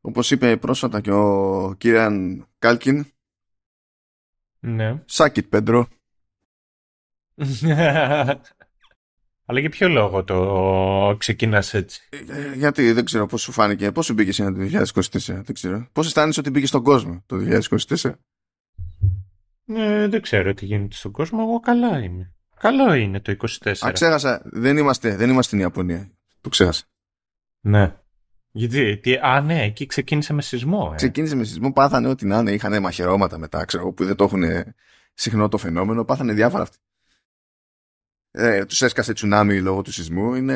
όπως είπε πρόσφατα και ο Κίραν Κάλκιν, Ναι. Σάκιτ Πέντρο. Αλλά για ποιο λόγο το ξεκίνας έτσι; Ε, γιατί δεν ξέρω πώς σου φάνηκε, πώς σου μπήκε σήμερα το 2024, δεν ξέρω. Πώς αισθάνεσαι ότι μπήκε στον κόσμο το 2024. Ε, δεν ξέρω τι γίνεται στον κόσμο. Εγώ καλά είμαι. Καλό είναι το 24. Α, ξέχασα, δεν είμαστε, δεν είμαστε στην Ιαπωνία. Το ξέχασα. Ναι. Γιατί, τι, α, ναι, εκεί ξεκίνησε με σεισμό. Ε. Ξεκίνησε με σεισμό, πάθανε ό,τι να είναι, είχαν μαχαιρώματα μετά, ξέρω, που δεν το έχουν συχνό το φαινόμενο, πάθανε διάφορα αυτοί. Ε, τους έσκασε τσουνάμι λόγω του σεισμού, είναι,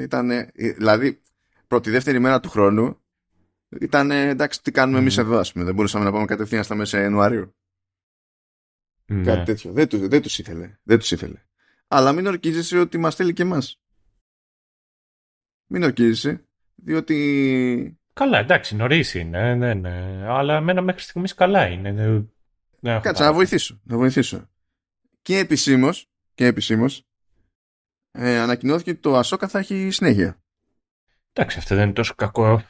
ήταν, δηλαδή, πρώτη-δεύτερη μέρα του χρόνου, ήταν, εντάξει, τι κάνουμε εμείς εδώ, ας πούμε, δεν μπορούσαμε να πάμε κατευθείαν στα μέσα Ιανουαρίου. ναι. Κάτι τέτοιο. Δεν, τους, δεν τους ήθελε. Δεν τους ήθελε. Αλλά μην ορκίζεσαι ότι μας θέλει και εμάς. Μην ορκίζεσαι, διότι Καλά, εντάξει, νωρίς είναι. Ναι, ναι. Αλλά εμένα μέχρι στιγμής καλά είναι. Δεν- δεν έχω Κάτσε να παράπονο. βοηθήσω. Να βοηθήσω. Και επισήμως, και επισήμως, ε, ανακοινώθηκε ότι το Ασόκα θα έχει συνέχεια. Εντάξει, αυτό δεν είναι τόσο κακό.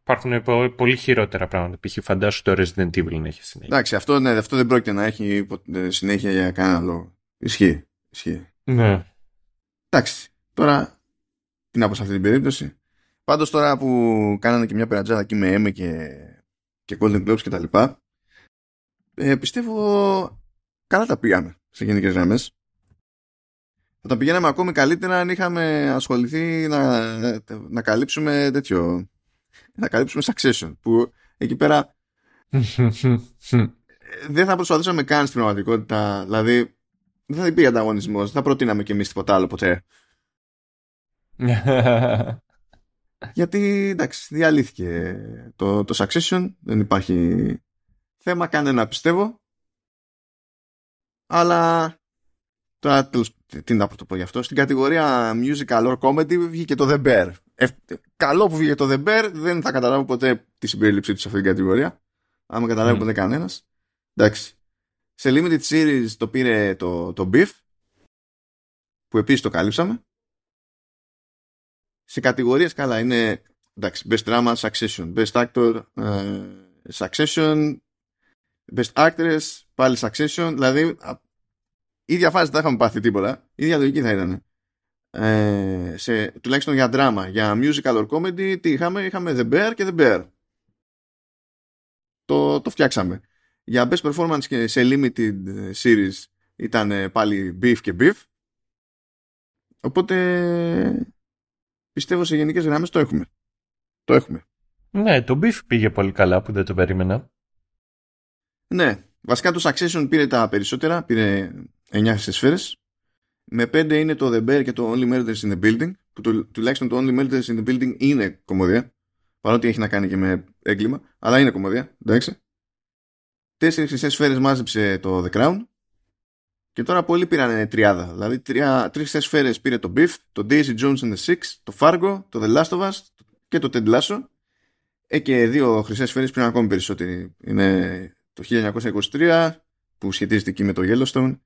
Υπάρχουν πο- πολύ χειρότερα πράγματα. Π.χ. φαντάσου το Resident Evil να έχει συνέχεια. Εντάξει, αυτό, ναι, αυτό δεν πρόκειται να έχει ποτέ συνέχεια για κανένα λόγο. Ισχύει. Ισχύει. Ναι. Εντάξει, τώρα τι να πω σε αυτή την περίπτωση; Πάντως τώρα που κάνανε και μια περατζάδα εκεί με Emmy και, και Golden Globes και τα λοιπά, ε, πιστεύω καλά τα πήγαμε σε γενικές γραμμές. Θα τα πηγαίναμε ακόμη καλύτερα αν είχαμε ασχοληθεί να, να καλύψουμε τέτοιο, να καλύψουμε Succession, που εκεί πέρα ε, δεν θα προσπαθούσαμε καν στην πραγματικότητα, δηλαδή δεν θα υπήρχε ανταγωνισμός, δεν θα προτείναμε και εμείς τίποτα άλλο ποτέ. Γιατί εντάξει, διαλύθηκε το, το Succession, δεν υπάρχει θέμα κανένα πιστεύω. Αλλά τώρα τέλος, τι να το πω γι' αυτό. Στην κατηγορία musical or comedy βγήκε το The Bear. Ε, καλό που βγήκε το The Bear, δεν θα καταλάβω ποτέ τη συμπερίληψή του σε αυτή την κατηγορία. Άμα καταλάβει Mm. ποτέ κανένας. Εντάξει. Σε limited series το πήρε το, το Beef, που επίσης το καλύψαμε σε κατηγορίες καλά είναι εντάξει, Best Drama, Succession, Best Actor, ε, Succession, Best Actress, πάλι Succession, δηλαδή α, ίδια φάση δεν θα είχαμε πάθει τίποτα, ίδια λογική θα ήταν. Ε, σε, τουλάχιστον για δράμα, για musical or comedy, τι είχαμε, είχαμε The Bear και The Bear. Το, το φτιάξαμε. Για best performance και σε limited ε, series ήταν ε, πάλι beef και beef. Οπότε πιστεύω σε γενικές γραμμές το έχουμε. Το έχουμε. ναι, το Beef πήγε πολύ καλά που δεν το περίμενα. Ναι, βασικά το Succession πήρε τα περισσότερα, πήρε 9 σφαίρες. Με 5 είναι το The Bear και το Only Murders in the Building, που του, τουλάχιστον το Only Murders in the Building είναι κομμωδία, παρότι έχει να κάνει και με έγκλημα, αλλά είναι κομμωδία, εντάξει. Τέσσερις χρυσές σφαίρες μάζεψε το The Crown και τώρα πολλοί πήραν τριάδα. Δηλαδή τρία, τρεις χρυσές σφαίρες πήρε το Beef, το Daisy Jones and the Six, το Fargo, το The Last of Us και το Ted Lasso. Ε, και δύο χρυσές σφαίρες πήραν ακόμη περισσότεροι. Είναι το 1923 που σχετίζεται εκεί με το Yellowstone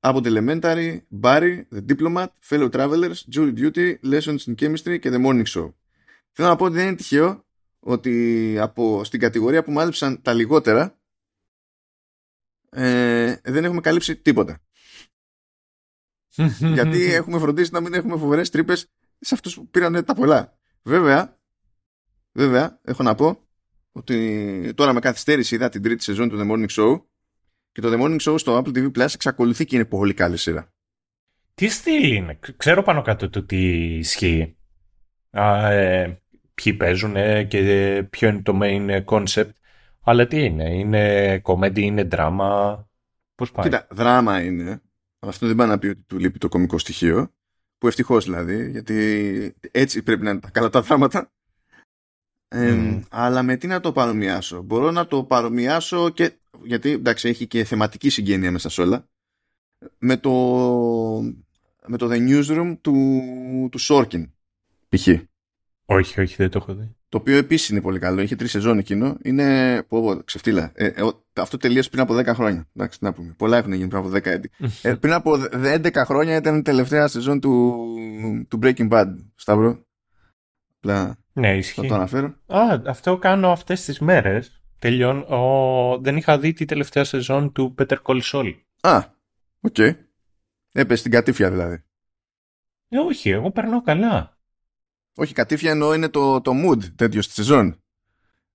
από το Elementary, Barry, The Diplomat, Fellow Travelers, Jury Duty, Lessons in Chemistry και The Morning Show. Θέλω να πω ότι δεν είναι τυχαίο ότι από, στην κατηγορία που μάζεψαν τα λιγότερα ε, δεν έχουμε καλύψει τίποτα. Γιατί έχουμε φροντίσει να μην έχουμε φοβερές τρύπες σε αυτούς που πήραν τα πολλά. Βέβαια, βέβαια, έχω να πω ότι τώρα με καθυστέρηση είδα την τρίτη σεζόν του The Morning Show και το The Morning Show στο Apple TV Plus εξακολουθεί και είναι πολύ καλή σειρά. Τι στυλ είναι, ξέρω πάνω κάτω το τι ισχύει. Α, ε, ποιοι παίζουν και ποιο είναι το main concept. Αλλά τι είναι, είναι comedy, είναι drama. Πώς πάει; Κοίτα, δράμα είναι. Αλλά αυτό δεν πάει να πει ότι του λείπει το κομικό στοιχείο. Που ευτυχώς δηλαδή, γιατί έτσι πρέπει να είναι τα καλά τα δράματα. Ε, Mm. Αλλά με τι να το παρομοιάσω; Μπορώ να το παρομοιάσω και. Γιατί εντάξει, έχει και θεματική συγγένεια μέσα σε όλα. Με το, με το The Newsroom του, του Sorkin. Π.χ. Όχι, όχι, δεν το έχω δει. Το οποίο επίσης είναι πολύ καλό. Είχε τρεις σεζόν εκείνο. Είναι. Πω, πω, ξεφτύλα. Ε, ε, ο- αυτό τελείωσε πριν από 10 χρόνια. Εντάξει, τι να πούμε. Πολλά έχουν γίνει πριν από 10 έτη. ε, πριν από 11 χρόνια ήταν η τελευταία σεζόν του, του Breaking Bad. Σταύρο. Απλά Ναι, ισχύει. Θα το αναφέρω. Α, αυτό κάνω αυτές τις μέρες. Τελειών. Ο... Δεν είχα δει τη τελευταία σεζόν του Better Call Saul. Α, οκ. Έπεσε στην κατήφεια δηλαδή. Ε, όχι, εγώ περνάω καλά. Όχι, κατήφεια εννοώ είναι το, το mood τέτοιο στη σεζόν.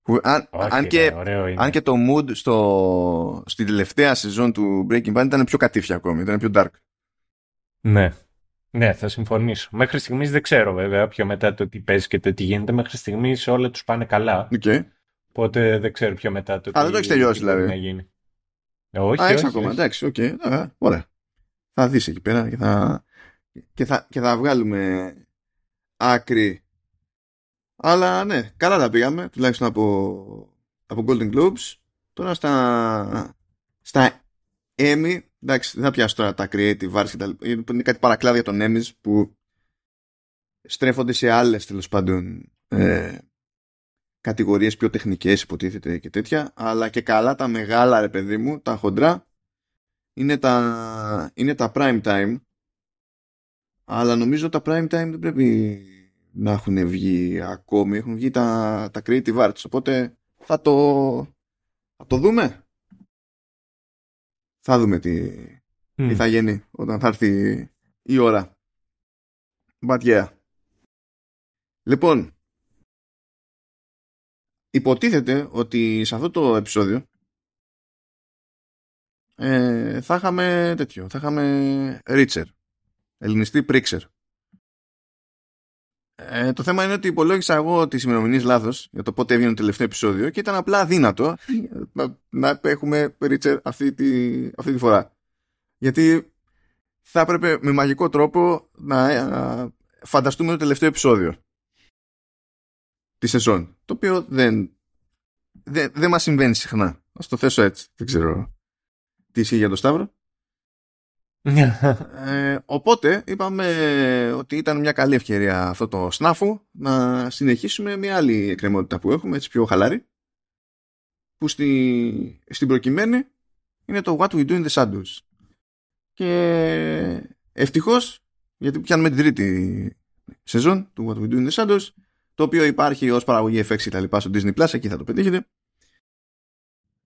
Που, αν, Όχι, αν, ρε, και, ωραίο είναι. αν και το mood στο, στην τελευταία σεζόν του Breaking Bad ήταν πιο κατήφεια ακόμη, ήταν πιο dark. Ναι. Ναι, θα συμφωνήσω. Μέχρι στιγμής δεν ξέρω βέβαια πιο μετά το τι παίζει και το τι γίνεται. Μέχρι στιγμής όλα τους πάνε καλά. Okay. Οπότε δεν ξέρω πιο μετά το Α, δεν το έχεις τελειώσει, τι μπορεί δηλαδή. να γίνει. Ε, όχι, Α, έχεις όχι, ακόμα, όχι. εντάξει, οκ. Α, Ωραία. Θα δεις εκεί πέρα και θα, και θα, και θα βγάλουμε άκρη. Αλλά ναι, καλά τα πήγαμε, τουλάχιστον από, από Golden Globes. Τώρα στα, στα Emmy, εντάξει, δεν θα πιάσω τώρα τα creative arts και τα λοιπά. Είναι κάτι παρακλάδια των Emmys που στρέφονται σε άλλες τέλος πάντων ε, κατηγορίες πιο τεχνικές υποτίθεται και τέτοια αλλά και καλά τα μεγάλα ρε παιδί μου τα χοντρά είναι τα, είναι τα prime time αλλά νομίζω τα prime time δεν πρέπει να έχουν βγει ακόμη. Έχουν βγει τα, τα creative arts οπότε θα το θα το δούμε. Θα δούμε τι, Μμ. τι θα γίνει όταν θα έρθει η ώρα. But yeah. Λοιπόν υποτίθεται ότι σε αυτό το επεισόδιο ε, θα είχαμε τέτοιο, θα είχαμε Ρίτσερ, ελληνιστή Πρίξερ. Ε, το θέμα είναι ότι υπολόγισα εγώ τις ημερομηνίες λάθος για το πότε έβγαινε το τελευταίο επεισόδιο και ήταν απλά αδύνατο να, να έχουμε Ρίτσερ αυτή τη, αυτή τη φορά. Γιατί θα έπρεπε με μαγικό τρόπο να ε, φανταστούμε το τελευταίο επεισόδιο της σεζόν. Το οποίο δεν, δεν, δεν μας συμβαίνει συχνά. Ας το θέσω έτσι. Δεν ξέρω τι ισχύει για τον Σταύρο. Ε, οπότε είπαμε ότι ήταν μια καλή ευκαιρία αυτό το σνάφου να συνεχίσουμε μια άλλη εκκρεμότητα που έχουμε, έτσι πιο χαλάρη, που στη, στην προκειμένη είναι το What We Do in the Shadows. Και ευτυχώς, γιατί πιάνουμε την τρίτη σεζόν του What We Do in the Shadows, το οποίο υπάρχει ως παραγωγή FX και τα λοιπά στο Disney Plus, εκεί θα το πετύχετε.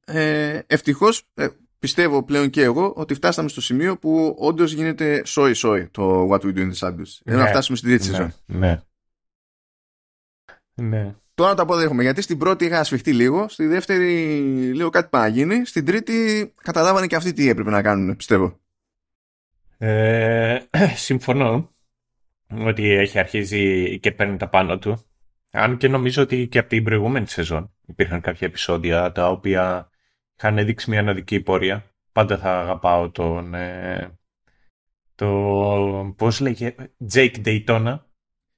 Ε, ευτυχώς, ε, πιστεύω πλέον και εγώ ότι φτάσαμε στο σημείο που όντως γίνεται σόι-σόι το What We Do in the Shadows. Ενώ να Ναι. φτάσουμε στην τρίτη σεζόν. ναι. Ναι. Τώρα το αποδέχομαι γιατί στην πρώτη είχα ασφιχτεί λίγο, στη δεύτερη λίγο κάτι πάει να γίνει, στην τρίτη καταλάβανε και αυτοί τι έπρεπε να κάνουν, πιστεύω. Ε, συμφωνώ ότι έχει αρχίσει και παίρνει τα πάνω του. Αν και νομίζω ότι και από την προηγούμενη σεζόν υπήρχαν κάποια επεισόδια τα οποία είχαν δείξει μια αναδική πορεία. Πάντα θα αγαπάω τον... Ε, το... Πώς λέγε... Jake Daytona.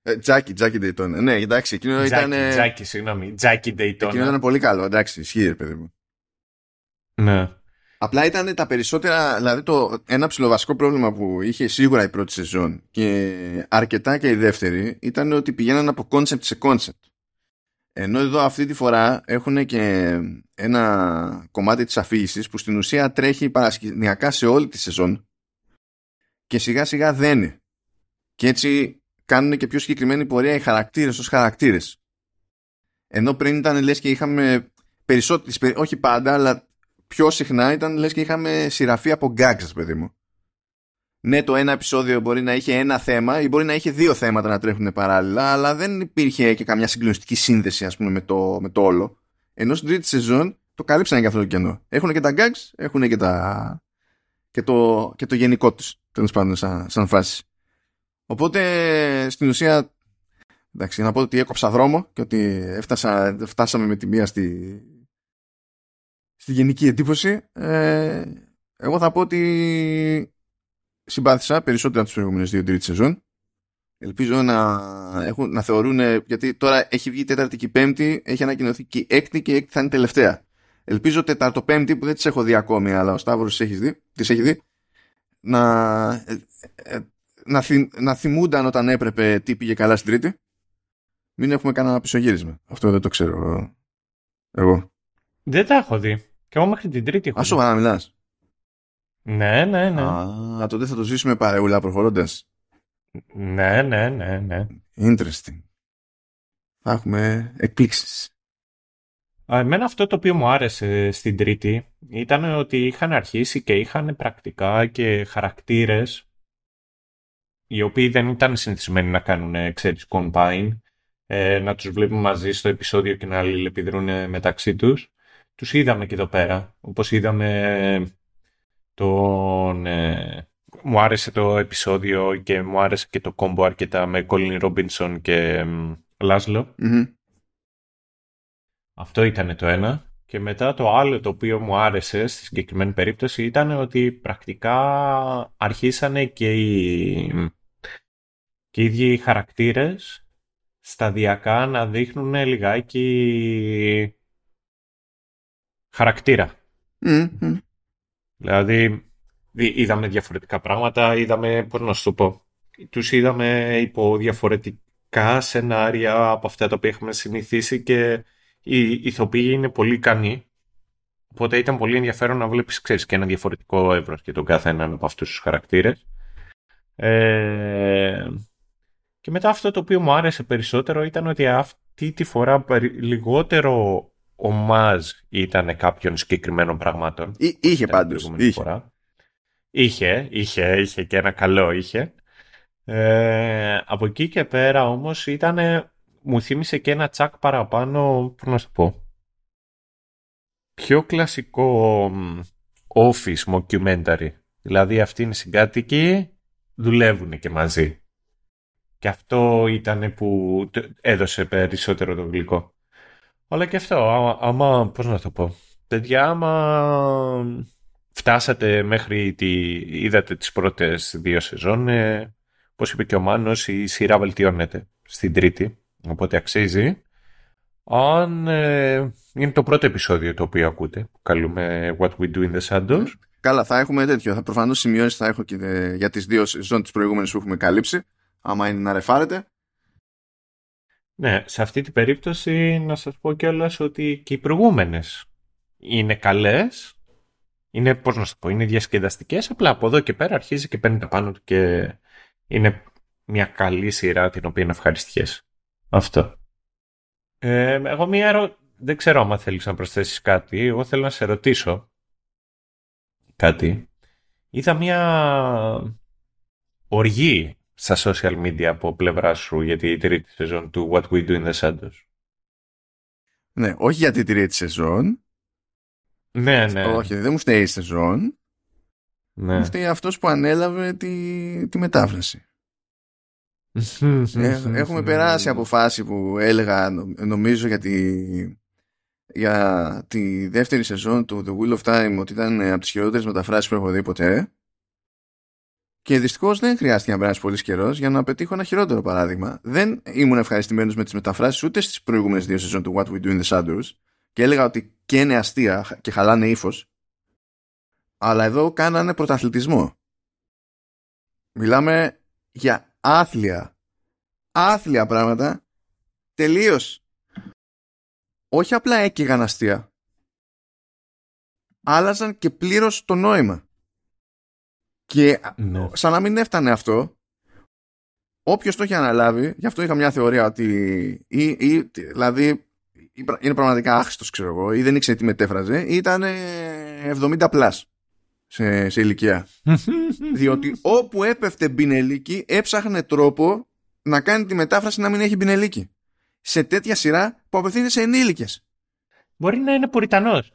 Ε, Τζάκι, Τζάκι Daytona. Ναι, εντάξει, εκείνο ήταν. Jackie, Jackie, συγγνώμη. Jackie Daytona. Εκείνο ήταν πολύ καλό, εντάξει, ισχύει, ρε παιδί μου. Ναι. Απλά ήταν τα περισσότερα, δηλαδή το ένα ψηλοβασικό πρόβλημα που είχε σίγουρα η πρώτη σεζόν και αρκετά και η δεύτερη ήταν ότι πηγαίναν από concept σε concept. Ενώ εδώ αυτή τη φορά έχουν και ένα κομμάτι της αφήγησης που στην ουσία τρέχει παρασκηνιακά σε όλη τη σεζόν και σιγά σιγά δένει. Και έτσι κάνουν και πιο συγκεκριμένη πορεία οι χαρακτήρες ως χαρακτήρες. Ενώ πριν ήταν λες και είχαμε περισσότερες, όχι πάντα, αλλά πιο συχνά ήταν λες και είχαμε σειραφή από gags, παιδί μου. Ναι, το ένα επεισόδιο μπορεί να είχε ένα θέμα ή μπορεί να είχε δύο θέματα να τρέχουν παράλληλα, αλλά δεν υπήρχε και καμιά συγκλονιστική σύνδεση, ας πούμε, με το, με το όλο. Ενώ στην τρίτη σεζόν το καλύψαν και αυτό το κενό. Έχουν και τα gags, έχουν και, τα... και, το... και το γενικό τους, τέλος πάντων, σαν, σαν φάση. Οπότε, στην ουσία, εντάξει, να πω ότι έκοψα δρόμο και ότι έφτασα, φτάσαμε με τη μία στη, στη γενική εντύπωση. Ε, εγώ θα πω ότι συμπάθησα περισσότερα από τις προηγούμενες δύο τρίτη σεζόν. Ελπίζω να, έχουν, να θεωρούν, γιατί τώρα έχει βγει η τέταρτη και η πέμπτη, έχει ανακοινωθεί και η έκτη και η έκτη θα είναι τελευταία. Ελπίζω τετάρτο πέμπτη που δεν τις έχω δει ακόμη, αλλά ο Σταύρος τις έχεις δει, τις έχει δει να, ε, ε, να, θυμ, να θυμούνταν όταν έπρεπε τι πήγε καλά στην τρίτη. Μην έχουμε κανένα πισωγύρισμα. Αυτό δεν το ξέρω εγώ. Δεν τα έχω δει. Και εγώ μέχρι την τρίτη έχω Α, δει. σοβαρά μιλάς. Ναι, ναι, ναι. Α, τότε θα το ζήσουμε παρεούλα προχωρώντας. Ναι, ναι, ναι, ναι. Interesting. θα έχουμε εκπλήξεις. Εμένα αυτό το οποίο μου άρεσε στην τρίτη ήταν ότι είχαν αρχίσει και είχαν πρακτικά και χαρακτήρες οι οποίοι δεν ήταν συνηθισμένοι να κάνουν, ξέρεις, combine, ε, να τους βλέπουμε μαζί στο επεισόδιο και να αλληλεπιδρούν μεταξύ τους. Τους είδαμε και εδώ πέρα, όπως είδαμε τον... Ε, μου άρεσε το επεισόδιο και μου άρεσε και το κόμπο αρκετά με Colin Robinson και λασλο Αυτό ήταν το ένα. Και μετά το άλλο το οποίο μου άρεσε στη συγκεκριμένη περίπτωση ήταν ότι πρακτικά αρχίσανε και οι, και οι ίδιοι οι χαρακτήρες σταδιακά να δείχνουν λιγάκι χαρακτήρα. Δηλαδή είδαμε διαφορετικά πράγματα, είδαμε, πώς να σου το πω, τους είδαμε υπό διαφορετικά σενάρια από αυτά τα οποία έχουμε συνηθίσει και οι ηθοποιοί είναι πολύ ικανοί. Οπότε ήταν πολύ ενδιαφέρον να βλέπεις, ξέρεις, και ένα διαφορετικό εύρος και τον κάθε έναν από αυτούς τους χαρακτήρες. Ε, και μετά αυτό το οποίο μου άρεσε περισσότερο ήταν ότι αυτή τη φορά λιγότερο ο Μάζ ήταν κάποιων συγκεκριμένων πραγμάτων. είχε πάντως. Είχε. Φορά. είχε, είχε, είχε και ένα καλό είχε. Ε, από εκεί και πέρα όμως ήταν, μου θύμισε και ένα τσακ παραπάνω, πώς να σου πω, πιο κλασικό office mockumentary. Δηλαδή αυτοί είναι συγκάτοικοι, δουλεύουν και μαζί. Και αυτό ήταν που έδωσε περισσότερο το γλυκό. Αλλά και αυτό, άμα, πώς να το πω, παιδιά, άμα φτάσατε μέχρι τη, είδατε τις πρώτες δύο σεζόν, ε, όπως είπε και ο Μάνος, η σειρά βελτιώνεται στην τρίτη, οπότε αξίζει. Αν ε, είναι το πρώτο επεισόδιο το οποίο ακούτε, που καλούμε What We Do in the Shadows. Καλά, θα έχουμε τέτοιο. Θα προφανώς σημειώσει θα έχω και για τις δύο σεζόν τις προηγούμενες που έχουμε καλύψει, άμα είναι να ρεφάρετε. Ναι, σε αυτή την περίπτωση να σας πω κιόλας ότι και οι προηγούμενες είναι καλές, είναι, πώς να σου πω, είναι διασκεδαστικές, απλά από εδώ και πέρα αρχίζει και παίρνει τα πάνω του και είναι μια καλή σειρά την οποία είναι ευχαριστιές. Αυτό. Ε, εγώ μία ερω... δεν ξέρω αν θέλεις να προσθέσεις κάτι, εγώ θέλω να σε ρωτήσω κάτι. Είδα μια οργή στα social media από πλευρά σου για τη τρίτη σεζόν του What We Do in the Shadows. Ναι, όχι για τη τρίτη σεζόν. Ναι, ναι. Όχι, δεν μου φταίει η σεζόν. Ναι. Μου φταίει αυτός που ανέλαβε τη, τη μετάφραση. Ε, έχουμε περάσει από φάση που έλεγα νομίζω για τη, για τη δεύτερη σεζόν του The Wheel of Time ότι ήταν από τις χειρότερες μεταφράσεις που έχω δει ποτέ και δυστυχώς δεν χρειάστηκε να περάσει πολύς καιρός για να πετύχω ένα χειρότερο παράδειγμα. Δεν ήμουν ευχαριστημένος με τις μεταφράσεις ούτε στις προηγούμενες δύο σεζόν του What We Do in the Shadows και έλεγα ότι και είναι αστεία και χαλάνε ύφος. Αλλά εδώ κάνανε πρωταθλητισμό. Μιλάμε για άθλια. Άθλια πράγματα. Τελείως. Όχι απλά έκαιγαν αστεία. Άλλαζαν και πλήρως το νόημα. Και ναι. σαν να μην έφτανε αυτό, όποιος το έχει αναλάβει, γι' αυτό είχα μια θεωρία ότι. Ή, ή, δηλαδή είναι πραγματικά άχρηστος, ξέρω εγώ, ή δεν ήξερε τι μετέφραζε, ήταν 70 plus σε, σε ηλικία. Διότι όπου έπεφτε μπινελίκι, έψαχνε τρόπο να κάνει τη μετάφραση να μην έχει μπινελίκι. Σε τέτοια σειρά που απευθύνεται σε ενήλικες. Μπορεί να είναι πουριτανός.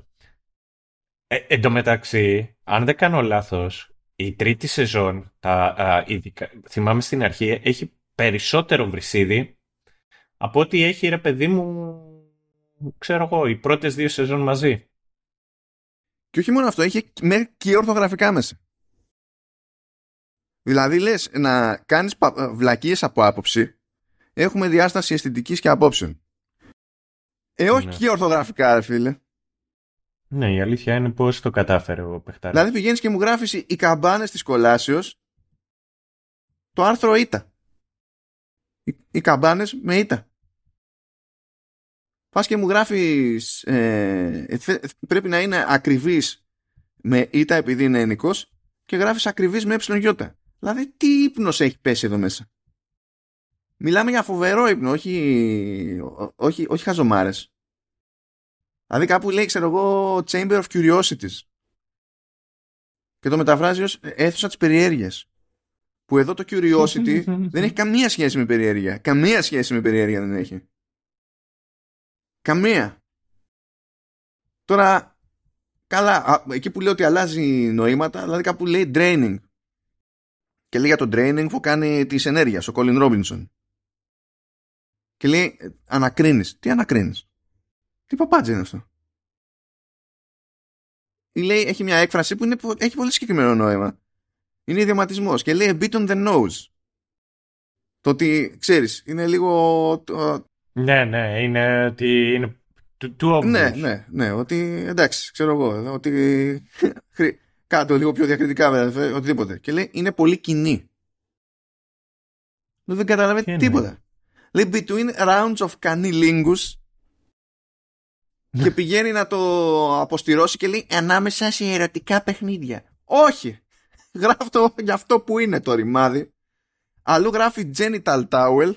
Ε, εν τω μεταξύ, αν δεν κάνω λάθος, η τρίτη σεζόν, τα, α, ειδικά, θυμάμαι στην αρχή, έχει περισσότερο βρυσίδι από ό,τι έχει ρε παιδί μου, ξέρω εγώ, οι πρώτες δύο σεζόν μαζί. Και όχι μόνο αυτό, έχει και ορθογραφικά μέσα. Δηλαδή λες να κάνεις βλακίες από άποψη, έχουμε διάσταση αισθητικής και απόψεων. Ε, όχι ναι. και ορθογραφικά, ρε φίλε. Ναι, η αλήθεια είναι πώ το κατάφερε ο παιχτάρι. Δηλαδή πηγαίνεις και μου γράφεις οι καμπάνες της κολάσεως το άρθρο ΙΤΑ. Οι, οι καμπάνες με ΙΤΑ. Πας και μου γράφεις. Ε, πρέπει να είναι ακριβής με ΙΤΑ επειδή είναι ενικός και γράφεις ακριβής με ΕΙ. Δηλαδή τι ύπνος έχει πέσει εδώ μέσα; Μιλάμε για φοβερό ύπνο, όχι, όχι, όχι χαζομάρες. Δηλαδή κάπου λέει, ξέρω εγώ, Chamber of Curiosities. Και το μεταφράζει ως αίθουσα της περιέργειας. Που εδώ το Curiosity δεν έχει καμία σχέση με περιέργεια. Καμία σχέση με περιέργεια δεν έχει. Καμία. Τώρα, καλά, εκεί που λέω ότι αλλάζει νοήματα, δηλαδή κάπου λέει draining. Και λέει για το draining που κάνει της ενέργειας, ο Colin Robinson. Και λέει, ανακρίνεις. Τι ανακρίνεις; Τι παπάτζι είναι αυτό; Ή λέει, έχει μια έκφραση που είναι, έχει πολύ συγκεκριμένο νόημα. Είναι ιδιωματισμός και λέει a bit on the nose. Το ότι, ξέρεις, είναι λίγο... Ναι, ναι, είναι ότι είναι του Ναι, ναι, ναι, ότι εντάξει, ξέρω εγώ, ότι κάτω λίγο πιο διακριτικά, βέβαια, οτιδήποτε. Και λέει, είναι πολύ κοινή. Δεν καταλαβαίνει τίποτα. Λέει, between rounds of canilingus και πηγαίνει να το αποστηρώσει και λέει, ανάμεσα σε ερωτικά παιχνίδια. Όχι! Γράφει το για αυτό που είναι το ρημάδι. Αλλού γράφει genital towel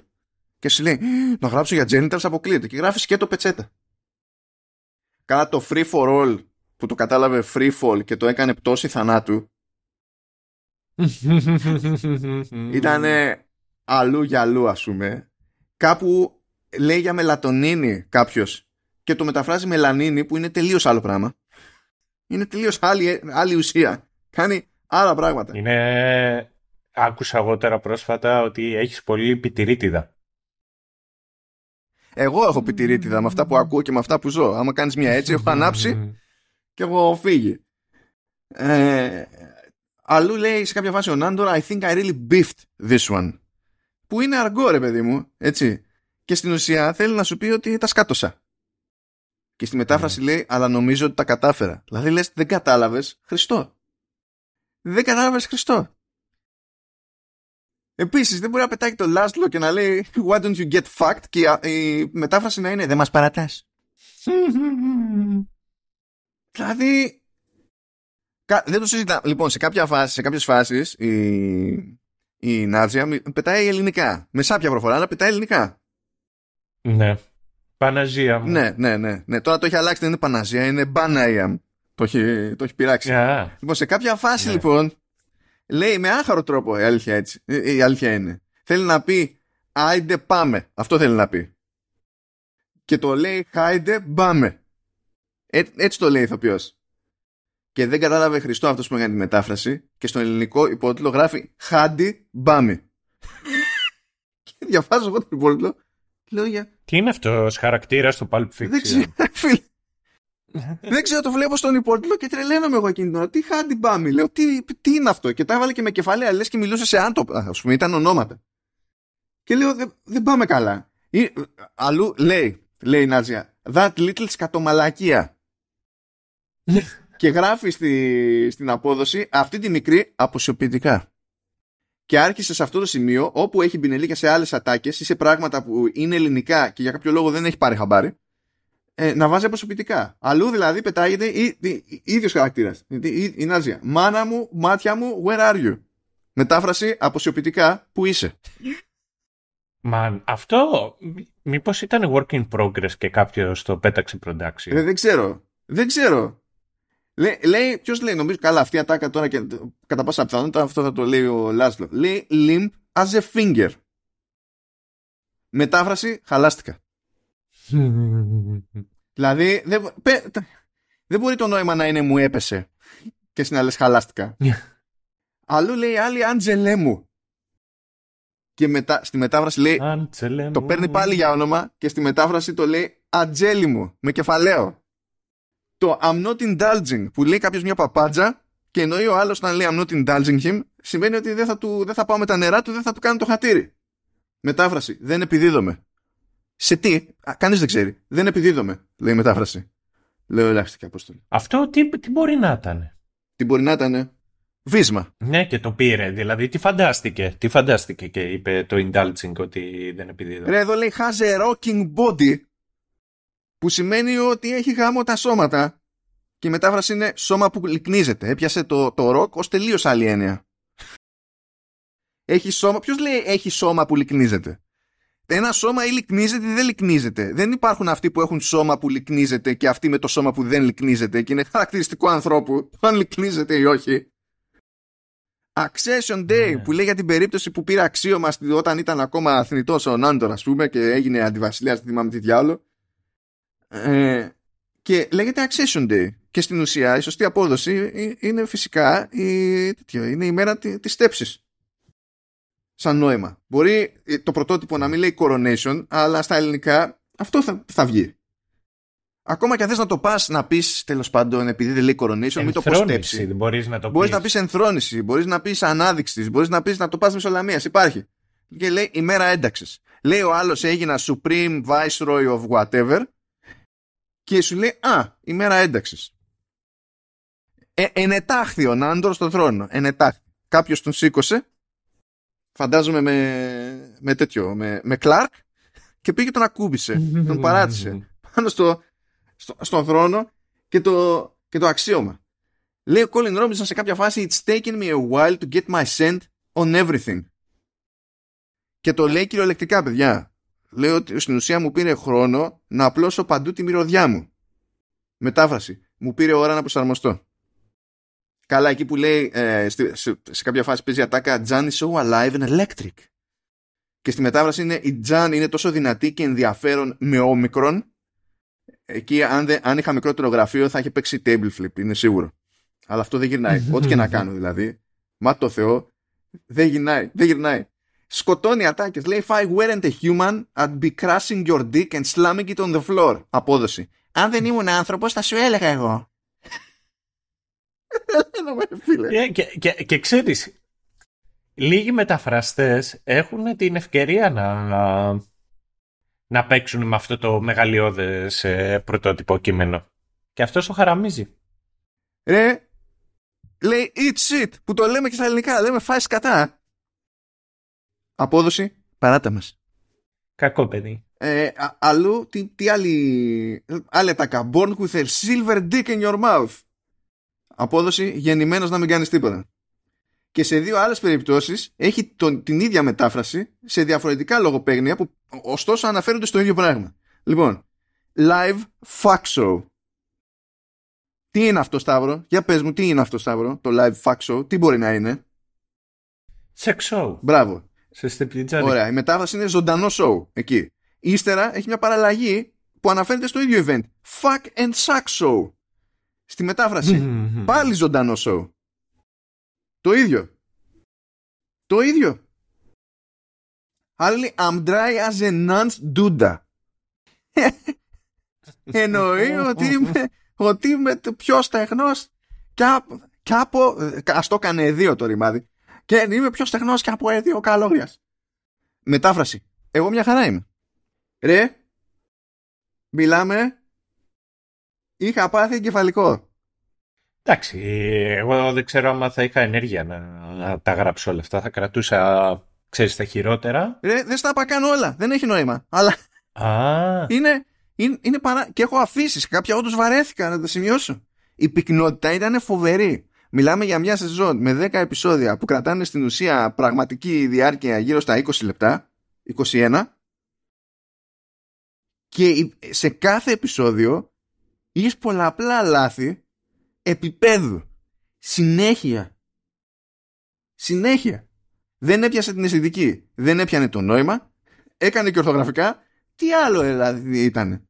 και σου λέει, να γράψω για genitals αποκλείεται. Και γράφεις και το πετσέτα. Κάνα το free for all που το κατάλαβε free fall και το έκανε πτώση θανάτου ήταν αλλού για αλλού ας πούμε κάπου λέει για μελατονίνη κάποιος και το μεταφράζει μελανίνη που είναι τελείως άλλο πράγμα είναι τελείως άλλη, άλλη ουσία κάνει άλλα πράγματα είναι άκουσα εγώ τώρα πρόσφατα ότι έχεις πολύ πιτηρίτιδα εγώ έχω πιτηρίτιδα με αυτά που ακούω και με αυτά που ζω. Άμα κάνεις μια έτσι, έχω ανάψει και έχω φύγει. Ε, αλλού λέει σε κάποια φάση ο Νάντορ I think I really beefed this one. Που είναι αργό ρε παιδί μου, έτσι. Και στην ουσία θέλει να σου πει ότι τα σκάτωσα. Και στη μετάφραση λέει αλλά νομίζω ότι τα κατάφερα. Δηλαδή λες δεν κατάλαβες Χριστό. Δεν κατάλαβες Χριστό. Επίσης, δεν μπορεί να πετάει το Λάστλο και να λέει Why don't you get fucked και η μετάφραση να είναι Δεν μας παρατάς. δηλαδή. Δεν το συζητάμε. Λοιπόν, σε, κάποια φάση, σε κάποιες φάσεις η, η Νάτζια πετάει ελληνικά. Με σάπια προφορά, αλλά πετάει ελληνικά. Ναι. Παναζία μου. Ναι, ναι, ναι, ναι. Τώρα το έχει αλλάξει, δεν είναι Παναζία, είναι Μπάναϊαμ. Το έχει, το έχει πειράξει. Yeah. Λοιπόν, σε κάποια φάση ναι. λοιπόν λέει με άχαρο τρόπο η αλήθεια, έτσι, η αλήθεια είναι. Θέλει να πει άιντε πάμε. Αυτό θέλει να πει. Και το λέει χάιντε πάμε. Ε, έτσι το λέει ηθοποιός. Και δεν κατάλαβε Χριστό αυτός που έκανε τη μετάφραση και στο ελληνικό υπότιτλο γράφει χάντι μπάμε. και διαβάζω εγώ το υπότιτλο Λέω για... Τι είναι αυτός χαρακτήρας στο Pulp Fiction; Δεν ξέρω, δεν ξέρω, το βλέπω στον υπότιτλο και τρελαίνομαι εγώ εκείνη την ώρα. Τι χάντι μπάμι, λέω, τι, τι είναι αυτό; Και τα έβαλε και με κεφαλαία, λες και μιλούσε σε άντοπα. Α πούμε, ήταν ονόματα. Και λέω, δεν, δεν πάμε καλά. Ή, αλλού λέει, λέει η Νάτζια, that little σκατομαλακία. και γράφει στη, στην απόδοση αυτή τη μικρή αποσιοποιητικά. Και άρχισε σε αυτό το σημείο, όπου έχει μπινελίκια σε άλλες ατάκες ή σε πράγματα που είναι ελληνικά και για κάποιο λόγο δεν έχει πάρει χαμπάρι ε, να βάζει αποσωπητικά. Αλλού δηλαδή πετάγεται ή, ή, ίδιος χαρακτήρας. Η, η, Νάζια. Μάνα μου, μάτια μου, where are you; Μετάφραση αποσιοποιητικά, που είσαι; Μα αυτό μήπως ήταν work in progress και κάποιος το πέταξε production; Ε, δεν ξέρω. Δεν ξέρω. Λέει, λέει ποιος λέει, νομίζω καλά αυτή η ατάκα τώρα και κατά πάσα πιθανότητα αυτό θα το λέει ο Λάσλο. Λέει limp as a finger. Μετάφραση χαλάστηκα. δηλαδή, δεν, δεν μπορεί το νόημα να είναι μου έπεσε και στην άλλη χαλάστηκα. Αλλού λέει άλλη Άντζελέ μου. Και μετά, στη μετάφραση λέει το παίρνει πάλι για όνομα και στη μετάφραση το λέει Ατζέλη μου με κεφαλαίο. Το I'm not indulging που λέει κάποιος μια παπάντζα και εννοεί ο άλλος να λέει I'm not indulging him σημαίνει ότι δεν θα, του, δεν θα πάω με τα νερά του, δεν θα του κάνω το χατήρι. Μετάφραση. Δεν επιδίδομαι. Σε τι, κανείς δεν ξέρει. Δεν επιδίδομαι, λέει η μετάφραση. Λέω ελάχιστη απόστολη. Αυτό τι, τι μπορεί να ήταν. Τι μπορεί να ήταν. Βίσμα. Ναι, και το πήρε. Δηλαδή, τι φαντάστηκε. Τι φαντάστηκε και είπε το indulging ότι δεν επιδίδομαι. Ρε, εδώ λέει has a rocking body. Που σημαίνει ότι έχει γάμο τα σώματα. Και η μετάφραση είναι σώμα που λυκνίζεται. Έπιασε το, το rock ως τελείως άλλη έννοια. Έχει σώμα. Ποιος λέει έχει σώμα που λυκνίζεται; ένα σώμα ή λυκνίζεται ή δεν λυκνίζεται. Δεν υπάρχουν αυτοί που έχουν σώμα που λυκνίζεται και αυτοί με το σώμα που δεν λυκνίζεται και είναι χαρακτηριστικό ανθρώπου αν λυκνίζεται ή όχι. Accession Day ναι. που λέει για την περίπτωση που πήρε αξίωμα όταν ήταν ακόμα αθνητός ο Νάντορ ας πούμε και έγινε αντιβασιλιάς, δεν θυμάμαι τι διάλογο. Ε, και λέγεται Accession Day. Και στην ουσία η σωστή απόδοση είναι φυσικά η, είναι η μέρα της στέψης. Σαν νόημα. Μπορεί το πρωτότυπο να μην λέει coronation, αλλά στα ελληνικά αυτό θα, θα βγει. Ακόμα και αν θες να το πας να πεις τέλος πάντων επειδή δεν λέει coronation, μην το πω στέψη. Μπορείς να το μπορείς να πεις ενθρόνηση, μπορείς να πεις ανάδειξης, μπορείς να πεις να το πας μεσολαμίας. Υπάρχει. Και λέει ημέρα ένταξης. Λέει ο άλλος έγινα Supreme Viceroy of whatever και σου λέει Α, ημέρα ένταξης. Ε, ενετάχθη ο Νάντορ στον θρόνο. Ενετάχθη. Κάποιος τον σήκωσε, φαντάζομαι με, με τέτοιο, με, με Κλάρκ, και πήγε τον ακούμπησε. τον παράτησε πάνω στο, στο, στον θρόνο και το, και το αξίωμα. Λέει ο Colin Robinson σε κάποια φάση It's taken me a while to get my scent on everything. Και το λέει κυριολεκτικά, παιδιά λέω ότι στην ουσία μου πήρε χρόνο να απλώσω παντού τη μυρωδιά μου. Μετάφραση. Μου πήρε ώρα να προσαρμοστώ. Καλά, εκεί που λέει ε, σε, σε, κάποια φάση παίζει ατάκα Jan is so alive and electric. Και στη μετάφραση είναι η Jan είναι τόσο δυνατή και ενδιαφέρον με όμικρον. Εκεί αν, δε, αν είχα μικρότερο γραφείο θα είχε παίξει table flip, είναι σίγουρο. Αλλά αυτό δεν γυρνάει. Ό,τι και να κάνω δηλαδή. Μα το Θεό δεν γυρνάει. Δεν γυρνάει σκοτώνει ατάκες. Λέει, if I weren't a human, I'd be crushing your dick and slamming it on the floor. Απόδοση. Αν δεν ήμουν άνθρωπος, θα σου έλεγα εγώ. Ε, και, και, και ξέρεις, λίγοι μεταφραστές έχουν την ευκαιρία να, να παίξουν με αυτό το μεγαλειώδες ε, πρωτότυπο κείμενο. Και αυτός σου χαραμίζει. Ρε, λέει eat shit, που το λέμε και στα ελληνικά, λέμε φάει κατά. Απόδοση, παράτα μας. Κακό παιδί. Ε, αλλού, τι, τι άλλη, άλλη τάκα. Born with a silver dick in your mouth. Απόδοση, γεννημένος να μην κάνεις τίποτα. Και σε δύο άλλες περιπτώσεις έχει τον, την ίδια μετάφραση σε διαφορετικά λογοπαίγνια που ωστόσο αναφέρονται στο ίδιο πράγμα. Λοιπόν, live fuck show. Τι είναι αυτό Σταύρο, για πες μου τι είναι αυτό Σταύρο, το live fuck show, τι μπορεί να είναι; Sex show. Μπράβο. Σε Ωραία. Η μετάφραση είναι ζωντανό show εκεί. Ύστερα έχει μια παραλλαγή που αναφέρεται στο ίδιο event. Fuck and suck show. Στη μετάφραση. Πάλι ζωντανό show. Το ίδιο. Το ίδιο. Άλλη I'm dry as a nun's duda. Εννοεί ότι είμαι, ότι είμαι πιο στεγνός και, από, ας το έκανε δύο το ρημάδι και είμαι πιο στεγνός και από έδιο καλόγριας. Μετάφραση. Εγώ μια χαρά είμαι. Ρε, μιλάμε, είχα πάθει εγκεφαλικό. Εντάξει, εγώ δεν ξέρω αν θα είχα ενέργεια να, να τα γράψω όλα αυτά. Θα κρατούσα, ξέρεις, τα χειρότερα. Ρε, δεν στα καν όλα. Δεν έχει νόημα. Αλλά Α. είναι, είναι, είναι παρά... Και έχω αφήσεις. Κάποια όντως βαρέθηκα να τα σημειώσω. Η πυκνότητα ήταν φοβερή. Μιλάμε για μια σεζόν με 10 επεισόδια που κρατάνε στην ουσία πραγματική διάρκεια γύρω στα 20 λεπτά, 21, και σε κάθε επεισόδιο είχες πολλαπλά λάθη επίπεδου. Συνέχεια. Συνέχεια. Δεν έπιασε την αισθητική. Δεν έπιανε το νόημα. Έκανε και ορθογραφικά. Τι άλλο δηλαδή ήταν.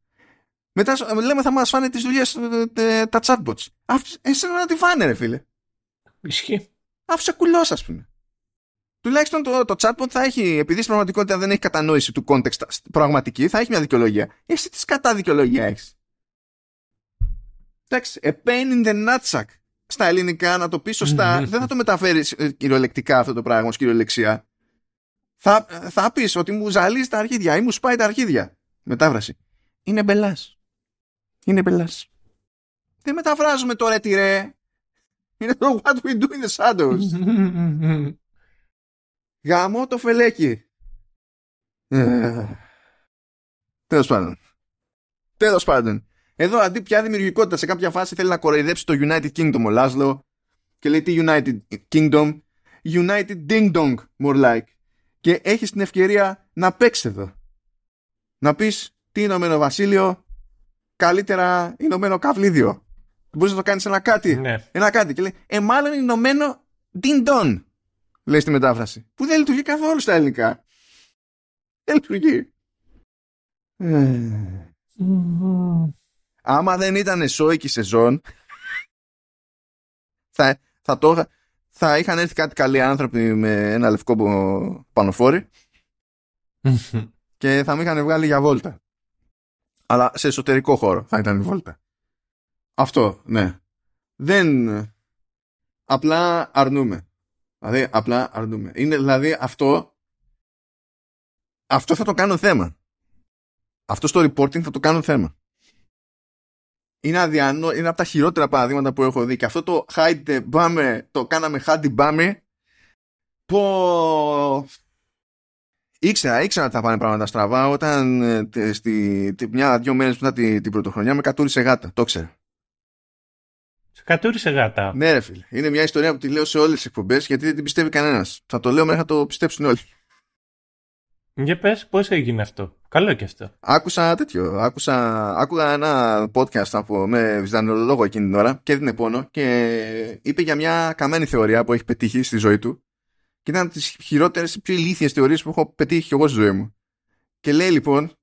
Μετά λέμε θα μας φάνε τις δουλειές ε, ε, τα chatbots. Εσένα να τη φάνε ρε φίλε. Ισχύει. Άφησε κουλός, ας πούμε. Τουλάχιστον το, το chatbot θα έχει, επειδή στην πραγματικότητα δεν έχει κατανόηση του context πραγματική, θα έχει μια δικαιολογία. Εσύ τι κατά δικαιολογία έχεις; Εντάξει, a pain in the nutsack. Στα ελληνικά, να το πεις σωστά, δεν θα το μεταφέρεις ε, κυριολεκτικά αυτό το πράγμα ως κυριολεξία. Θα, θα πεις ότι μου ζαλίζει τα αρχίδια ή μου σπάει τα αρχίδια. Μετάφραση. Είναι μπελάς. Είναι μπελάς. Δεν μεταφράζουμε τώρα τι ρε. Είναι το What We Do in the Shadows. Γάμο το φελέκι. Ε. Τέλος πάντων. Τέλος πάντων. Εδώ αντί πια δημιουργικότητα σε κάποια φάση θέλει να κοροϊδέψει το United Kingdom ο Λάσλο και λέει τι United Kingdom; United Ding Dong more like και έχει την ευκαιρία να παίξει εδώ να πεις τι Ηνωμένο Βασίλειο καλύτερα Ηνωμένο Καβλίδιο. Μπορείς να το κάνεις ένα κάτι. Ναι. Ένα κάτι. Και λέει, ε, μάλλον Ηνωμένο Ντιντον. Λέει στη μετάφραση. Που δεν λειτουργεί καθόλου στα ελληνικά. Δεν λειτουργεί. Ε. Άμα δεν ήταν σόικη σεζόν, θα, θα, το, θα είχαν έρθει κάτι καλοί άνθρωποι με ένα λευκό πανοφόρι και θα με είχαν βγάλει για βόλτα. Αλλά σε εσωτερικό χώρο θα ήταν η βόλτα. Αυτό, ναι. Δεν... Απλά αρνούμε. Δηλαδή, απλά αρνούμε. Είναι δηλαδή αυτό... Αυτό θα το κάνω θέμα. Αυτό στο reporting θα το κάνω θέμα. Είναι αδιανό, είναι από τα χειρότερα παραδείγματα που έχω δει. Και αυτό το hide μπάμε, το κάναμε hide μπάμε. Πω... Ήξερα, ήξερα ότι θα πάνε πράγματα στραβά όταν ε, στη, μια-δυο μέρες μετά την, την πρωτοχρονιά με κατούρισε γάτα. Το ήξερα. Σε κατούρισε γάτα. Ναι, ρε φίλε. Είναι μια ιστορία που τη λέω σε όλες τις εκπομπές γιατί δεν την πιστεύει κανένας. Θα το λέω μέχρι να το πιστέψουν όλοι. Για πες, πώς έγινε αυτό. Καλό και αυτό. Άκουσα τέτοιο. Άκουσα, άκουγα ένα podcast από, με βυζανιολόγο εκείνη την ώρα και έδινε πόνο και είπε για μια καμένη θεωρία που έχει πετύχει στη ζωή του. Και ήταν τις χειρότερες, πιο ηλίθιες θεωρίες που έχω πετύχει και εγώ στη ζωή μου. Και λέει λοιπόν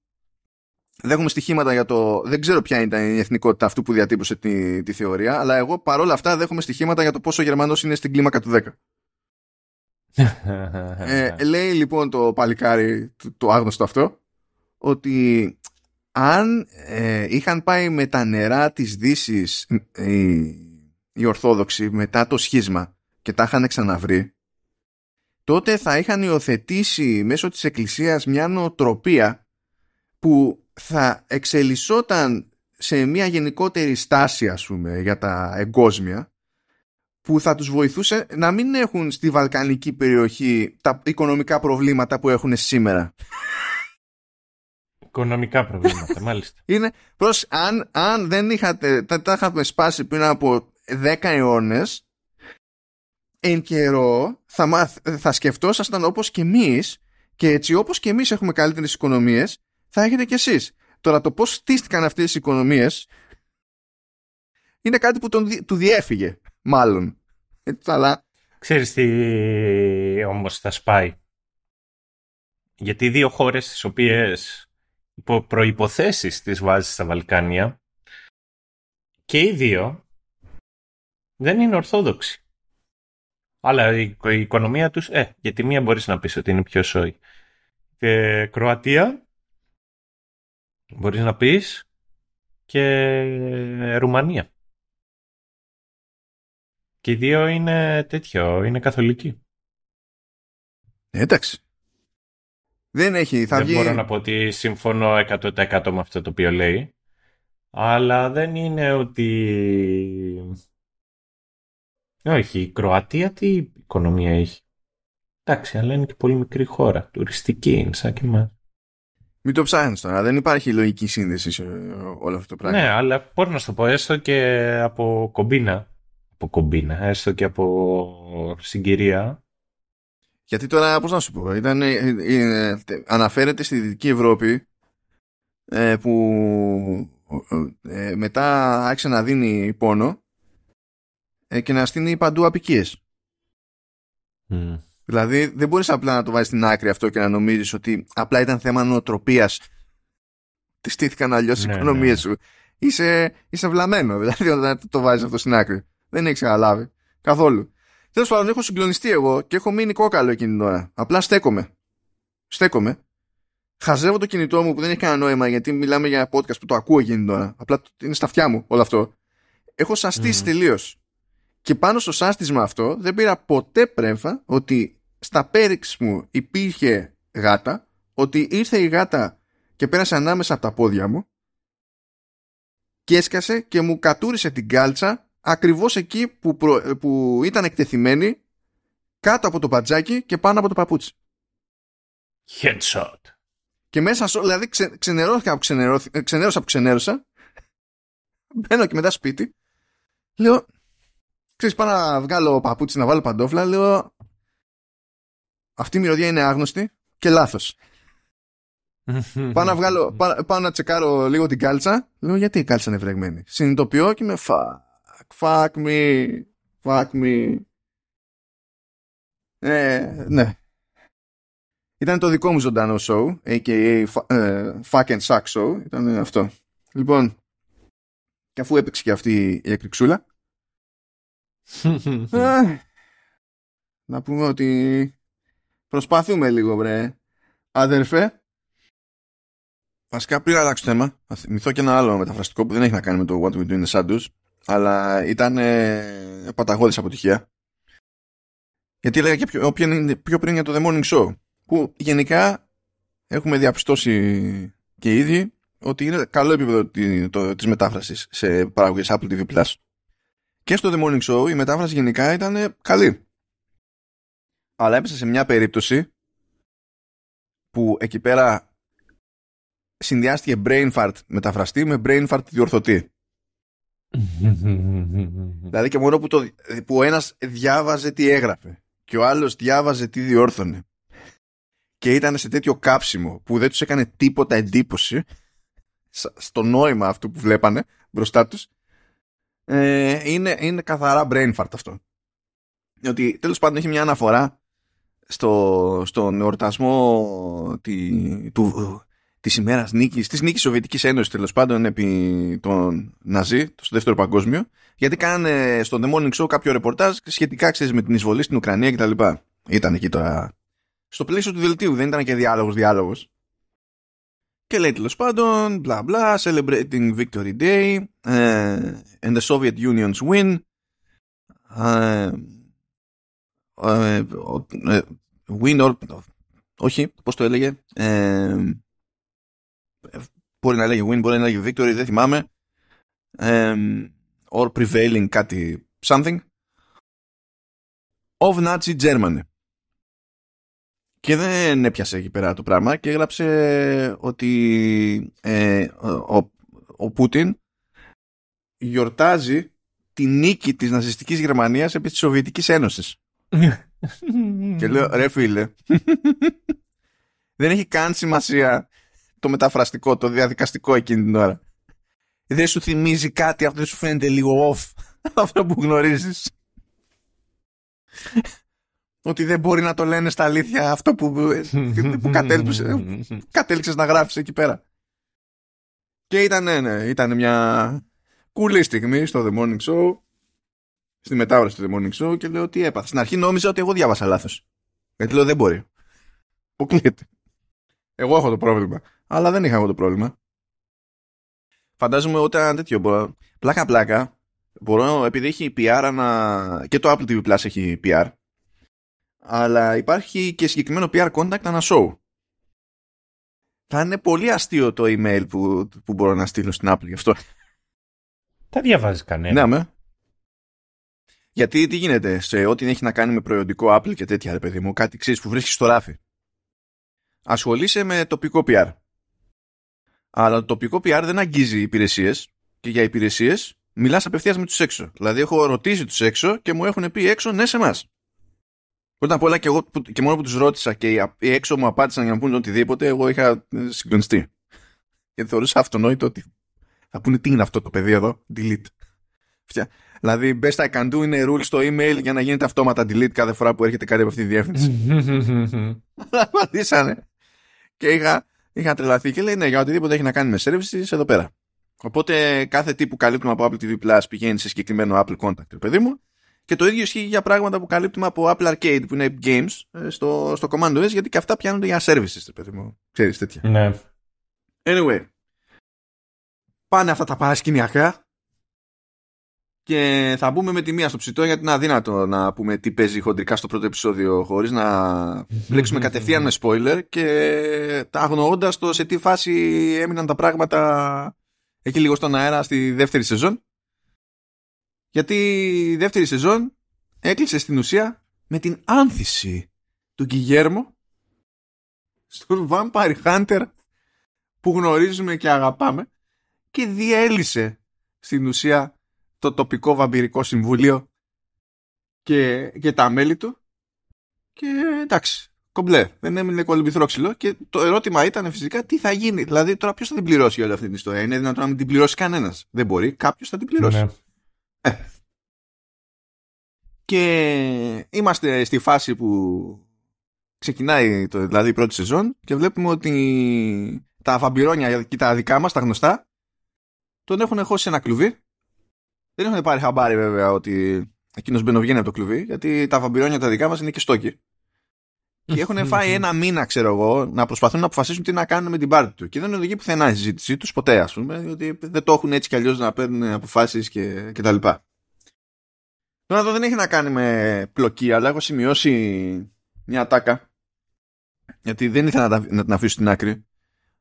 δέχομαι στοιχήματα για το. Δεν ξέρω ποια ήταν η εθνικότητα αυτού που διατύπωσε τη, τη θεωρία, αλλά εγώ παρόλα αυτά δέχομαι στοιχήματα για το πόσο ο Γερμανός είναι στην κλίμακα του 10. ε, λέει λοιπόν το παλικάρι, το, το άγνωστο αυτό, ότι αν ε, είχαν πάει με τα νερά της δύσης οι, οι Ορθόδοξοι μετά το σχίσμα και τα είχαν ξαναβρει, τότε θα είχαν υιοθετήσει μέσω της Εκκλησίας μια νοοτροπία που θα εξελισσόταν σε μια γενικότερη στάση ας πούμε για τα εγκόσμια που θα τους βοηθούσε να μην έχουν στη βαλκανική περιοχή τα οικονομικά προβλήματα που έχουν σήμερα. Οικονομικά προβλήματα, μάλιστα. Είναι προς, αν, αν δεν είχατε, τα, τα είχαμε σπάσει πριν από 10 αιώνες, εν καιρό θα, θα σκεφτόσασταν όπως και εμείς και έτσι όπως και εμείς έχουμε καλύτερες οικονομίες, θα έχετε κι εσείς. Τώρα το πώς στήστηκαν αυτές οι οικονομίες είναι κάτι που τον, του διέφυγε, μάλλον. Έτσι, αλλά... Ξέρεις τι όμως θα σπάει; Γιατί οι δύο χώρες τις οποίες υπό προϋποθέσεις τις βάζεις στα Βαλκάνια και οι δύο δεν είναι ορθόδοξοι. Αλλά η, οικονομία τους, ε, γιατί μία μπορείς να πεις ότι είναι πιο σόη. Και Κροατία Μπορείς να πεις και Ρουμανία. Και οι δύο είναι τέτοιο, είναι καθολικοί. Ε, εντάξει. Δεν έχει, θα δεν βγει... μπορώ να πω ότι συμφωνώ 100% με αυτό το οποίο λέει. Αλλά δεν είναι ότι... Όχι, η Κροατία τι οικονομία έχει; Εντάξει, αλλά είναι και πολύ μικρή χώρα. Τουριστική είναι σαν και εμάς. Μην το ψάχνεις τώρα. Δεν υπάρχει λογική σύνδεση σε όλο αυτό το πράγμα. Ναι, αλλά μπορεί να σου το πω έστω και από κομπίνα. Από κομπίνα, έστω και από συγκυρία. Γιατί τώρα, πώς να σου πω, ήταν, ε, ε, αναφέρεται στη Δυτική Ευρώπη ε, που μετά άρχισε να δίνει πόνο και να στείλει παντού απικίες. Δηλαδή δεν μπορείς απλά να το βάζεις στην άκρη αυτό και να νομίζεις ότι απλά ήταν θέμα νοοτροπίας. Τι στήθηκαν αλλιώς οι ναι, οικονομίες ναι. σου. Είσαι, είσαι βλαμμένο, δηλαδή όταν το βάζεις αυτό στην άκρη. Δεν έχει καταλάβει. Καθόλου. Τέλος πάντων, έχω συγκλονιστεί εγώ και έχω μείνει κόκαλο εκείνη την ώρα. Απλά στέκομαι. Στέκομαι. Χαζεύω το κινητό μου που δεν έχει κανένα νόημα γιατί μιλάμε για ένα podcast που το ακούω εκείνη την ώρα. Απλά είναι στα αυτιά μου όλο αυτό. Έχω σαστήσει mm. τελείως. Και πάνω στο σάστισμα αυτό δεν πήρα ποτέ πρέμφα ότι στα πέριξ μου υπήρχε γάτα, ότι ήρθε η γάτα και πέρασε ανάμεσα από τα πόδια μου και έσκασε και μου κατούρισε την κάλτσα ακριβώς εκεί που, που ήταν εκτεθειμένη κάτω από το πατζάκι και πάνω από το παπούτσι. Headshot. Και μέσα, δηλαδή ξε, ξενερώθηκα από ξενέρωσα που ξενέρωσα, μπαίνω και μετά σπίτι, λέω, ξέρεις πάω να βγάλω παπούτσι, να βάλω παντόφλα, λέω αυτή η μυρωδιά είναι άγνωστη και λάθος. πάω, να βγάλω, πάω, πάω να τσεκάρω λίγο την κάλτσα. Λέω γιατί η κάλτσα είναι βρεγμένη. Συνειδητοποιώ και με fuck, fuck me, fuck me. Ε, ναι. Ήταν το δικό μου ζωντανό show, a.k.a. Uh, fuck and suck show. Ήταν αυτό. Λοιπόν, και αφού έπαιξε και αυτή η εκρηξούλα, ε, να πούμε ότι προσπαθούμε λίγο, βρε. Αδερφέ, βασικά πριν αλλάξω θέμα, θα θυμηθώ και ένα άλλο μεταφραστικό που δεν έχει να κάνει με το What We Do in the Shadows, αλλά ήταν ε, παταγώδης αποτυχία. Γιατί έλεγα και πιο, πιο πριν για το The Morning Show, που γενικά έχουμε διαπιστώσει και ήδη ότι είναι καλό επίπεδο της μετάφρασης σε παραγωγές Apple TV+. Plus. Και στο The Morning Show η μετάφραση γενικά ήταν καλή. Αλλά έπεσε σε μια περίπτωση που εκεί πέρα συνδυάστηκε brain fart μεταφραστή με brain fart διορθωτή. δηλαδή και μόνο που, το, που ο ένας διάβαζε τι έγραφε και ο άλλος διάβαζε τι διόρθωνε και ήταν σε τέτοιο κάψιμο που δεν τους έκανε τίποτα εντύπωση στο νόημα αυτού που βλέπανε μπροστά τους ε, είναι, είναι καθαρά brain fart αυτό. Ότι τέλος πάντων έχει μια αναφορά στο, στον εορτασμό τη, του, της ημέρας νίκης, της νίκης Σοβιετικής Ένωσης τέλος πάντων επί των Ναζί, στο δεύτερο παγκόσμιο, γιατί κάνανε στο The Morning Show κάποιο ρεπορτάζ σχετικά ξέρεις, με την εισβολή στην Ουκρανία κτλ. Ήταν εκεί τώρα. Στο πλαίσιο του δελτίου δεν ήταν και διάλογος διάλογος. Και λέει τέλος πάντων, bla bla, celebrating Victory Day uh, and the Soviet Union's win. Uh, uh, win or... Όχι, πώς το έλεγε. Uh, μπορεί να λέγει win, μπορεί να λέγει victory, δεν θυμάμαι. Um, or prevailing κάτι something. Of Nazi Germany. Και δεν έπιασε εκεί πέρα το πράγμα και έγραψε ότι ε, ο, ο Πούτιν γιορτάζει τη νίκη της ναζιστικής Γερμανίας επί της Σοβιετικής Ένωσης. και λέω ρε φίλε δεν έχει καν σημασία το μεταφραστικό, το διαδικαστικό εκείνη την ώρα. Δεν σου θυμίζει κάτι, αυτό δεν σου φαίνεται λίγο off αυτό που γνωρίζεις ότι δεν μπορεί να το λένε στα αλήθεια αυτό που, που κατέληξες να γράφεις εκεί πέρα. Και ήταν, ναι, ναι, ήταν μια κουλή στιγμή στο The Morning Show, στη μετάφραση του The Morning Show και λέω τι έπαθα. Στην αρχή νόμιζα ότι εγώ διάβασα λάθος. Γιατί λέω δεν μπορεί. Αποκλείεται. Εγώ έχω το πρόβλημα. Αλλά δεν είχα εγώ το πρόβλημα. Φαντάζομαι όταν τέτοιο πλάκα πλάκα μπορώ επειδή έχει PR να... και το Apple TV Plus έχει PR αλλά υπάρχει και συγκεκριμένο PR contact ανά show. Θα είναι πολύ αστείο το email που, που μπορώ να στείλω στην Apple γι' αυτό. Τα διαβάζεις κανένα. Ναι, με. Γιατί τι γίνεται σε ό,τι έχει να κάνει με προϊόντικό Apple και τέτοια, ρε παιδί μου, κάτι ξέρεις που βρίσκεις στο ράφι. Ασχολείσαι με τοπικό PR. Αλλά το τοπικό PR δεν αγγίζει υπηρεσίες και για υπηρεσίες μιλάς απευθείας με τους έξω. Δηλαδή, έχω ρωτήσει τους έξω και μου έχουν πει έξω ναι σε εμάς. Πρώτα απ' όλα και, εγώ, και μόνο που τους ρώτησα και οι έξω μου απάντησαν για να πούνε οτιδήποτε, εγώ είχα ε, συγκλονιστεί. Γιατί θεωρούσα αυτονόητο ότι θα πούνε τι είναι αυτό το παιδί εδώ, delete. Δηλαδή, best I can do είναι rule στο email για να γίνεται αυτόματα delete κάθε φορά που έρχεται κάτι από αυτή τη διεύθυνση. Απαντήσανε. Και είχα, είχα τρελαθεί και λέει ναι, για οτιδήποτε έχει να κάνει με services εδώ πέρα. Οπότε κάθε τι που καλύπτουμε από Apple TV Plus πηγαίνει σε συγκεκριμένο Apple Contact, παιδί μου, και το ίδιο ισχύει για πράγματα που καλύπτουμε από Apple Arcade που είναι games ε, στο, στο Command OS γιατί και αυτά πιάνονται για services, παιδί μου. Ξέρεις τέτοια. Ναι. Anyway. Πάνε αυτά τα παρασκηνιακά και θα μπούμε με τη μία στο ψητό γιατί είναι αδύνατο να πούμε τι παίζει χοντρικά στο πρώτο επεισόδιο χωρίς να μπλέξουμε κατευθείαν με spoiler. Και τα αγνοώντας το σε τι φάση έμειναν τα πράγματα εκεί λίγο στον αέρα στη δεύτερη σεζόν. Γιατί η δεύτερη σεζόν έκλεισε στην ουσία με την άνθηση του Γκυγέρμο στον Vampire Hunter που γνωρίζουμε και αγαπάμε και διέλυσε στην ουσία το τοπικό βαμπυρικό συμβούλιο και, και τα μέλη του και εντάξει κομπλέ. Δεν έμεινε κολυμπηθρόξυλο και το ερώτημα ήταν φυσικά τι θα γίνει. Δηλαδή τώρα ποιος θα την πληρώσει όλη αυτή την ιστορία; Είναι δυνατόν να μην την πληρώσει κανένας; Δεν μπορεί. Κάποιος θα την πληρώσει. Ναι. Ε. Και είμαστε στη φάση που ξεκινάει το, δηλαδή η πρώτη σεζόν και βλέπουμε ότι τα βαμπυρόνια και τα δικά μας, τα γνωστά, τον έχουν χώσει σε ένα κλουβί. Δεν έχουν πάρει χαμπάρι βέβαια ότι εκείνος μπαινοβγαίνει από το κλουβί, γιατί τα βαμπυρόνια τα δικά μας είναι και στόκοι. Και έχουν φάει ένα μήνα, ξέρω εγώ, να προσπαθούν να αποφασίσουν τι να κάνουν με την πάρτη του. Και δεν οδηγεί πουθενά η συζήτησή τους ποτέ, ας πούμε, διότι δεν το έχουν έτσι κι αλλιώς να παίρνουν αποφάσεις και, και τα λοιπά. Τώρα εδώ δεν έχει να κάνει με πλοκή, αλλά έχω σημειώσει μια τάκα. Γιατί δεν ήθελα να, να την αφήσω στην άκρη.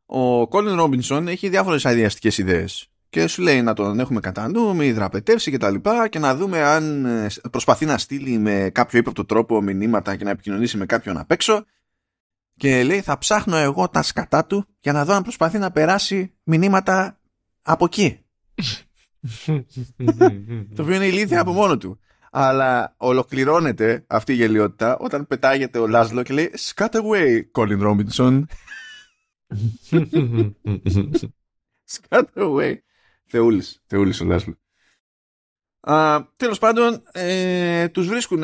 Ο Κόλιν Ρόμπινσον έχει διάφορες αειδιαστικέ ιδέες. Και σου λέει να τον έχουμε κατά νου, με υδραπετεύσει και τα λοιπά και να δούμε αν ε, προσπαθεί να στείλει με κάποιο ύποπτο τρόπο μηνύματα και να επικοινωνήσει με κάποιον απ' έξω. Και λέει θα ψάχνω εγώ τα σκατά του για να δω αν προσπαθεί να περάσει μηνύματα από εκεί. το οποίο είναι ηλίθεια από μόνο του. Αλλά ολοκληρώνεται αυτή η γελιότητα όταν πετάγεται ο Λάσλο και λέει Scut away, Colin Robinson. Scut away. Θεούλης, θεούλης ο Λάσλος. Uh, τέλος πάντων, ε, τους βρίσκουν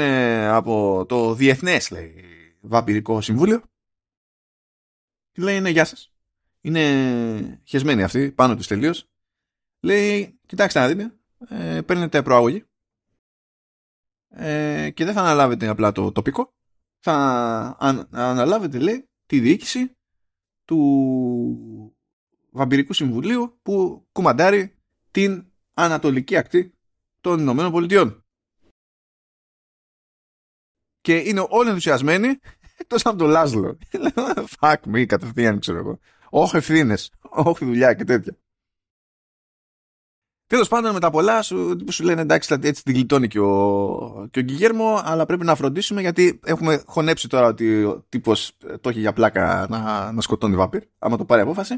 από το Διεθνές, λέει, Βαπυρικό Συμβούλιο. Και λέει, ναι, γεια σας. Είναι χεσμένοι αυτοί, πάνω τους τελείως. Λέει, κοιτάξτε να δείτε, ε, παίρνετε προαγωγή ε, και δεν θα αναλάβετε απλά το τοπικό. Θα αν, αναλάβετε, λέει, τη διοίκηση του Βαμπυρικού Συμβουλίου που κουμαντάρει την ανατολική ακτή των Ηνωμένων Πολιτειών. Και είναι όλοι ενθουσιασμένοι εκτό από τον Λάσλο. Fuck me, κατευθείαν ξέρω εγώ. Όχι ευθύνες, όχι δουλειά και τέτοια. Τέλος πάντων, με τα πολλά σου, σου λένε εντάξει, έτσι την γλιτώνει και ο, και ο Γκυγέρμο, αλλά πρέπει να φροντίσουμε γιατί έχουμε χωνέψει τώρα ότι ο τύπος το έχει για πλάκα να, να σκοτώνει βάπυρ, άμα το πάρει απόφαση.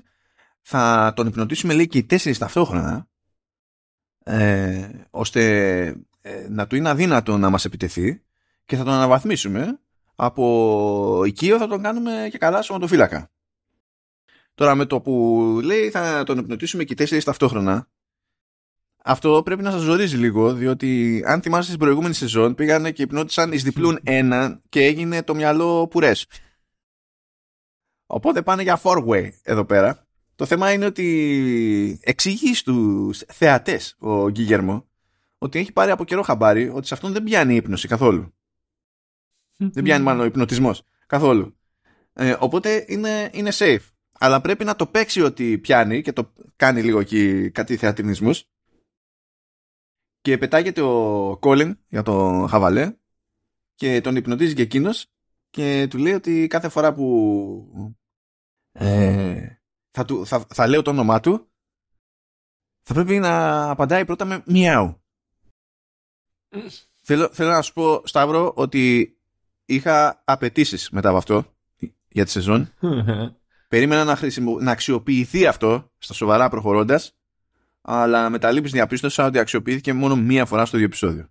Θα τον υπνοτήσουμε λέει και οι τέσσερις ταυτόχρονα, ε, ώστε ε, να του είναι αδύνατο να μας επιτεθεί και θα τον αναβαθμίσουμε. Από οικείο θα τον κάνουμε και καλά σωματοφύλακα. Τώρα με το που λέει θα τον υπνοτήσουμε και οι τέσσερις ταυτόχρονα, αυτό πρέπει να σας ζορίζει λίγο, διότι αν θυμάστε στην προηγούμενη σεζόν πήγανε και υπνώτισαν ει διπλούν ένα και έγινε το μυαλό πουρές. Οπότε πάνε για four way εδώ πέρα. Το θέμα είναι ότι εξηγείς στους θεατές ο Γκίγερμο ότι έχει πάρει από καιρό χαμπάρι ότι σε αυτόν δεν πιάνει ύπνωση καθόλου. δεν πιάνει μάλλον ο υπνοτισμός καθόλου. Ε, οπότε είναι, είναι safe. Αλλά πρέπει να το παίξει ότι πιάνει και το κάνει λίγο εκεί κάτι θεατρινισμούς και πετάγεται ο Κόλιν για το χαβαλέ και τον υπνοτίζει και εκείνος και του λέει ότι κάθε φορά που ε, θα, του, θα, θα λέω το όνομά του θα πρέπει να απαντάει πρώτα με μιαου. θέλω, θέλω να σου πω, Σταύρο, ότι είχα απαιτήσεις μετά από αυτό για τη σεζόν. Περίμενα να, να αξιοποιηθεί αυτό στα σοβαρά προχωρώντας αλλά με τα λύπης διαπίστωσα ότι αξιοποιήθηκε μόνο μία φορά στο δύο επεισόδιο.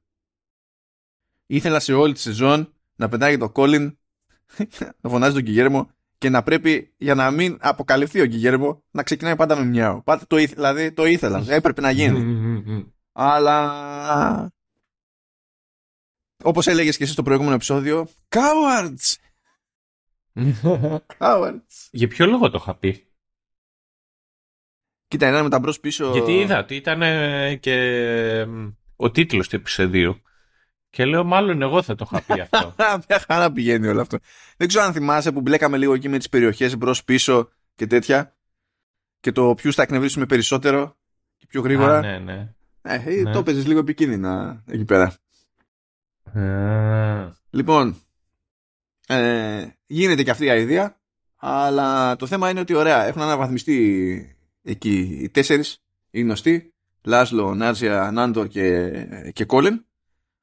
Ήθελα σε όλη τη σεζόν να πετάει το Κόλιν, να φωνάζει τον Κιγέρμο και να πρέπει για να μην αποκαλυφθεί ο Κιγέρμο να ξεκινάει πάντα με μιάου. Πάντα το, δηλαδή το ήθελα, έπρεπε να γίνει. αλλά όπως έλεγες και εσύ στο προηγούμενο επεισόδιο Cowards! Cowards! Για ποιο λόγο το είχα πει; Κοίτα, ένα με τα μπρος πίσω. Γιατί είδα ότι ήταν και ο τίτλος του επεισοδίου. Και λέω, μάλλον εγώ θα το είχα πει αυτό. Μια χαρά πηγαίνει όλο αυτό. Δεν ξέρω αν θυμάσαι που μπλέκαμε λίγο εκεί με τις περιοχές μπρο-πίσω και τέτοια. Και το ποιους θα εκνευρίσουμε περισσότερο και πιο γρήγορα. Α, ναι, ναι. Ε, ε ναι. το παίζεις λίγο επικίνδυνα εκεί πέρα. Λοιπόν, ε, γίνεται και αυτή η ιδέα. Αλλά το θέμα είναι ότι ωραία, έχουν αναβαθμιστεί εκεί οι τέσσερις, οι γνωστοί, Λάσλο, Νάτζια, Νάντορ και, και Κόλεν.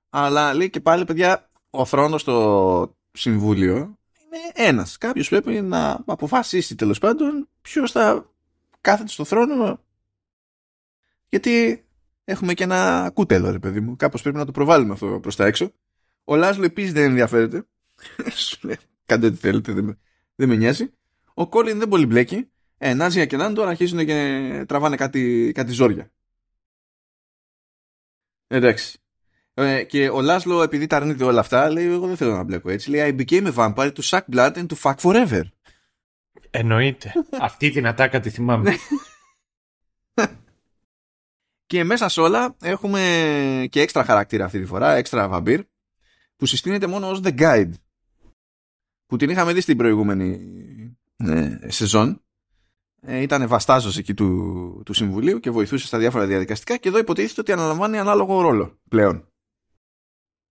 Αλλά λέει και πάλι, παιδιά, ο θρόνος στο συμβούλιο είναι ένας. Κάποιος πρέπει να αποφασίσει τέλος πάντων ποιος θα κάθεται στο θρόνο. Γιατί έχουμε και ένα κούτελο, ρε παιδί μου. Κάπως πρέπει να το προβάλλουμε αυτό προς τα έξω. Ο Λάσλο επίσης δεν ενδιαφέρεται. κάντε ό,τι θέλετε, δεν, δεν με νοιάζει. Ο Κόλιν δεν πολύ μπλέκει. Ε, Νάζια και Νάντορ αρχίζουν και τραβάνε κάτι, κάτι ζόρια. Εντάξει. Ε, και ο Λάσλο, επειδή τα αρνείται όλα αυτά, λέει: Εγώ δεν θέλω να μπλέκω έτσι. Λέει: I became a vampire to suck blood and to fuck forever. Εννοείται. Αυτή την ατάκα τη θυμάμαι. και μέσα σε όλα έχουμε και έξτρα χαρακτήρα αυτή τη φορά, έξτρα βαμπύρ, που συστήνεται μόνο ως The Guide. Που την είχαμε δει στην προηγούμενη ε, σεζόν. Ε, ήταν βαστάζος εκεί του, του Συμβουλίου και βοηθούσε στα διάφορα διαδικαστικά και εδώ υποτίθεται ότι αναλαμβάνει ανάλογο ρόλο πλέον.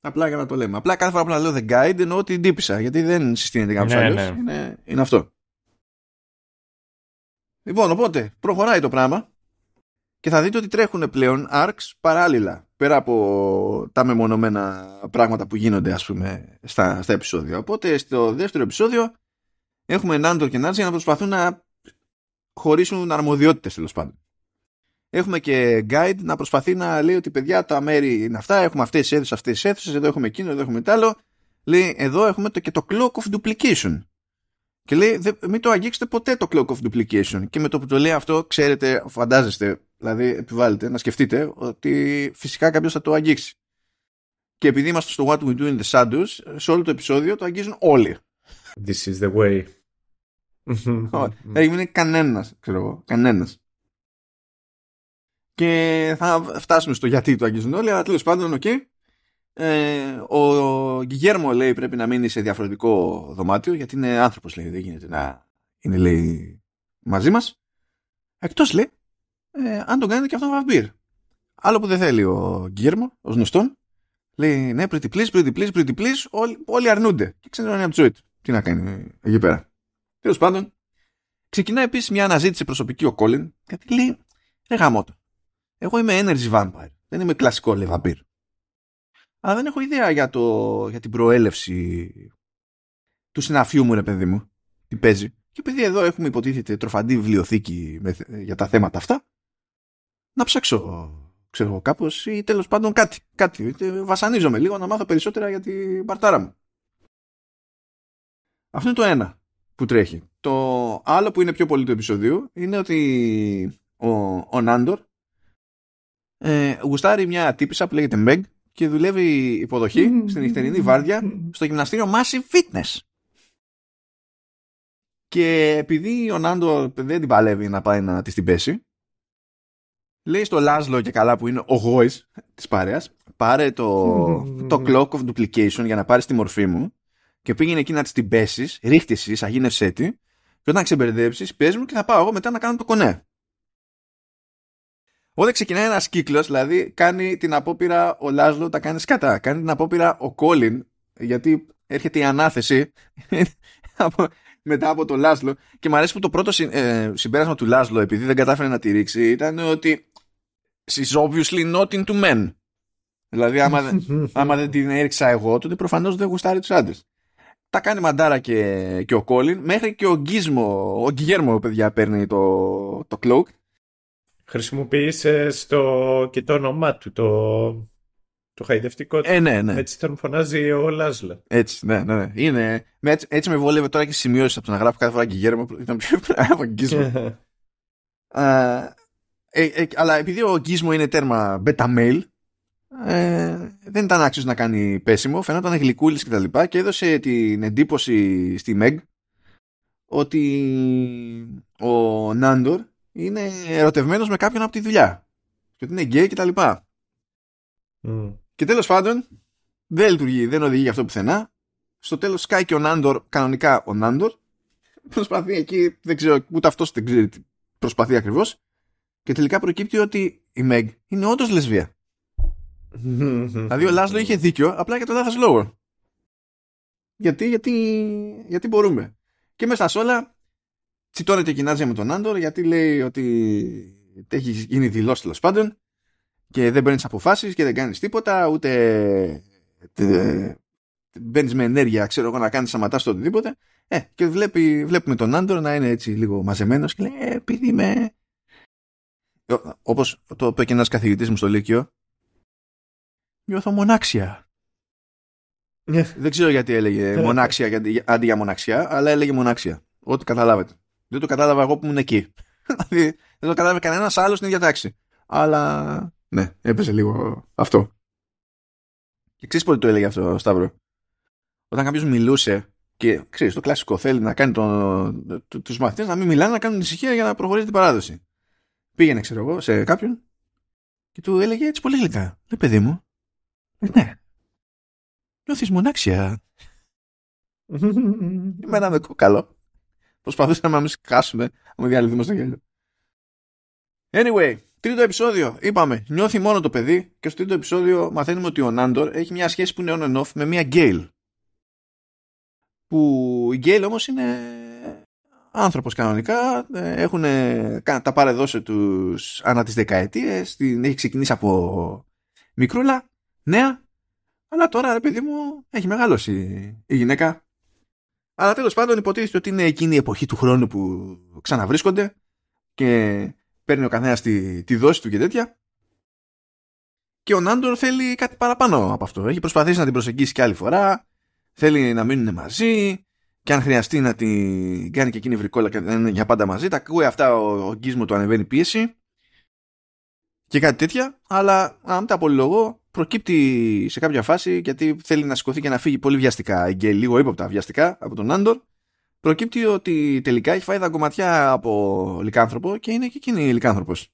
Απλά για να το λέμε. Απλά κάθε φορά που να λέω The Guide εννοώ την τύπησα γιατί δεν συστήνεται κάποιος ναι, άλλος. Ναι. Είναι, είναι αυτό. Λοιπόν, οπότε προχωράει το πράγμα και θα δείτε ότι τρέχουν πλέον arcs παράλληλα πέρα από τα μεμονωμένα πράγματα που γίνονται ας πούμε στα, στα επεισόδια. Οπότε στο δεύτερο επεισόδιο έχουμε Νάντορ και Νάρτζι να προσπαθούν να χωρίσουν αρμοδιότητες τέλος πάντων. Έχουμε και guide να προσπαθεί να λέει ότι παιδιά τα μέρη είναι αυτά, έχουμε αυτές τις αίθουσες, αυτές τις αίθουσες, εδώ έχουμε εκείνο, εδώ έχουμε τ' άλλο. Λέει εδώ έχουμε το, και το clock of duplication. Και λέει, μην το αγγίξετε ποτέ το cloak of duplication. Και με το που το λέει αυτό, ξέρετε, φαντάζεστε, δηλαδή επιβάλλεται να σκεφτείτε ότι φυσικά κάποιος θα το αγγίξει. Και επειδή είμαστε στο What We Do in the Shadows, σε όλο το επεισόδιο το αγγίζουν όλοι. This is the way. Δεν είναι κανένας, ξέρω εγώ. Κανένας. Και θα φτάσουμε στο γιατί το αγγίζουν όλοι, αλλά τέλος πάντων, οκ. Okay. Ε, ο Γκιγιέρμο λέει πρέπει να μείνει σε διαφορετικό δωμάτιο γιατί είναι άνθρωπος λέει δεν γίνεται να είναι λέει μαζί μας εκτός λέει ε, αν τον κάνετε και αυτόν βαμπύρ άλλο που δεν θέλει ο Γκυγέρμο ως γνωστόν λέει ναι pretty please pretty please pretty please όλοι, όλοι αρνούνται και ξέρουν από τη ζωή του τι να κάνει εκεί πέρα τέλος πάντων ξεκινάει επίσης μια αναζήτηση προσωπική ο Κόλιν γιατί λέει ρε γαμώτο εγώ είμαι energy vampire δεν είμαι κλασικό λέει βαμπύρ αλλά δεν έχω ιδέα για, το, για την προέλευση του συναφιού μου, ρε παιδί μου. Τι παίζει. Και επειδή εδώ έχουμε υποτίθεται τροφαντή βιβλιοθήκη με, για τα θέματα αυτά, να ψάξω, ξέρω εγώ, κάπως ή τέλος πάντων κάτι. κάτι. Βασανίζομαι λίγο να μάθω περισσότερα για την παρτάρα μου. Αυτό είναι το ένα που τρέχει. Το άλλο που είναι πιο πολύ του επεισοδίου είναι ότι ο, ο Νάντορ ε, γουστάρει μια τύπησα που λέγεται Meg και δουλεύει υποδοχή στην νυχτερινή βάρδια στο γυμναστήριο Massive Fitness. Και επειδή ο Νάντο δεν την παλεύει να πάει να της την πέσει, λέει στο Λάσλο και καλά που είναι ο γόης της παρέας, πάρε το, το clock of duplication για να πάρεις τη μορφή μου και πήγαινε εκεί να της την πέσεις, ρίχτηση, αγίνευσέ τη και όταν ξεμπερδέψεις, πες μου και θα πάω εγώ μετά να κάνω το κονέ. Όταν ξεκινάει ένας κύκλος, δηλαδή κάνει την απόπειρα ο Λάσλο, τα κάνει σκατά. Κάνει την απόπειρα ο Κόλιν, γιατί έρχεται η ανάθεση μετά από το Λάσλο. Και μου αρέσει που το πρώτο ε, συμπέρασμα του Λάσλο, επειδή δεν κατάφερε να τη ρίξει, ήταν ότι she's obviously not into men. Δηλαδή, άμα, άμα δεν την έριξα εγώ, τότε προφανώς δεν γουστάρει τους άντρες. Τα κάνει μαντάρα και, και ο Κόλιν, μέχρι και ο Γκίσμο, ο Γκιγέρμο, παιδιά, παίρνει το, το cloak Χρησιμοποίησες στο... και το όνομά του, το, το χαϊδευτικό του. Ε, ναι, ναι. Έτσι τον φωνάζει ο Λάζλο. Έτσι, ναι, ναι. ναι. Είναι... Με έτσι, έτσι με βόλευε τώρα και σημειώσεις από το να γράφω κάθε φορά και γέρμα που ήταν πιο από γκίσμο. ε, ε, αλλά επειδή ο γκίσμο είναι τέρμα beta mail, ε, δεν ήταν άξιος να κάνει πέσιμο, φαινόταν γλυκούλης και τα λοιπά και έδωσε την εντύπωση στη Meg ότι ο Νάντορ είναι ερωτευμένος με κάποιον από τη δουλειά. Και ότι είναι γκέι και τα λοιπά. Mm. Και τέλος πάντων δεν λειτουργεί, δεν οδηγεί για αυτό πουθενά. Στο τέλος σκάει και ο Νάντορ, κανονικά ο Νάντορ. Προσπαθεί εκεί, δεν ξέρω, ούτε αυτός δεν ξέρει τι προσπαθεί ακριβώς. Και τελικά προκύπτει ότι η Μεγ είναι όντως λεσβία. δηλαδή ο Λάσλο είχε δίκιο, απλά για το λάθος λόγο. Γιατί, γιατί, γιατί μπορούμε. Και μέσα σε όλα τσιτώνεται και με τον Άντορ γιατί λέει ότι έχει γίνει δηλώσεις τέλος πάντων και δεν παίρνεις αποφάσεις και δεν κάνεις τίποτα, ούτε μπαίνεις με ενέργεια, ξέρω εγώ, να κάνεις σαματά στο οτιδήποτε. Ε, και βλέπει, βλέπουμε τον Άντορ να είναι έτσι λίγο μαζεμένος και λέει: ε, Επειδή είμαι. Όπως το είπε και ένας καθηγητής μου στο Λύκειο, νιώθω μονάξια. Δεν ξέρω γιατί έλεγε μονάξια αντί για μοναξιά, αλλά έλεγε μονάξια. Ό,τι καταλάβετε. Δεν το κατάλαβα εγώ που ήμουν εκεί. Δηλαδή δεν το κατάλαβε κανένας άλλος στην ίδια τάξη. Αλλά ναι, έπεσε λίγο αυτό. Και ξέρεις πότε το έλεγε αυτό, Σταύρο; Όταν κάποιος μιλούσε και ξέρεις, το κλασικό θέλει να κάνει το, το, τους μαθητές να μην μιλάνε, να κάνουν ησυχία για να προχωρήσει την παράδοση. Πήγαινε, ξέρω εγώ, σε κάποιον και του έλεγε έτσι πολύ γλυκά. Λέει, παιδί μου, ε, ναι, νιώθεις μονάξια. Εμένα με κόκαλο. Προσπαθούσαμε να μην σκάσουμε, να μην διαλυθούμε στο γέλιο. Anyway, τρίτο επεισόδιο. Είπαμε, νιώθει μόνο το παιδί και στο τρίτο επεισόδιο μαθαίνουμε ότι ο Νάντορ έχει μια σχέση που είναι on and off με μια Γκέιλ. Που η Γκέιλ όμως είναι άνθρωπος κανονικά, έχουν τα παρεδώσει τους ανά τις δεκαετίες, την έχει ξεκινήσει από μικρούλα, νέα, αλλά τώρα ρε παιδί μου έχει μεγαλώσει η γυναίκα. Αλλά τέλος πάντων υποτίθεται ότι είναι εκείνη η εποχή του χρόνου που ξαναβρίσκονται και παίρνει ο καθένας τη, τη δόση του και τέτοια. Και ο Νάντορ θέλει κάτι παραπάνω από αυτό. Έχει προσπαθήσει να την προσεγγίσει και άλλη φορά. Θέλει να μείνουν μαζί. Και αν χρειαστεί να την κάνει και εκείνη βρικόλα και να είναι για πάντα μαζί. Τα ακούει αυτά ο, ο γκίσμο του ανεβαίνει πίεση. Και κάτι τέτοια. Αλλά αν τα απολυλογώ, προκύπτει σε κάποια φάση γιατί θέλει να σηκωθεί και να φύγει πολύ βιαστικά. Και λίγο ύποπτα βιαστικά από τον Νάντορ προκύπτει ότι τελικά έχει φάει κομματιά από λικάνθρωπο και είναι και εκείνη λικάνθρωπος.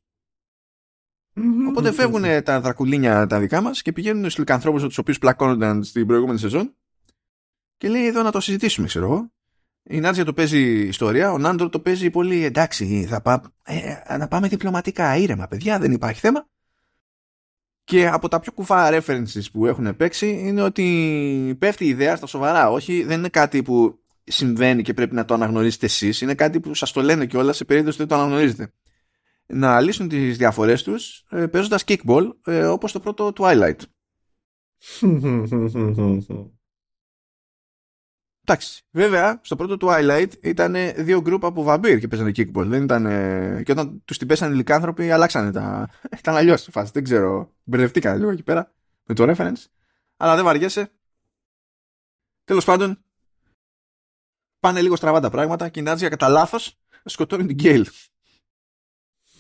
Οπότε φεύγουν τα δρακουλίνια τα δικά μας και πηγαίνουν στους λικανθρώπους τους οποίους πλακώνονταν στην προηγούμενη σεζόν και λέει εδώ να το συζητήσουμε ξέρω εγώ. Η Νάτζια το παίζει ιστορία, ο Νάντορ το παίζει πολύ εντάξει, θα πά... ε, να πάμε διπλωματικά, ήρεμα παιδιά, δεν υπάρχει θέμα. Και από τα πιο κουφά references που έχουν παίξει είναι ότι πέφτει η ιδέα στα σοβαρά. Όχι, δεν είναι κάτι που συμβαίνει και πρέπει να το αναγνωρίσετε εσείς. Είναι κάτι που σας το λένε και όλα σε περίπτωση δεν το αναγνωρίζετε. Να λύσουν τις διαφορές τους ε, παίζοντας kickball ε, όπως το πρώτο Twilight Εντάξει, βέβαια στο πρώτο Twilight ήταν δύο γκρουπ από βαμπύρ και παίζανε kickball δεν ήταν, και όταν τους την πέσανε οι λικάνθρωποι αλλάξανε τα ήταν αλλιώς φάση, δεν ξέρω μπερδευτήκανε λίγο εκεί πέρα με το reference αλλά δεν βαριέσαι τέλος πάντων πάνε λίγο στραβά τα πράγματα και η Νάτζια κατά λάθος σκοτώνει την Γκέιλ.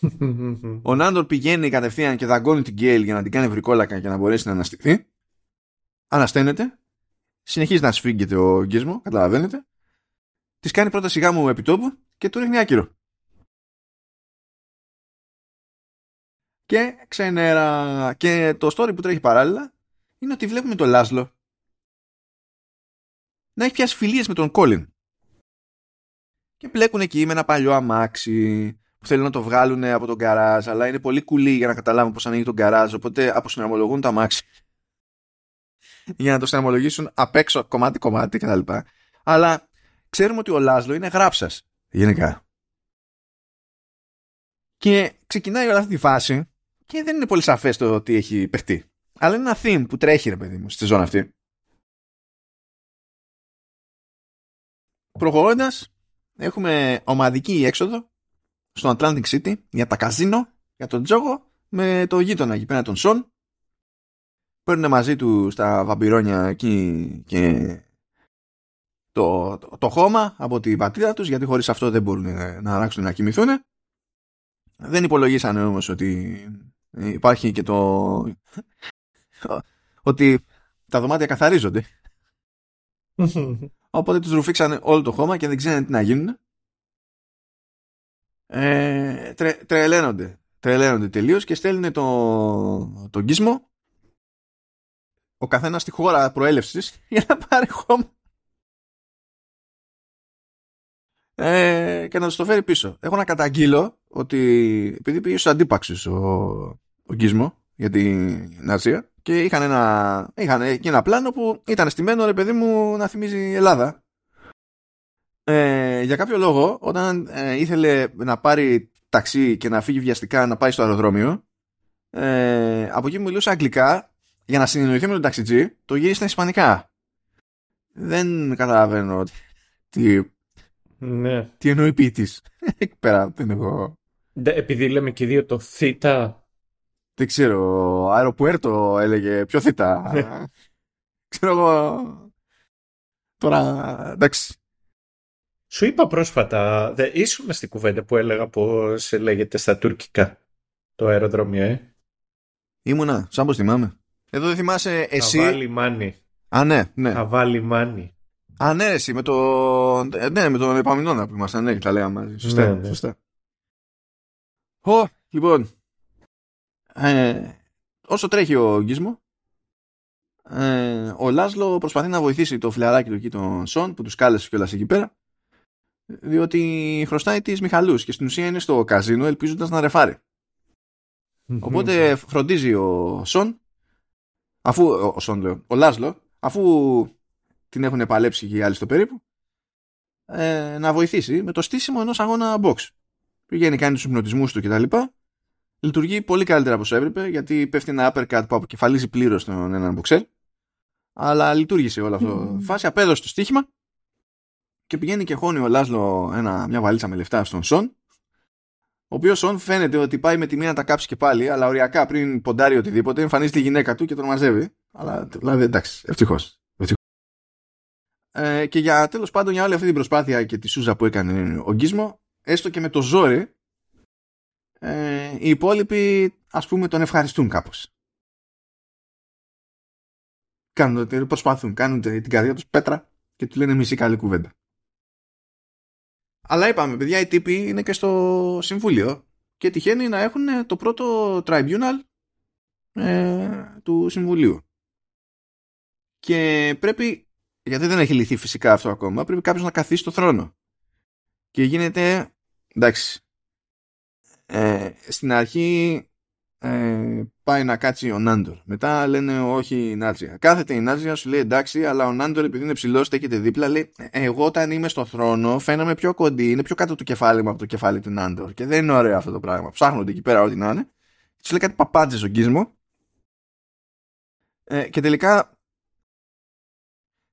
Ο Νάντορ πηγαίνει κατευθείαν και δαγκώνει την Γκέιλ για να την κάνει βρικόλακα και να μπορέσει να αναστηθεί. Ανασταίνεται. Συνεχίζει να σφίγγεται ο γκίσμο, καταλαβαίνετε. Της κάνει πρώτα σιγά μου επιτόπου και του ρίχνει άκυρο. Και ξενέρα. Και το story που τρέχει παράλληλα είναι ότι βλέπουμε τον Λάσλο να έχει πιάσει φιλίες με τον Κόλιν και μπλέκουν εκεί με ένα παλιό αμάξι που θέλουν να το βγάλουν από τον καράζ, αλλά είναι πολύ κουλή για να καταλάβουν πώς ανοίγει τον καράζ, οπότε αποσυναρμολογούν το αμάξι για να το συναρμολογήσουν απ' έξω κομμάτι-κομμάτι κτλ. Αλλά ξέρουμε ότι ο Λάσλο είναι γράψας γενικά. Και ξεκινάει όλη αυτή τη φάση και δεν είναι πολύ σαφές το ότι έχει παιχτεί. Αλλά είναι ένα theme που τρέχει, ρε παιδί μου, στη ζώνη αυτή. Προχωρώντας, έχουμε ομαδική έξοδο στο Atlantic City για τα καζίνο, για τον τζόγο με το γείτονα εκεί πέρα τον Σον παίρνουν μαζί του στα βαμπυρόνια εκεί και το, το, το χώμα από την πατρίδα τους γιατί χωρίς αυτό δεν μπορούν να αλλάξουν να κοιμηθούν δεν υπολογίσανε όμως ότι υπάρχει και το ότι τα δωμάτια καθαρίζονται Οπότε τους ρουφήξανε όλο το χώμα και δεν ξέρουν τι να γίνουν. Ε, τρε, τρελαίνονται. Τρελαίνονται τελείως και στέλνουν το, το γκίσμο ο καθένας στη χώρα προέλευσης για να πάρει χώμα. Ε, και να τους το φέρει πίσω. Έχω να καταγγείλω ότι επειδή πήγε στους αντίπαξου ο, ο Γκίσμο για την Ασία και είχαν ένα, είχαν ένα πλάνο που ήταν στημένο ρε παιδί μου να θυμίζει Ελλάδα. Ε, για κάποιο λόγο όταν ε, ήθελε να πάρει ταξί και να φύγει βιαστικά να πάει στο αεροδρόμιο ε, από εκεί μου μιλούσε αγγλικά για να συνεννοηθεί με τον ταξιτζή το γύρισε στα ισπανικά. Δεν καταλαβαίνω τι, ναι. τι εννοεί ποιητής. Εκεί πέρα δεν εγώ. Επειδή λέμε και δύο το θήτα δεν ξέρω, αεροπουέρτο έλεγε πιο θήτα. ξέρω εγώ. Τώρα, εντάξει. Σου είπα πρόσφατα, δε, ήσουν στην κουβέντα που έλεγα πως λέγεται στα τουρκικά το αεροδρόμιο, ε; Ήμουνα, σαν πως θυμάμαι. Εδώ δεν θυμάσαι εσύ; Αβά λιμάνι. Α, ναι, ναι. Αβά λιμάνι. Α, ναι, εσύ με, το... ναι, με τον Επαμινώνα που ήμασταν, ναι, τα λέγαμε μαζί. Σωστά, Ναι, ναι. σωστά. Ω, λοιπόν, ε, όσο τρέχει ο Γκίσμο, ε, ο Λάσλο προσπαθεί να βοηθήσει το φιλαράκι του εκεί, τον Σον, που τους κάλεσε κιόλας εκεί πέρα, διότι χρωστάει τις Μιχαλούς και στην ουσία είναι στο καζίνο ελπίζοντας να ρεφάρει. Οπότε φροντίζει ο Σον, αφού, ο Σον λέω, ο Λάσλο, αφού την έχουν παλέψει και οι άλλοι στο περίπου, ε, να βοηθήσει με το στήσιμο ενός αγώνα box. Πηγαίνει, κάνει τους υπνοτισμούς του κτλ. Λειτουργεί πολύ καλύτερα από όσο έπρεπε, γιατί πέφτει ένα uppercut που αποκεφαλίζει πλήρως τον έναν boxer. Αλλά λειτουργήσε όλο αυτό. Φάση απέδωσε το στοίχημα και πηγαίνει και χώνει ο Λάσλο ένα, μια βαλίτσα με λεφτά στον Σον ο οποίος Σον φαίνεται ότι πάει με τη μία να τα κάψει και πάλι, αλλά οριακά πριν ποντάρει οτιδήποτε, εμφανίζεται η γυναίκα του και τον μαζεύει. Αλλά δηλαδή εντάξει, ευτυχώς. Ε, και για τέλος πάντων για όλη αυτή την προσπάθεια και τη σούζα που έκανε ο Γκίσμο, έστω και με το ζόρι, ε, οι υπόλοιποι ας πούμε τον ευχαριστούν κάπως. Κάνουν, προσπαθούν, κάνουν την καρδιά τους πέτρα και του λένε μισή καλή κουβέντα. Αλλά είπαμε, παιδιά, οι τύποι είναι και στο Συμβούλιο και τυχαίνει να έχουν το πρώτο tribunal ε, του Συμβουλίου. Και πρέπει, γιατί δεν έχει λυθεί φυσικά αυτό ακόμα, πρέπει κάποιος να καθίσει στο θρόνο. Και γίνεται, εντάξει, ε, στην αρχή ε, πάει να κάτσει ο Νάντορ. Μετά λένε όχι η Νάτζια. Κάθεται η Νάτζια, σου λέει εντάξει, αλλά ο Νάντορ επειδή είναι ψηλός, στέκεται δίπλα, λέει Εγώ όταν είμαι στο θρόνο φαίνομαι πιο κοντή, είναι πιο κάτω το κεφάλι μου από το κεφάλι του Νάντορ. Και δεν είναι ωραίο αυτό το πράγμα. Ψάχνονται εκεί πέρα ό,τι να είναι. Του λέει κάτι παπάντζες ο γκίσμο. Ε, και τελικά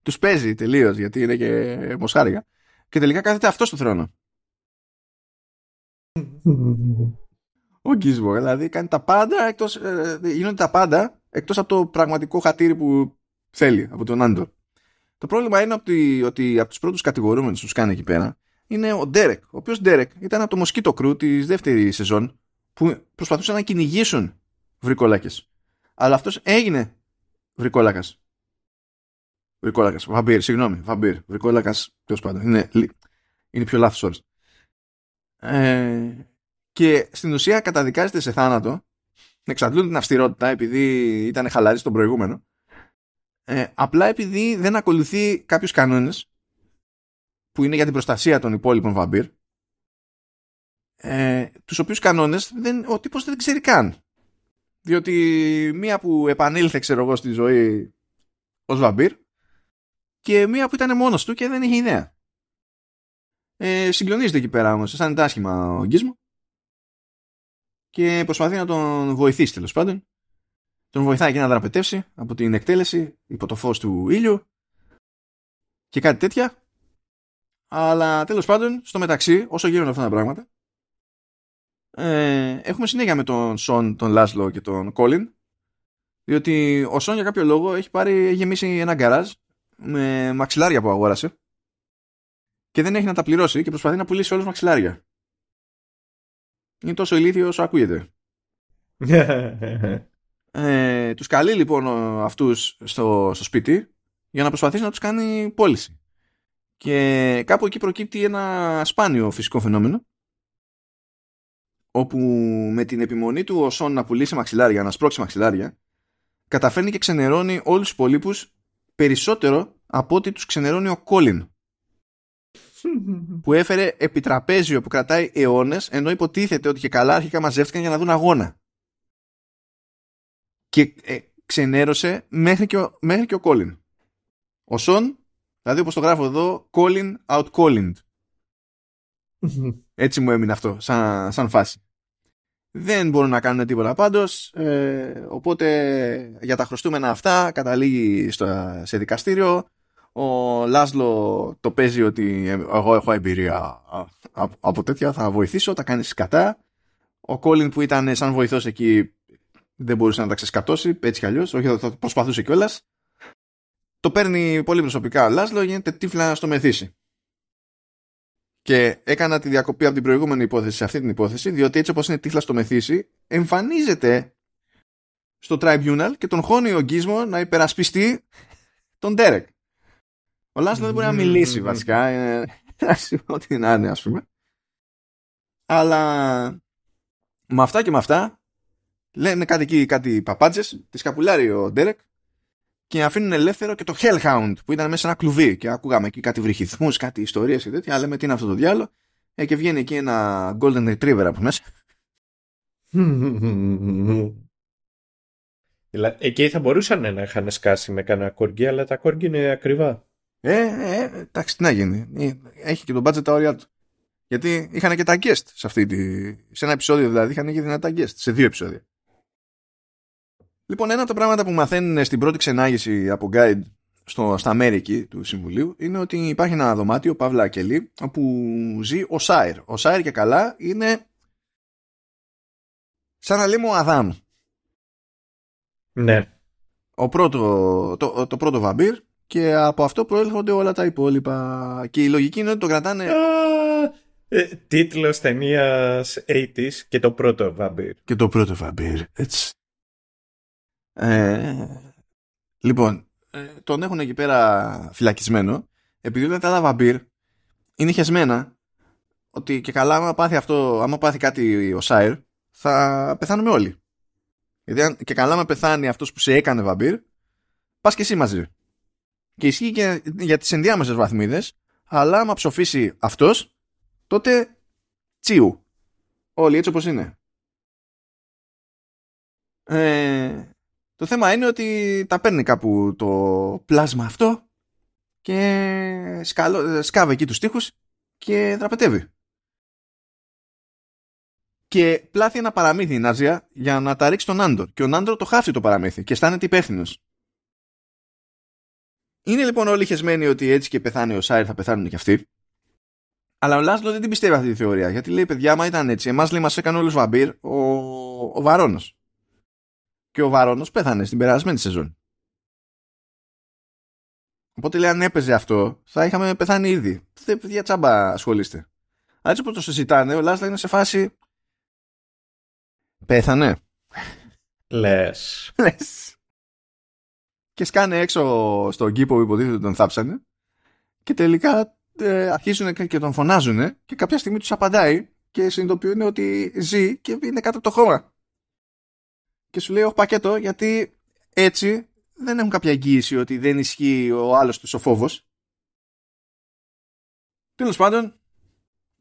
τους παίζει τελείως γιατί είναι και μοσχάρια. Και τελικά κάθεται αυτός στο θρόνο. Ο Γκίσμο, δηλαδή κάνει τα πάντα εκτός, ε, γίνονται τα πάντα εκτός από το πραγματικό χατήρι που θέλει από τον Άντορ. Το πρόβλημα είναι ότι, ότι από τους πρώτους κατηγορούμενους που τους κάνει εκεί πέρα είναι ο Ντέρεκ, ο οποίος Ντέρεκ ήταν από το Μοσκίτο Κρού της δεύτερης σεζόν που προσπαθούσαν να κυνηγήσουν βρικόλακες. Αλλά αυτός έγινε βρικόλακας. Βρικόλακας, βαμπύρ, συγγνώμη, βαμπύρ, βρικόλακας, τέλος πάντων, είναι, είναι πιο λάθος όρος. Ε, και στην ουσία καταδικάζεται σε θάνατο. Εξαντλούν την αυστηρότητα επειδή ήταν χαλαρή στον προηγούμενο. Ε, απλά επειδή δεν ακολουθεί κάποιους κανόνες που είναι για την προστασία των υπόλοιπων βαμπύρ ε, τους οποίους κανόνες δεν, ο τύπος δεν ξέρει καν. Διότι μία που επανήλθε ξέρω εγώ στη ζωή ως βαμπύρ και μία που ήταν μόνος του και δεν είχε ιδέα. Ε, συγκλονίζεται εκεί πέρα όμως αισθάνεται άσχημα ο Γκίσμο και προσπαθεί να τον βοηθήσει τέλος πάντων. Τον βοηθάει και να δραπετεύσει από την εκτέλεση υπό το φως του ήλιου και κάτι τέτοια. Αλλά τέλος πάντων, στο μεταξύ, όσο γίνονται αυτά τα πράγματα, ε, έχουμε συνέχεια με τον Σον, τον Λάσλο και τον Κόλιν, διότι ο Σον για κάποιο λόγο έχει πάρει, έχει γεμίσει ένα γκαράζ με μαξιλάρια που αγόρασε και δεν έχει να τα πληρώσει και προσπαθεί να πουλήσει όλους μαξιλάρια. Είναι τόσο ηλίθιο όσο ακούγεται. ε, τους καλεί λοιπόν αυτούς στο, στο σπίτι για να προσπαθήσει να τους κάνει πώληση. Και κάπου εκεί προκύπτει ένα σπάνιο φυσικό φαινόμενο όπου με την επιμονή του ο Σον να πουλήσει μαξιλάρια, να σπρώξει μαξιλάρια καταφέρνει και ξενερώνει όλους τους υπολείπους περισσότερο από ότι τους ξενερώνει ο Κόλιν που έφερε επιτραπέζιο που κρατάει αιώνες, ενώ υποτίθεται ότι και καλά αρχικά μαζεύτηκαν για να δουν αγώνα. Και ε, ξενέρωσε μέχρι και, ο, μέχρι και ο Colin. Ο Σον, δηλαδή όπως το γράφω εδώ, Colin out Colin. Έτσι μου έμεινε αυτό, σαν, σαν φάση. Δεν μπορούν να κάνουν τίποτα πάντως, ε, οπότε για τα χρωστούμενα αυτά καταλήγει στο, σε δικαστήριο ο Λάσλο το παίζει ότι εγώ έχω εμπειρία από τέτοια, θα βοηθήσω, τα κάνεις κατά. Ο Κόλιν που ήταν σαν βοηθός εκεί δεν μπορούσε να τα ξεσκατώσει, έτσι κι αλλιώς, όχι θα προσπαθούσε κιόλας. το παίρνει πολύ προσωπικά ο Λάσλο, γίνεται τύφλα στο μεθύσι. Και έκανα τη διακοπή από την προηγούμενη υπόθεση σε αυτή την υπόθεση, διότι έτσι όπως είναι τύφλα στο μεθύσι, εμφανίζεται στο tribunal και τον χώνει ο Γκίσμο να υπερασπιστεί τον Ντέρεκ. Ο Λάσλος δεν μπορεί να μιλήσει βασικά. Ό,τι να είναι, ας πούμε. Αλλά με αυτά και με αυτά λένε κάτι εκεί, κάτι παπάντζε, τη σκαπουλάρει ο Ντέρεκ και αφήνουν ελεύθερο και το Hellhound που ήταν μέσα σε ένα κλουβί και ακούγαμε εκεί κάτι βρυχυθμούς, κάτι ιστορίες και τέτοια, αλλά με τι είναι αυτό το διάλογο ε, και βγαίνει εκεί ένα Golden Retriever από μέσα. Εκεί θα μπορούσαν να είχαν σκάσει με κανένα κόργκι, αλλά τα κόργκι είναι ακριβά. Ε, ε, εντάξει, τι να γίνει. Ε, έχει και τον budget τα όρια του. Γιατί είχαν και τα guest σε αυτή τη... Σε ένα επεισόδιο δηλαδή είχαν και δυνατά guest. Σε δύο επεισόδια. Λοιπόν, ένα από τα πράγματα που μαθαίνουν στην πρώτη ξενάγηση από guide στο, στα μέρη του Συμβουλίου είναι ότι υπάρχει ένα δωμάτιο, Παύλα Ακελή, όπου ζει ο Σάιρ. Ο Σάιρ και καλά είναι σαν να λέμε ο Αδάμ. Ναι. Ο πρώτο, το, το πρώτο βαμπύρ και από αυτό προέρχονται όλα τα υπόλοιπα. Και η λογική είναι ότι το κρατάνε... Ε, τίτλος ταινίας 80's και το πρώτο βαμπύρ. Και το πρώτο βαμπύρ, έτσι. Ε, λοιπόν, ε, τον έχουν εκεί πέρα φυλακισμένο επειδή όλα τα βαμπύρ είναι χεσμένα ότι και καλά άμα πάθει αυτό, άμα πάθει κάτι ο Σάιρ θα πεθάνουμε όλοι. Γιατί αν, και καλά άμα πεθάνει αυτός που σε έκανε βαμπύρ πας και εσύ μαζί. Και ισχύει και για τις ενδιάμεσες βαθμίδες αλλά άμα ψοφήσει αυτός τότε τσίου. Όλοι έτσι όπως είναι. Ε, το θέμα είναι ότι τα παίρνει κάπου το πλάσμα αυτό και σκάλω, σκάβει εκεί τους τοίχους και δραπετεύει. Και πλάθει ένα παραμύθι η Νάζια για να τα ρίξει τον Άντορ. Και ο Άντορ το χάφτει το παραμύθι και αισθάνεται υπεύθυνος. Είναι λοιπόν όλοι χεσμένοι ότι έτσι και πεθάνει ο Σάιρ θα πεθάνουν και αυτοί. Αλλά ο Λάσλο δεν την πιστεύει αυτή τη θεωρία. Γιατί λέει, παιδιά, μα ήταν έτσι. Εμάς λέει, μας έκανε όλους βαμπύρ ο, ο Βαρόνος και ο Βαρόνος πέθανε στην περασμένη σεζόν. Οπότε λέει αν έπαιζε αυτό θα είχαμε πεθάνει ήδη. Δεν παιδιά τσάμπα ασχολείστε. Αλλά έτσι που το συζητάνε ο Λάσλα είναι σε φάση πέθανε. Λες. Λες. Και σκάνε έξω στον κήπο που υποτίθεται τον θάψανε και τελικά ε, αρχίζουν και τον φωνάζουν και κάποια στιγμή τους απαντάει και συνειδητοποιούν ότι ζει και είναι κάτω από το χώμα και σου λέει όχι πακέτο γιατί έτσι δεν έχουν κάποια εγγύηση ότι δεν ισχύει ο άλλος τους ο φόβος. Τέλος πάντων,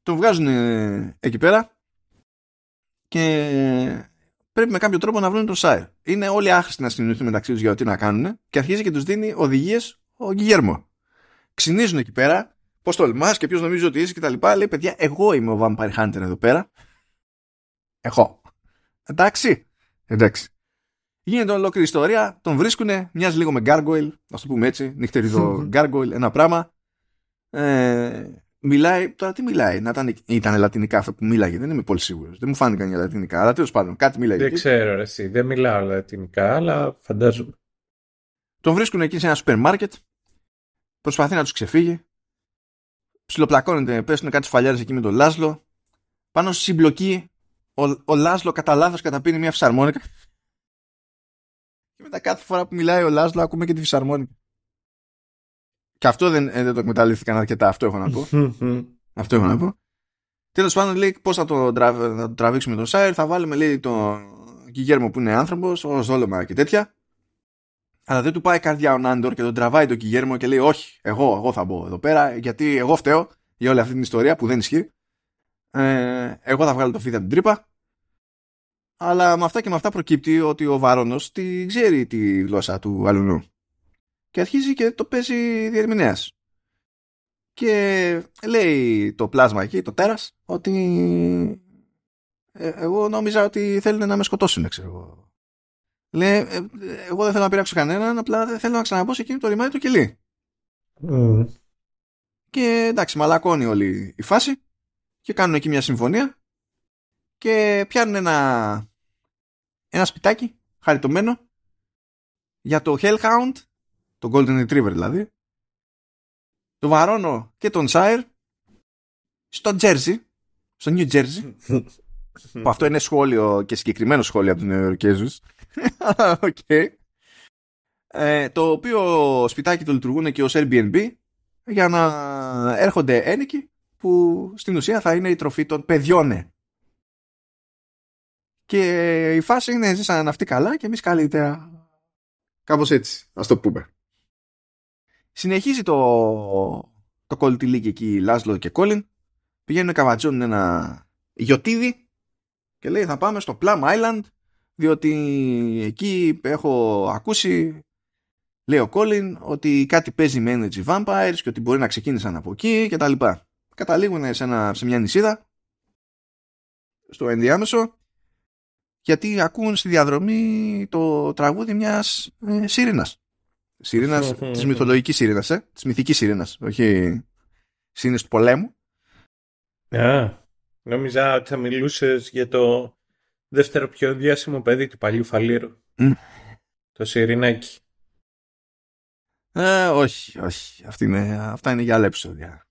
τον βγάζουν εκεί πέρα και πρέπει με κάποιο τρόπο να βρουν τον Σάιρ. Είναι όλοι άχρηστοι να συνεννοηθούν μεταξύ τους για τι να κάνουν και αρχίζει και τους δίνει οδηγίες ο Γιγέρμο. Ξυνίζουν εκεί πέρα, πώς τολμάς και ποιος νομίζει ότι είσαι και τα λοιπά. Λέει παιδιά, εγώ είμαι ο Vampire Hunter εδώ πέρα. Εγώ. Εντάξει. Εντάξει. Γίνεται ολόκληρη ιστορία, τον βρίσκουνε, μοιάζει λίγο με Gargoyle, ας το πούμε έτσι, νυχτεριδό Gargoyle, ένα πράγμα. Ε, μιλάει, τώρα τι μιλάει, να ήταν, ήταν λατινικά αυτό που μίλαγε, δεν είμαι πολύ σίγουρος. Δεν μου φάνηκαν για λατινικά, αλλά τέλος πάντων κάτι μιλάει. Δεν ξέρω, ρε, εσύ, δεν μιλάω λατινικά, αλλά φαντάζομαι. Τον βρίσκουν εκεί σε ένα σούπερ μάρκετ, προσπαθεί να τους ξεφύγει, ψιλοπλακώνεται, πέσουν κάτι σφαλιάρες εκεί με τον Λάσλο, πάνω στη συμπλοκή ο, ο Λάσλο κατά λάθος καταπίνει μια φυσαρμόνικα. Και μετά κάθε φορά που μιλάει ο Λάσλο ακούμε και τη φυσαρμόνικα. Και αυτό δεν, ε, δεν το εκμεταλλεύτηκαν αρκετά, αυτό έχω να πω. αυτό έχω να πω. Τέλος πάντων λέει πώς θα, το, θα το τραβήξουμε τον Σάιρ, θα βάλουμε λέει τον Κιγέρμο που είναι άνθρωπος, ω δόλωμα και τέτοια. Αλλά δεν του πάει καρδιά ο Νάντορ και τον τραβάει τον Κιγέρμο και λέει: Όχι, εγώ, εγώ θα μπω εδώ πέρα, γιατί εγώ φταίω για όλη αυτή την ιστορία που δεν ισχύει. Ε, εγώ θα βγάλω το φίδι από την τρύπα. Αλλά με αυτά και με αυτά προκύπτει ότι ο Βάρονος τη ξέρει τη γλώσσα του αλουνού. Και αρχίζει και το παίζει διερμηνέας. Και λέει το πλάσμα εκεί, το τέρας, ότι ε, εγώ νόμιζα ότι θέλουν να με σκοτώσουν, ξέρω εγώ. Λέει, ε, εγώ δεν θέλω να πειράξω κανέναν, απλά δεν θέλω να ξαναμπω σε εκείνο το ρημάδι του κελί. Mm. Και εντάξει, μαλακώνει όλη η φάση και κάνουν εκεί μια συμφωνία και πιάνουν ένα, ένα σπιτάκι χαριτωμένο για το Hellhound τον Golden Retriever δηλαδή, το βαρώνω και τον Σάιρ στο Jersey, στο New Jersey, που αυτό είναι σχόλιο και συγκεκριμένο σχόλιο από τους Νεοεροκέζους. okay. ε, το οποίο σπιτάκι του λειτουργούν και ως Airbnb για να έρχονται ένικοι που στην ουσία θα είναι η τροφή των παιδιών. Και η φάση είναι ζήσαν αυτοί καλά και εμείς καλύτερα. Κάπως έτσι, ας το πούμε. Συνεχίζει το, το Quality League εκεί Λάσλο και Κόλιν. Πηγαίνουν καβατζώνουν ένα γιοτίδι και λέει θα πάμε στο Plum Island διότι εκεί έχω ακούσει λέει ο Κόλιν ότι κάτι παίζει με Energy Vampires και ότι μπορεί να ξεκίνησαν από εκεί και τα λοιπά. Καταλήγουν σε, ένα, σε μια νησίδα στο ενδιάμεσο γιατί ακούν στη διαδρομή το τραγούδι μιας ε, σύρινας. Σύρινας, της μυθολογικής σύρινας, ε, της μυθικής σύρινας, όχι σύρινες του πολέμου. Α, νόμιζα ότι θα μιλούσες για το δεύτερο πιο διάσημο παιδί του παλιού Φαλήρου. Το Σιρινάκι. Ε, όχι, όχι. Αυτή είναι, αυτά είναι για άλλα επεισόδια.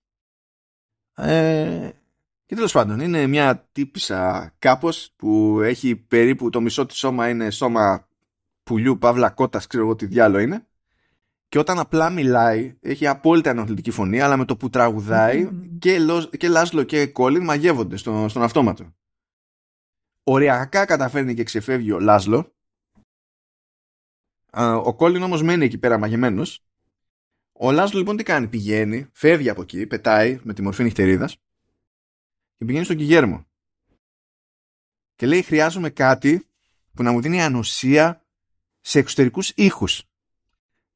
Ε, και τέλος πάντων, είναι μια τύπησα κάπως που έχει περίπου το μισό της σώμα είναι σώμα πουλιού, παύλα κότας, ξέρω εγώ τι διάλο είναι. Και όταν απλά μιλάει, έχει απόλυτα ενοχλητική φωνή, αλλά με το που τραγουδάει και, και Λάσλο και Κόλλιν μαγεύονται στο, στον αυτόματο. Οριακά καταφέρνει και ξεφεύγει ο Λάσλο. Ο Κόλλιν όμως μένει εκεί πέρα μαγεμένος. Ο Λάσλο λοιπόν τι κάνει, πηγαίνει, φεύγει από εκεί, πετάει με τη μορφή νυχτερίδας και πηγαίνει στον Κιγέρμο. Και λέει χρειάζομαι κάτι που να μου δίνει ανοσία σε εξωτερικούς ήχους.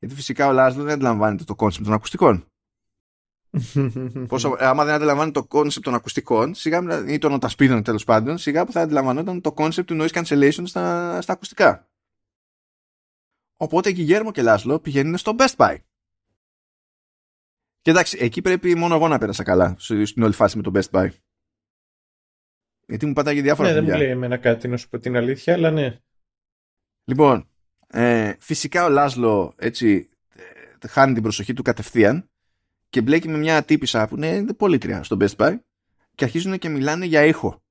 Γιατί φυσικά ο Λάσλο δεν αντιλαμβάνεται το concept των ακουστικών. Πόσο, άμα δεν αντιλαμβάνει το concept των ακουστικών, σιγά, ή των ωτασπίδων τέλος πάντων, σιγά που θα αντιλαμβανόταν το concept του noise cancellation στα, στα ακουστικά. Οπότε Γκιγιέρμο και Λάσλο πηγαίνουν στο Best Buy. Και εντάξει, εκεί πρέπει μόνο εγώ να πέρασα καλά στην όλη φάση με το Best Buy. Γιατί μου πατάγει διάφορα Ναι, δεν μου λέει εμένα κάτι να σου πω την αλήθεια, αλλά ναι. Λοιπόν, ε, φυσικά ο Λάσλο έτσι ε, χάνει την προσοχή του κατευθείαν και μπλέκει με μια τύπησα που είναι πολύ τρία στο Best Buy και αρχίζουν και μιλάνε για ήχο.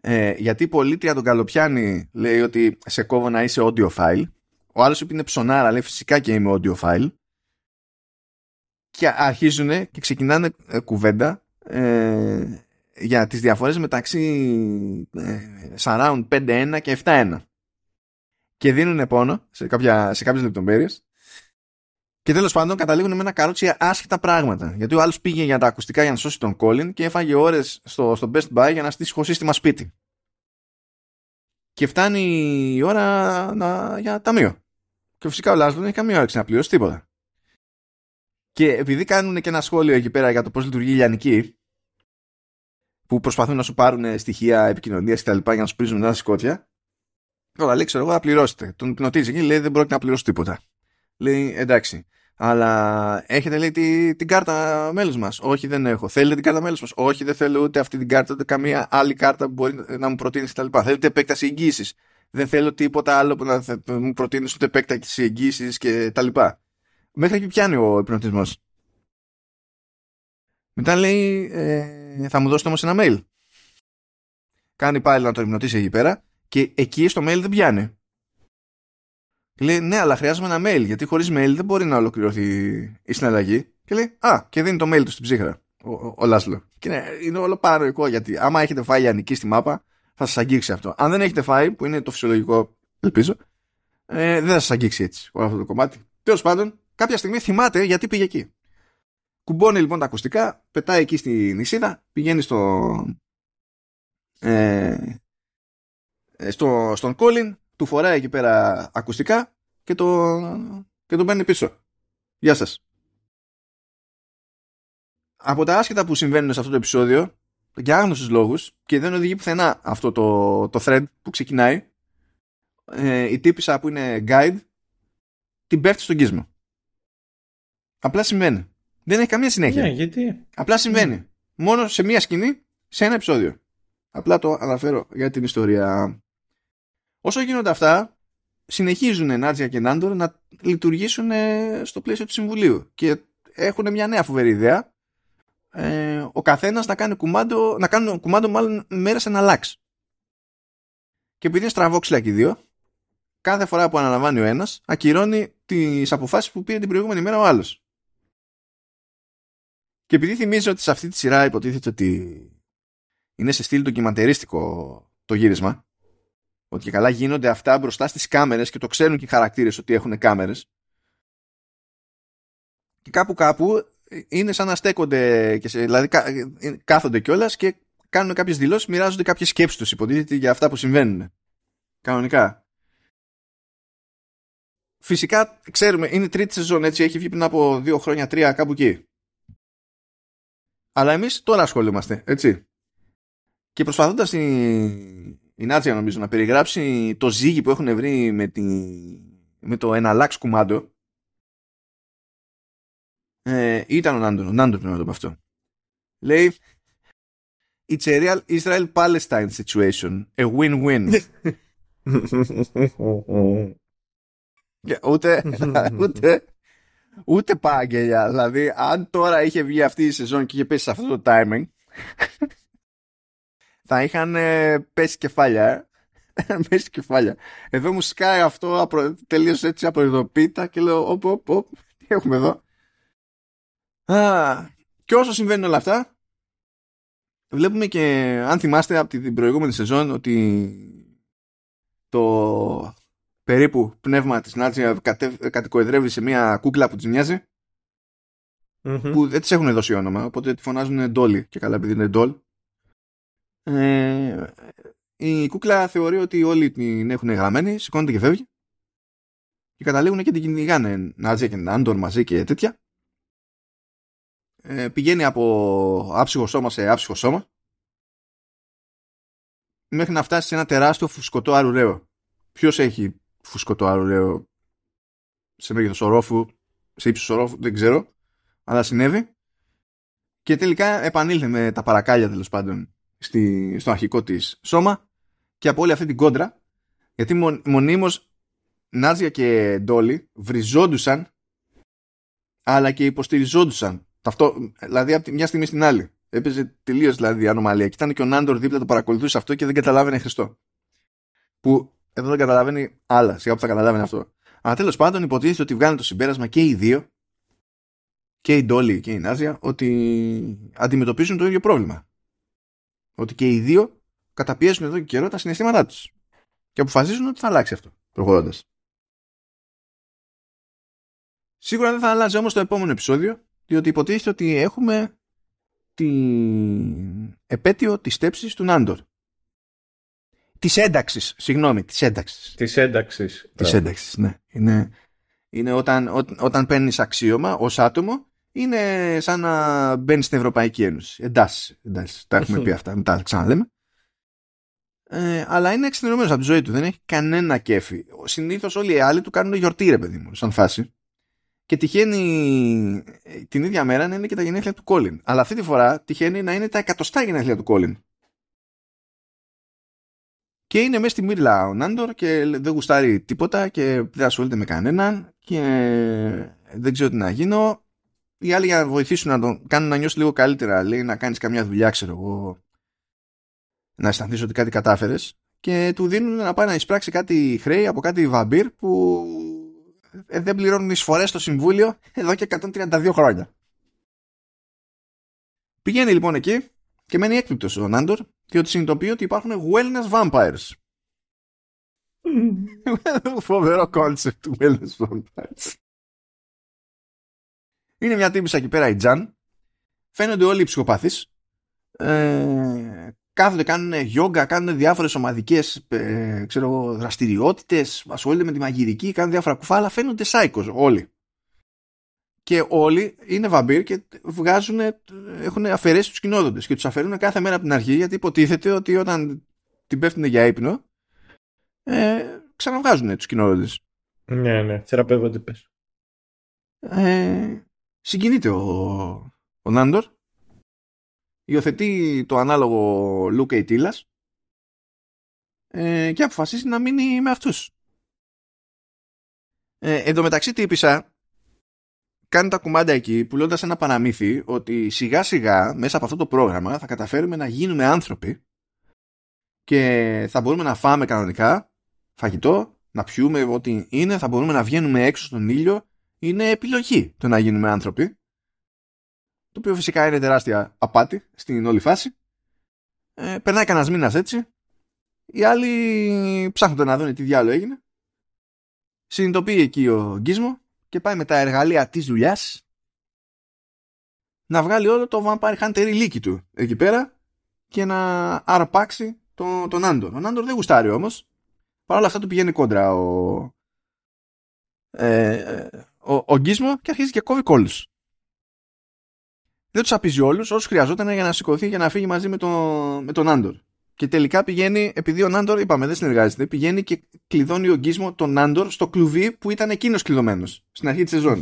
Ε, γιατί η πολίτρια τον καλοπιάνει λέει ότι σε κόβω να είσαι audio file. Ο άλλος είπε είναι ψωνάρα, λέει φυσικά και είμαι audio file. Και αρχίζουν και ξεκινάνε ε, κουβέντα ε, για τις διαφορές μεταξύ ε, surround 5.1 και 7.1 και δίνουν πόνο σε, κάποια, σε κάποιες λεπτομέρειες. Και τέλος πάντων καταλήγουν με ένα καρότσι άσχετα πράγματα. Γιατί ο άλλος πήγε για τα ακουστικά για να σώσει τον Colin και έφαγε ώρες στο, στο Best Buy για να στήσει χωσίστημα σπίτι. Και φτάνει η ώρα να, για ταμείο. Και φυσικά ο Λάσλο δεν έχει καμία όρεξη να πληρώσει τίποτα. Και επειδή κάνουν και ένα σχόλιο εκεί πέρα για το πώς λειτουργεί η λιανική που προσπαθούν να σου πάρουν στοιχεία επικοινωνία και τα λοιπά για να σου πρίζουν ένα σκότια. Τώρα λέει, ξέρω εγώ, θα πληρώσετε. Τον πνοτίζει εκεί, λέει δεν πρόκειται να πληρώσει τίποτα. Λέει εντάξει. Αλλά έχετε λέει τη, την κάρτα μέλους μας. Όχι, δεν έχω. Θέλετε την κάρτα μέλους μας. Όχι, δεν θέλω ούτε αυτή την κάρτα, ούτε καμία άλλη κάρτα που μπορεί να μου προτείνεις κτλ. Θέλετε επέκταση εγγύησης. Δεν θέλω τίποτα άλλο που να μου προτείνεις ούτε επέκταση εγγύησης κτλ. Μέχρι εκεί πιάνει ο υπνοτισμός. Μετά λέει, ε, θα μου δώσετε όμως ένα mail. Κάνει πάλι να το υπνοτήσει εκεί πέρα και εκεί στο mail δεν πιάνει. Και λέει, ναι, αλλά χρειάζομαι ένα mail, γιατί χωρίς mail δεν μπορεί να ολοκληρωθεί η συναλλαγή. Και λέει, α, και δίνει το mail του στην ψύχρα, ο, ο, ο Λάσλο. Και ναι, είναι όλο παροϊκό, γιατί άμα έχετε φάει ανική στη μάπα, θα σας αγγίξει αυτό. Αν δεν έχετε φάει, που είναι το φυσιολογικό, ελπίζω, ε, δεν θα σας αγγίξει έτσι όλο αυτό το κομμάτι. Τέλος πάντων, κάποια στιγμή θυμάται γιατί πήγε εκεί. Κουμπώνει λοιπόν τα ακουστικά, πετάει εκεί στη νησίδα, πηγαίνει στο, ε, στο, στον Κόλιν, του φοράει εκεί πέρα ακουστικά και το, και τον παίρνει πίσω. Γεια σας. Από τα άσχετα που συμβαίνουν σε αυτό το επεισόδιο, για άγνωστους λόγους, και δεν οδηγεί πουθενά αυτό το, το thread που ξεκινάει, ε, η τύπησα που είναι guide, την πέφτει στον κύσμο. Απλά σημαίνει. Δεν έχει καμία συνέχεια. Ναι, γιατί; Απλά συμβαίνει. Ναι. Μόνο σε μία σκηνή, σε ένα επεισόδιο. Απλά το αναφέρω για την ιστορία. Όσο γίνονται αυτά, συνεχίζουν Νάτζια και Νάντορ να λειτουργήσουν στο πλαίσιο του Συμβουλίου και έχουν μια νέα φοβερή ιδέα ε, ο καθένας να κάνει κουμάντο, να κάνουν κουμάντο μάλλον μέρες να αλλάξει. Και επειδή είναι στραβόξυλα και οι δύο, κάθε φορά που αναλαμβάνει ο ένας, ακυρώνει τις αποφάσεις που πήρε την προηγούμενη μέρα ο άλλος. Και επειδή θυμίζω ότι σε αυτή τη σειρά υποτίθεται ότι είναι σε στυλ ντοκιμαντερίστικο το γύρισμα, ότι και καλά γίνονται αυτά μπροστά στις κάμερες και το ξέρουν και οι χαρακτήρες ότι έχουν κάμερες, και κάπου κάπου είναι σαν να στέκονται, και σε, δηλαδή ε, κάθονται κιόλας και κάνουν κάποιες δηλώσεις, μοιράζονται κάποιες σκέψεις τους, υποτίθεται για αυτά που συμβαίνουν. Κανονικά. Φυσικά, ξέρουμε, είναι τρίτη σεζόν, έτσι, έχει βγει πριν από δύο χρόνια, τρία, κάπου εκεί. Αλλά εμείς τώρα ασχολούμαστε, έτσι. Και προσπαθώντας η, η Νάτζια, νομίζω, να περιγράψει το ζύγι που έχουν βρει με, τη... με το εναλλάξ κουμάντο, ε, ήταν ο Νάντον, ο Νάντον πρέπει να το πω αυτό. Λέει It's a real Israel-Palestine situation. A win-win. ούτε, ούτε, ούτε πάγγελια. Δηλαδή, αν τώρα είχε βγει αυτή η σεζόν και είχε πέσει σε αυτό το timing, θα είχαν ε, πέσει κεφάλια. Ε. πέσει κεφάλια. Εδώ μου σκάει αυτό τελείω έτσι απροειδοποίητα και λέω, οπ, οπ, οπ, τι έχουμε εδώ. Α, και όσο συμβαίνουν όλα αυτά, βλέπουμε και, αν θυμάστε από την προηγούμενη σεζόν, ότι το περίπου πνεύμα της Νάτσια κατοικοεδρεύει σε μια κούκλα που της μοιαζει που δεν της έχουν δώσει όνομα, οπότε τη φωνάζουν Ντόλι και καλά επειδή είναι Ντόλ. Ε, η κούκλα θεωρεί ότι όλοι την έχουν γραμμένη, σηκώνεται και φεύγει και καταλήγουν και την κυνηγάνε Νάτζια και Νάντορ μαζί και τέτοια ε, πηγαίνει από άψυχο σώμα σε άψυχο σώμα μέχρι να φτάσει σε ένα τεράστιο φουσκωτό αρουραίο. Ποιος έχει φουσκωτό αρουραίο σε μέγεθος ορόφου, σε ύψος ορόφου, δεν ξέρω, αλλά συνέβη. Και τελικά επανήλθε με τα παρακάλια τέλος πάντων στη, στο αρχικό της σώμα και από όλη αυτή την κόντρα, γιατί μον, μονίμως Νάτζια και Ντόλι βριζόντουσαν αλλά και υποστηριζόντουσαν Ταυτό, δηλαδή από τη μια στιγμή στην άλλη. Έπαιζε τελείως δηλαδή ανομαλία. Και ήταν και ο Νάντορ δίπλα το παρακολουθούσε αυτό και δεν καταλάβαινε Χριστό. Που εδώ δεν καταλαβαίνει άλλα, σιγά που θα καταλάβαινε αυτό. Αλλά τέλος πάντων υποτίθεται ότι βγάλουν το συμπέρασμα και οι δύο, και η Ντόλη και η Νάζια, ότι αντιμετωπίζουν το ίδιο πρόβλημα. Ότι και οι δύο καταπιέζουν εδώ και καιρό τα συναισθήματά τους. Και αποφασίζουν ότι θα αλλάξει αυτό προχωρώντας. Σίγουρα δεν θα αλλάζει όμως το επόμενο επεισόδιο διότι υποτίθεται ότι έχουμε την επέτειο της στέψης του Νάντορ. Της ένταξης, συγγνώμη, της ένταξης. Της ένταξης. Της ένταξης, ναι. Είναι, είναι όταν, ό, όταν παίρνεις αξίωμα ως άτομο, είναι σαν να μπαίνει στην Ευρωπαϊκή Ένωση. Εντάξει, εντάξει τα έχουμε πει αυτά, μετά ξαναλέμε. Ε, αλλά είναι εξενερωμένος από τη ζωή του, δεν έχει κανένα κέφι. Συνήθως όλοι οι άλλοι του κάνουν γιορτή, ρε παιδί μου, σαν φάση και τυχαίνει την ίδια μέρα να είναι και τα γενέθλια του Κόλλιν. Αλλά αυτή τη φορά τυχαίνει να είναι τα εκατοστά γενέθλια του Κόλλιν. Και είναι μέσα στη μύρλα ο Νάντορ και δεν γουστάρει τίποτα και δεν ασχολείται με κανέναν και δεν ξέρω τι να γίνω. Οι άλλοι για να βοηθήσουν να τον κάνουν να νιώσεις λίγο καλύτερα, λέει να κάνεις καμιά δουλειά, ξέρω εγώ, να αισθανθείς ότι κάτι κατάφερες. Και του δίνουν να πάει να εισπράξει κάτι χρέη από κάτι βαμπύρ που ε, δεν πληρώνουν εισφορές στο Συμβούλιο εδώ και 132 χρόνια. Πηγαίνει λοιπόν εκεί και μένει έκπληκτος ο Νάντορ διότι συνειδητοποιεί ότι υπάρχουν wellness vampires. Φοβερό concept wellness vampires. Είναι μια τύπησα εκεί πέρα η Τζαν. Φαίνονται όλοι οι ψυχοπαθείς. Ε, κάθονται, κάνουν γιόγκα, κάνουν διάφορες ομαδικές ε, ξέρω, δραστηριότητες, ασχολούνται με τη μαγειρική, κάνουν διάφορα κουφάλα, φαίνονται σάικος όλοι. Και όλοι είναι βαμπύρ και βγάζουν, έχουν αφαιρέσεις τους κοινόδοντες και τους αφαιρούν κάθε μέρα από την αρχή γιατί υποτίθεται ότι όταν την πέφτουν για ύπνο ε, ξαναβγάζουν τους κοινόδοντες. Ναι, ναι, θεραπεύονται πες. Ε, συγκινείται ο, ο Νάντορ υιοθετεί το ανάλογο Λούκα ή Τίλας ε, και αποφασίσει να μείνει με αυτούς. Ε, εν τω μεταξύ τύπησα κάνει τα κουμάντα εκεί πουλώντας ένα παραμύθι ότι σιγά σιγά μέσα από αυτό το πρόγραμμα θα καταφέρουμε να γίνουμε άνθρωποι και θα μπορούμε να φάμε κανονικά φαγητό, να πιούμε ό,τι είναι, θα μπορούμε να βγαίνουμε έξω στον ήλιο. Είναι επιλογή το να γίνουμε άνθρωποι. Το οποίο φυσικά είναι τεράστια απάτη στην όλη φάση. Ε, περνάει κανένας μήνας έτσι. Οι άλλοι ψάχνουν να δουν τι διάλογο έγινε. Συνειδητοποιεί εκεί ο Γκίσμο και πάει με τα εργαλεία της δουλειάς να βγάλει όλο το Vampire Hunter λύκη του εκεί πέρα και να αρπάξει τον, τον Άντορ. Ο Άντορ δεν γουστάρει όμως. Παρ' όλα αυτά του πηγαίνει κόντρα ο, ε, ο, ο Γκίσμο και αρχίζει και κόβει κόλλους. Δεν τους απίζει όλους όσους χρειαζόταν για να σηκωθεί για να φύγει μαζί με, τον, με τον Άντορ. Και τελικά πηγαίνει, επειδή ο Νάντορ, είπαμε, δεν συνεργάζεται, πηγαίνει και κλειδώνει ο γκίσμο τον Νάντορ στο κλουβί που ήταν εκείνος κλειδωμένος στην αρχή της σεζόν.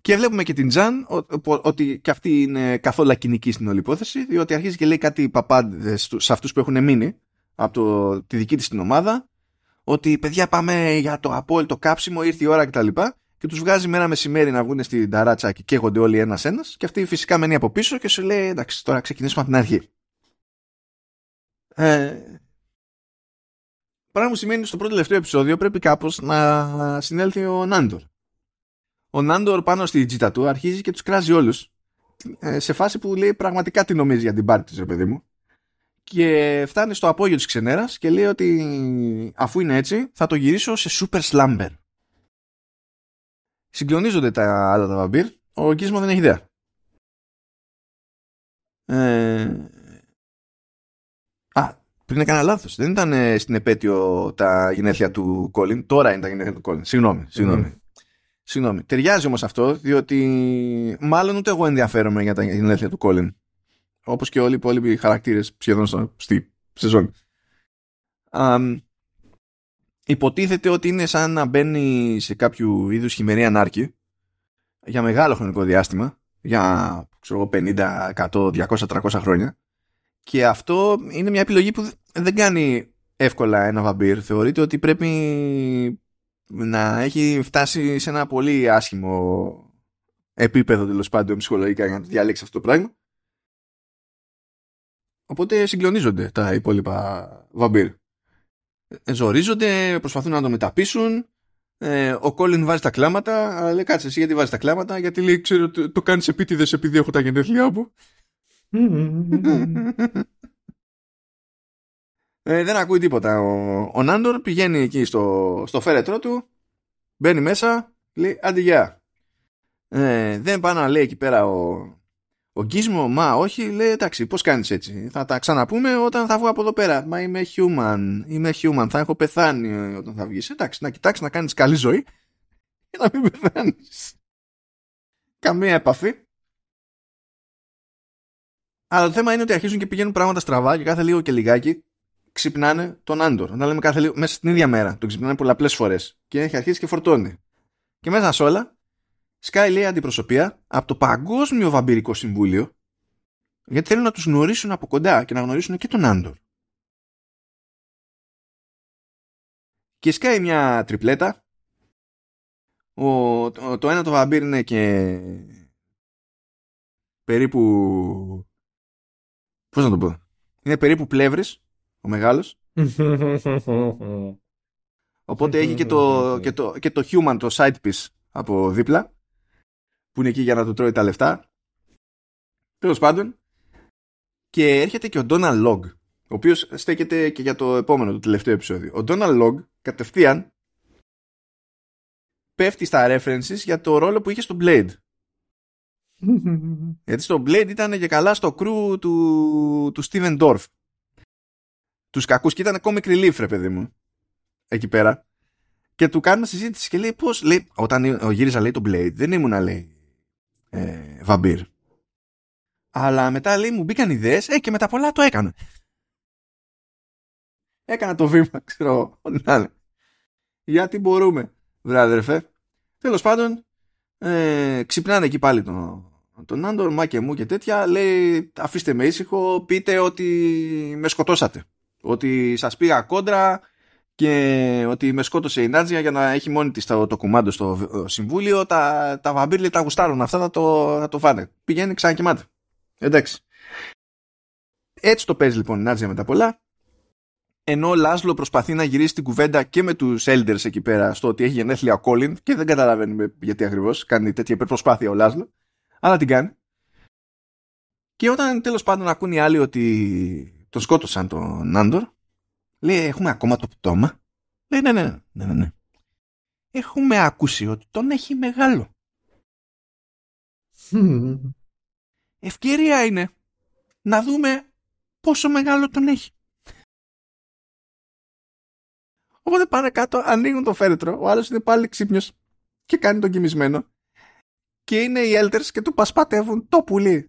και βλέπουμε και την Τζαν ότι και αυτή είναι καθόλου ακινική στην όλη υπόθεση, διότι αρχίζει και λέει κάτι παπάντες σε αυτούς που έχουν μείνει από το, τη δική της την ομάδα, ότι παιδιά πάμε για το απόλυτο κάψιμο, ήρθε η ώρα κτλ. Και, και τους βγάζει μέρα μεσημέρι να βγουν στην ταράτσα και καίγονται όλοι ένα-ένα. Και αυτή φυσικά μένει από πίσω και σου λέει: Εντάξει, τώρα ξεκινήσουμε από την αρχή. Ε, πράγμα που σημαίνει στο πρώτο τελευταίο επεισόδιο πρέπει κάπως να συνέλθει ο Νάντορ. Ο Νάντορ πάνω στη τζίτα του αρχίζει και τους κράζει όλους ε, σε φάση που λέει πραγματικά τι νομίζεις για την πάρτι τους, ρε παιδί μου. Και φτάνει στο απόγειο της ξενέρας και λέει ότι αφού είναι έτσι θα το γυρίσω σε super slumber. Συγκλονίζονται τα άλλα τα βαμπύρ. Ο Γκίσμο δεν έχει ιδέα. Ε, πριν έκανα λάθος. Δεν ήταν ε, στην επέτειο τα γενέθλια του Κόλλιν. Τώρα είναι τα γενέθλια του Κόλλιν. Συγγνώμη. Συγγνώμη. Mm. Συγγνώμη. Ταιριάζει όμως αυτό, διότι μάλλον ούτε εγώ ενδιαφέρομαι για τα γενέθλια του Κόλλιν. Όπως και όλοι οι υπόλοιποι χαρακτήρες σχεδόν στο, στη σεζόν. Um, υποτίθεται ότι είναι σαν να μπαίνει σε κάποιο είδους χειμερή ανάρκη για μεγάλο χρονικό διάστημα, για ξέρω, 50, 100, 200, 300 χρόνια και αυτό είναι μια επιλογή που δεν κάνει εύκολα ένα βαμπύρ. Θεωρείται ότι πρέπει να έχει φτάσει σε ένα πολύ άσχημο επίπεδο τέλος πάντων ψυχολογικά για να το διαλέξει αυτό το πράγμα. Οπότε συγκλονίζονται τα υπόλοιπα βαμπύρ. Ζορίζονται, προσπαθούν να το μεταπίσουν. Ε, ο Κόλλιν βάζει τα κλάματα, αλλά λέει κάτσε εσύ γιατί βάζεις τα κλάματα, γιατί λέει ξέρω το, το κάνεις επίτηδες επειδή έχω τα γενέθλιά μου. ε, δεν ακούει τίποτα. Ο, ο Νάντορ πηγαίνει εκεί στο, στο φέρετρό του, μπαίνει μέσα, λέει αντιγεια. Ε, δεν πάει να λέει εκεί πέρα ο, ο Γκίσμο, μα όχι, λέει εντάξει, πώς κάνεις έτσι. Θα τα ξαναπούμε όταν θα βγω από εδώ πέρα. Μα είμαι human, είμαι human, θα έχω πεθάνει όταν θα βγεις. Εντάξει, να κοιτάξεις να κάνεις καλή ζωή και να μην πεθάνεις. Καμία επαφή. Αλλά το θέμα είναι ότι αρχίζουν και πηγαίνουν πράγματα στραβά και κάθε λίγο και λιγάκι ξυπνάνε τον Άντορ. Να λέμε κάθε λίγο, μέσα στην ίδια μέρα. Τον ξυπνάνε πολλαπλές φορές. Και έχει αρχίσει και φορτώνει. Και μέσα σε όλα, σκάει λέει αντιπροσωπεία από το Παγκόσμιο Βαμπυρικό Συμβούλιο, γιατί θέλουν να τους γνωρίσουν από κοντά και να γνωρίσουν και τον Άντορ. Και σκάει μια τριπλέτα. Ο, το, το ένα το βαμπύρ είναι και περίπου Πώς να το πω. Είναι περίπου πλεύρης, ο μεγάλος. Οπότε έχει και το, και, το, και το human, το side piece από δίπλα, που είναι εκεί για να του τρώει τα λεφτά. Τέλος πάντων. Και έρχεται και ο Donald Log, ο οποίος στέκεται και για το επόμενο, το τελευταίο επεισόδιο. Ο Donald Log κατευθείαν πέφτει στα references για το ρόλο που είχε στο Blade. Γιατί στο Blade ήταν και καλά στο κρού του, του Steven Dorff. Τους κακούς και ήταν comic relief ρε παιδί μου. Εκεί πέρα. Και του κάνουμε συζήτηση και λέει πώς, λέει, όταν ο γύριζα λέει το Blade δεν ήμουν λέει ε, βαμπύρ. Αλλά μετά λέει μου μπήκαν ιδέες, ε, και μετά πολλά το έκανα. Έκανα το βήμα, ξέρω, Γιατί μπορούμε, βράδερφε. Τέλος πάντων, ε, ξυπνάνε εκεί πάλι τον, τον Άντορ, μα και μου και τέτοια, λέει αφήστε με ήσυχο, πείτε ότι με σκοτώσατε. Ότι σας πήγα κόντρα και ότι με σκότωσε η Νάτζια για να έχει μόνη της το, το κουμάντο στο συμβούλιο τα, τα βαμπύρ τα γουστάρουν αυτά θα το, θα το φάνε. Πηγαίνει ξανακοιμάται. Εντάξει. Έτσι το παίζει λοιπόν η Νάτζια με τα πολλά. Ενώ ο Λάσλο προσπαθεί να γυρίσει την κουβέντα και με τους Elders εκεί πέρα στο ότι έχει γενέθλια ο Κόλιν και δεν καταλαβαίνουμε γιατί ακριβώς κάνει τέτοια υπερπροσπάθεια ο Λάσλο αλλά την κάνει. Και όταν τέλος πάντων ακούν οι άλλοι ότι τον σκότωσαν τον Νάντορ λέει έχουμε ακόμα το πτώμα λέει ναι ναι ναι ναι, ναι, ναι. έχουμε ακούσει ότι τον έχει μεγάλο ευκαιρία είναι να δούμε πόσο μεγάλο τον έχει Οπότε πάνε κάτω, ανοίγουν το φέρετρο, ο άλλος είναι πάλι ξύπνιος και κάνει τον κοιμισμένο. Και είναι οι Elders και του πασπατεύουν το πουλί.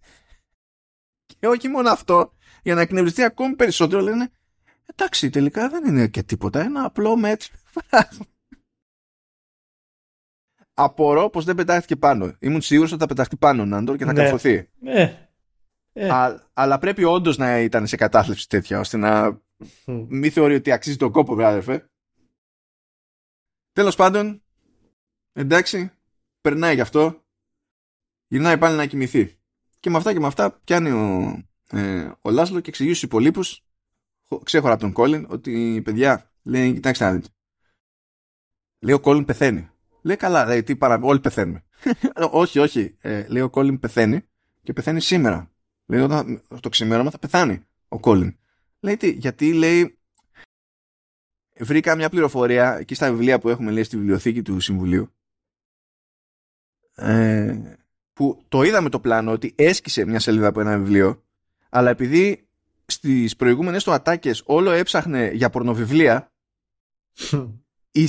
Και όχι μόνο αυτό, για να εκνευριστεί ακόμη περισσότερο, λένε Εντάξει, τελικά δεν είναι και τίποτα. Ένα απλό μέτρο. Απορώ πως δεν πετάχτηκε πάνω. Ήμουν σίγουρος ότι θα πεταχτεί πάνω ο Νάντορ και θα ναι. καρφωθεί. Ναι. Ε. αλλά πρέπει όντως να ήταν σε κατάθλιψη τέτοια, ώστε να μην θεωρεί ότι αξίζει τον κόπο, βράδερφε. Τέλος πάντων, εντάξει, περνάει γι' αυτό, γυρνάει πάλι να κοιμηθεί. Και με αυτά και με αυτά πιάνει ο, ε, ο Λάσλο και εξηγεί στους υπολείπους, ξέχωρα από τον Κόλιν, ότι παιδιά, λέει, κοιτάξτε να δείτε. Λέει ο Κόλιν πεθαίνει. Λέει καλά, λέει, τι παρα... όλοι πεθαίνουμε. όχι, όχι. Ε, λέει ο Κόλιν πεθαίνει και πεθαίνει σήμερα. Λέει όταν το ξημέρωμα θα πεθάνει ο Κόλιν. Λέει τι, γιατί λέει βρήκα μια πληροφορία εκεί στα βιβλία που έχουμε λέει στη βιβλιοθήκη του Συμβουλίου ε, που το είδαμε το πλάνο ότι έσκησε μια σελίδα από ένα βιβλίο αλλά επειδή στις προηγούμενες του ατάκες όλο έψαχνε για πορνοβιβλία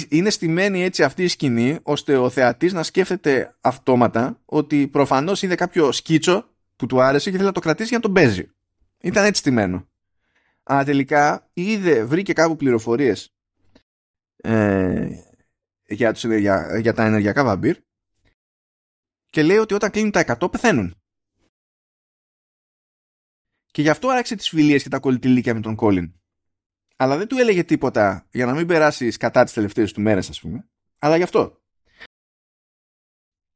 είναι στημένη έτσι αυτή η σκηνή ώστε ο θεατής να σκέφτεται αυτόματα ότι προφανώς είδε κάποιο σκίτσο που του άρεσε και θέλει να το κρατήσει για να τον παίζει. Ήταν έτσι στημένο. Αλλά τελικά είδε, βρήκε κάπου πληροφορίες ε, για, τους, για, για τα ενεργειακά βαμπύρ και λέει ότι όταν κλείνουν τα 100 πεθαίνουν. Και γι' αυτό άραξε τις φιλίες και τα κολλητηλίκια με τον Κόλιν. Αλλά δεν του έλεγε τίποτα για να μην περάσει κατά τις τελευταίες του μέρες ας πούμε. Αλλά γι' αυτό.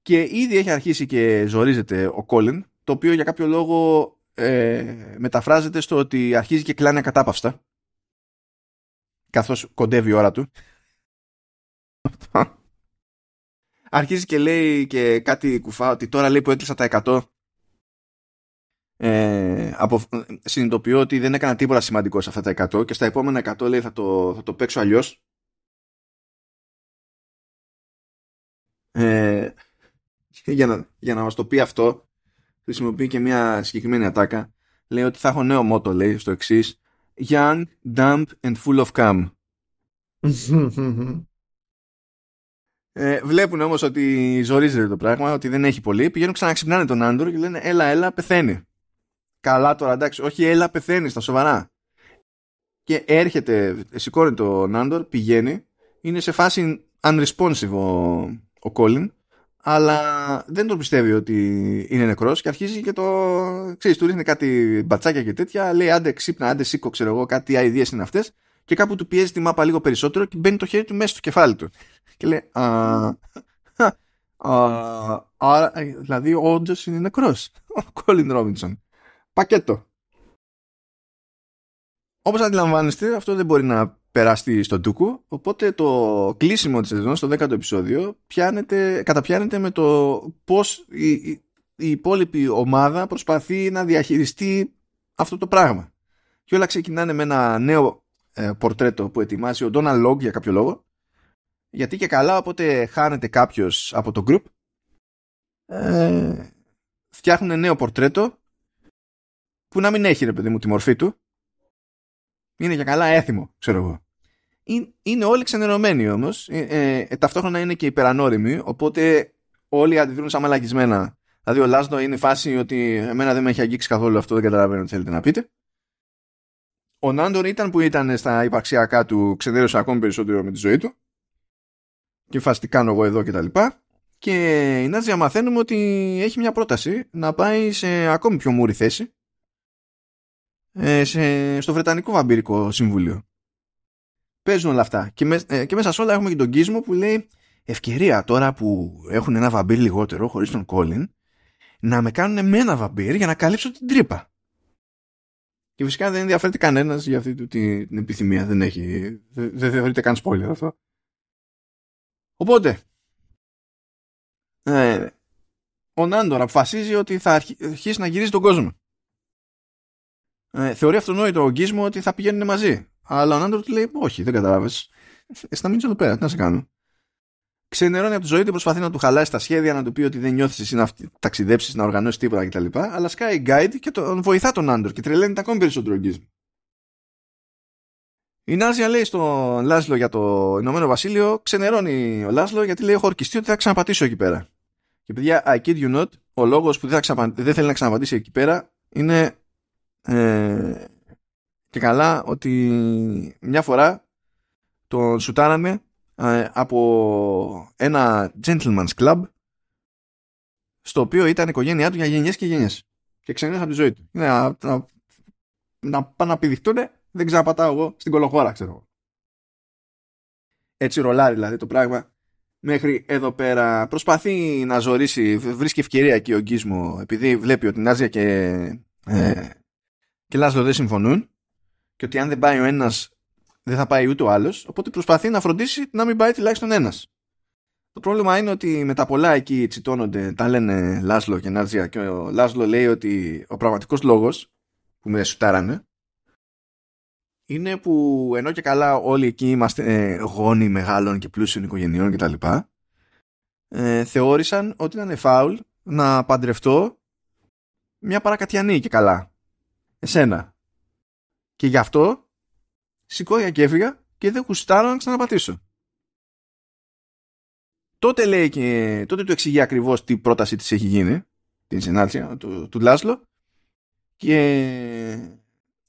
Και ήδη έχει αρχίσει και ζορίζεται ο Κόλιν, το οποίο για κάποιο λόγο ε, μεταφράζεται στο ότι αρχίζει και κλάνει ακατάπαυστα καθώς κοντεύει η ώρα του Αρχίζει και λέει και κάτι κουφά ότι τώρα λέει που έκλεισα τα 100 ε, απο, συνειδητοποιώ ότι δεν έκανα τίποτα σημαντικό σε αυτά τα 100 και στα επόμενα 100 λέει θα το, θα το παίξω αλλιώς. Ε, για, να, για να μας το πει αυτό χρησιμοποιεί και μια συγκεκριμένη ατάκα λέει ότι θα έχω νέο μότο λέει στο εξής Young, dumb and full of cum Ε, βλέπουν όμως ότι ζορίζεται το πράγμα, ότι δεν έχει πολύ. Πηγαίνουν ξαναξυπνάνε τον Άντορ και λένε Έλα, έλα, πεθαίνει. Καλά τώρα, εντάξει. Όχι, έλα, πεθαίνεις, στα σοβαρά. Και έρχεται, σηκώνει τον Άντορ, πηγαίνει. Είναι σε φάση unresponsive ο, ο Colin, αλλά δεν τον πιστεύει ότι είναι νεκρός και αρχίζει και το. ξέρεις, του ρίχνει κάτι μπατσάκια και τέτοια. Λέει άντε, ξύπνα, άντε, σήκω, ξέρω εγώ, κάτι ideas είναι αυτές και κάπου του πιέζει τη μάπα λίγο περισσότερο και μπαίνει το χέρι του μέσα στο κεφάλι του. Και λέει, α, δηλαδή όντως είναι νεκρός. Ο Κόλιν Ρόμπινσον. Πακέτο. Όπως αντιλαμβάνεστε, αυτό δεν μπορεί να περάσει στον Τούκου, οπότε το κλείσιμο της σεζόν στο 10ο επεισόδιο πιάνεται, καταπιάνεται με το πώς η, η, η υπόλοιπη ομάδα προσπαθεί να διαχειριστεί αυτό το πράγμα. Και όλα ξεκινάνε με ένα νέο ε, πορτρέτο που ετοιμάζει ο Donald Log για κάποιο λόγο γιατί και καλά όποτε χάνεται κάποιος από το group ε, φτιάχνουν νέο πορτρέτο που να μην έχει ρε παιδί μου τη μορφή του. Είναι για καλά έθιμο ξέρω εγώ. Είναι όλοι ξενερωμένοι όμως. Ε, ε, ταυτόχρονα είναι και υπερανόριμοι οπότε όλοι αντιδρούν σαν μαλακισμένα. Δηλαδή ο Λάσνο είναι φάση ότι εμένα δεν με έχει αγγίξει καθόλου αυτό δεν καταλαβαίνω τι θέλετε να πείτε. Ο Νάντορ ήταν που ήταν στα υπαρξιακά του, ξεδέρωσε ακόμη περισσότερο με τη ζωή του. Και φας κάνω εγώ εδώ και τα λοιπά. Και η Νάτζια μαθαίνουμε ότι έχει μια πρόταση να πάει σε ακόμη πιο μούρη θέση ε, σε, στο Βρετανικό Βαμπυρικό Συμβούλιο. παίζουν όλα αυτά. Και, με, ε, και μέσα σε όλα έχουμε και τον Gizmo που λέει ευκαιρία τώρα που έχουν ένα βαμπύρ λιγότερο χωρίς τον Colin να με κάνουν με ένα βαμπύρ για να καλύψω την τρύπα. Και φυσικά δεν ενδιαφέρεται κανένας για αυτή την, την επιθυμία. Δεν έχει. Δεν, δεν θεωρείται καν spoiler αυτό. Οπότε. Ε, ο Νάντορ αποφασίζει ότι θα αρχίσει να γυρίζει τον κόσμο. Ε, θεωρεί αυτονόητο ο Γκίσμο ότι θα πηγαίνουν μαζί. Αλλά ο Νάντορ του λέει: Όχι, δεν κατάλαβες. Εσύ θα μείνει εδώ πέρα, τι να σε κάνω ξενερώνει από τη ζωή του, προσπαθεί να του χαλάσει τα σχέδια, να του πει ότι δεν νιώθεις εσύ να ταξιδέψεις, να οργανώσεις τίποτα κτλ. Αλλά σκάει guide και τον βοηθά τον Άντορ και τρελαίνει τα ακόμη περισσότερο γκίσμο. Η Νάζια λέει στον Λάσλο για το Ηνωμένο Βασίλειο, ξενερώνει ο Λάσλο γιατί λέει: Έχω ορκιστεί ότι θα ξαναπατήσω εκεί πέρα. Και παιδιά, I kid you not, ο λόγος που δεν, ξαπα... δεν θέλει να ξαναπατήσει εκεί πέρα είναι ε, και καλά ότι μια φορά τον σουτάρανε ε, από ένα gentleman's club στο οποίο ήταν η οικογένειά του για γενιές και γενιές και ξενέρωσε από τη ζωή του. Να, να, να πάνε να πηδηχτούν, δεν ξαναπατάω εγώ στην κολοχώρα, ξέρω Έτσι ρολάρει δηλαδή το πράγμα μέχρι εδώ πέρα. Προσπαθεί να ζωρίσει, βρίσκει ευκαιρία εκεί ο Γκίσμο επειδή βλέπει ότι Νάζια και, ε, και Λάσλο δεν συμφωνούν και ότι αν δεν πάει ο ένας δεν θα πάει ούτε ο άλλος, οπότε προσπαθεί να φροντίσει να μην πάει τουλάχιστον ένας. Το πρόβλημα είναι ότι με τα πολλά εκεί τσιτώνονται, τα λένε Λάσλο και Νάρτζια και ο Λάσλο λέει ότι ο πραγματικός λόγος που με σουτάρανε είναι που ενώ και καλά όλοι εκεί είμαστε ε, γόνοι μεγάλων και πλούσιων οικογενειών κτλ. Ε, θεώρησαν ότι ήταν φάουλ να παντρευτώ μια παρακατιανή και καλά. Εσένα. Και γι' αυτό σηκώθηκα και έφυγα και δεν γουστάρω να ξαναπατήσω. Τότε λέει και τότε του εξηγεί ακριβώς τι πρόταση της έχει γίνει, την συνάρτηση του, του Λάσλο. Και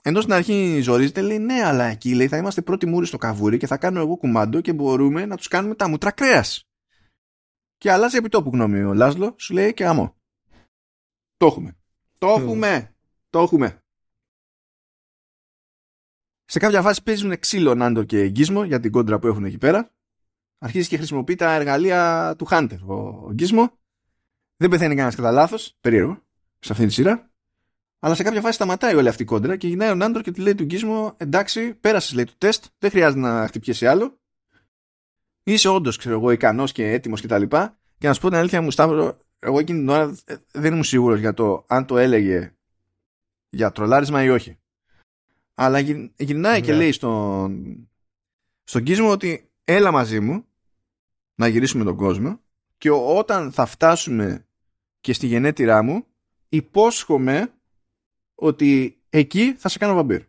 ενώ στην αρχή ζορίζεται, λέει ναι, αλλά εκεί λέει, θα είμαστε πρώτοι μούροι στο καβούρι και θα κάνω εγώ κουμάντο και μπορούμε να τους κάνουμε τα μούτρα κρέας. Και αλλάζει επιτόπου γνώμη ο Λάσλο, σου λέει και άμό. Το έχουμε. Το έχουμε. Το έχουμε. Σε κάποια φάση παίζουν ξύλο Νάντο και Γκίσμο για την κόντρα που έχουν εκεί πέρα. Αρχίζει και χρησιμοποιεί τα εργαλεία του Χάντερ ο Γκίσμο. Δεν πεθαίνει κανένας κατά λάθος, περίεργο, σε αυτή τη σειρά. Αλλά σε κάποια φάση σταματάει όλη αυτή η κόντρα και γυρνάει ο Νάντορ και τη λέει του Γκίσμο: Εντάξει, πέρασες λέει το τεστ, δεν χρειάζεται να χτυπιέσει άλλο. Είσαι όντως, ξέρω εγώ, ικανός και έτοιμος κτλ. Και, και να σου πω την αλήθεια μου, Σταύρο, εγώ εκείνη την ώρα δεν ήμουν σίγουρος για το αν το έλεγε για τρολάρισμα ή όχι. Αλλά γυρνάει και ναι. λέει στον, στον Κίσμο ότι έλα μαζί μου να γυρίσουμε τον κόσμο και όταν θα φτάσουμε και στη γενέτειρά μου υπόσχομαι ότι εκεί θα σε κάνω βαμπύρ.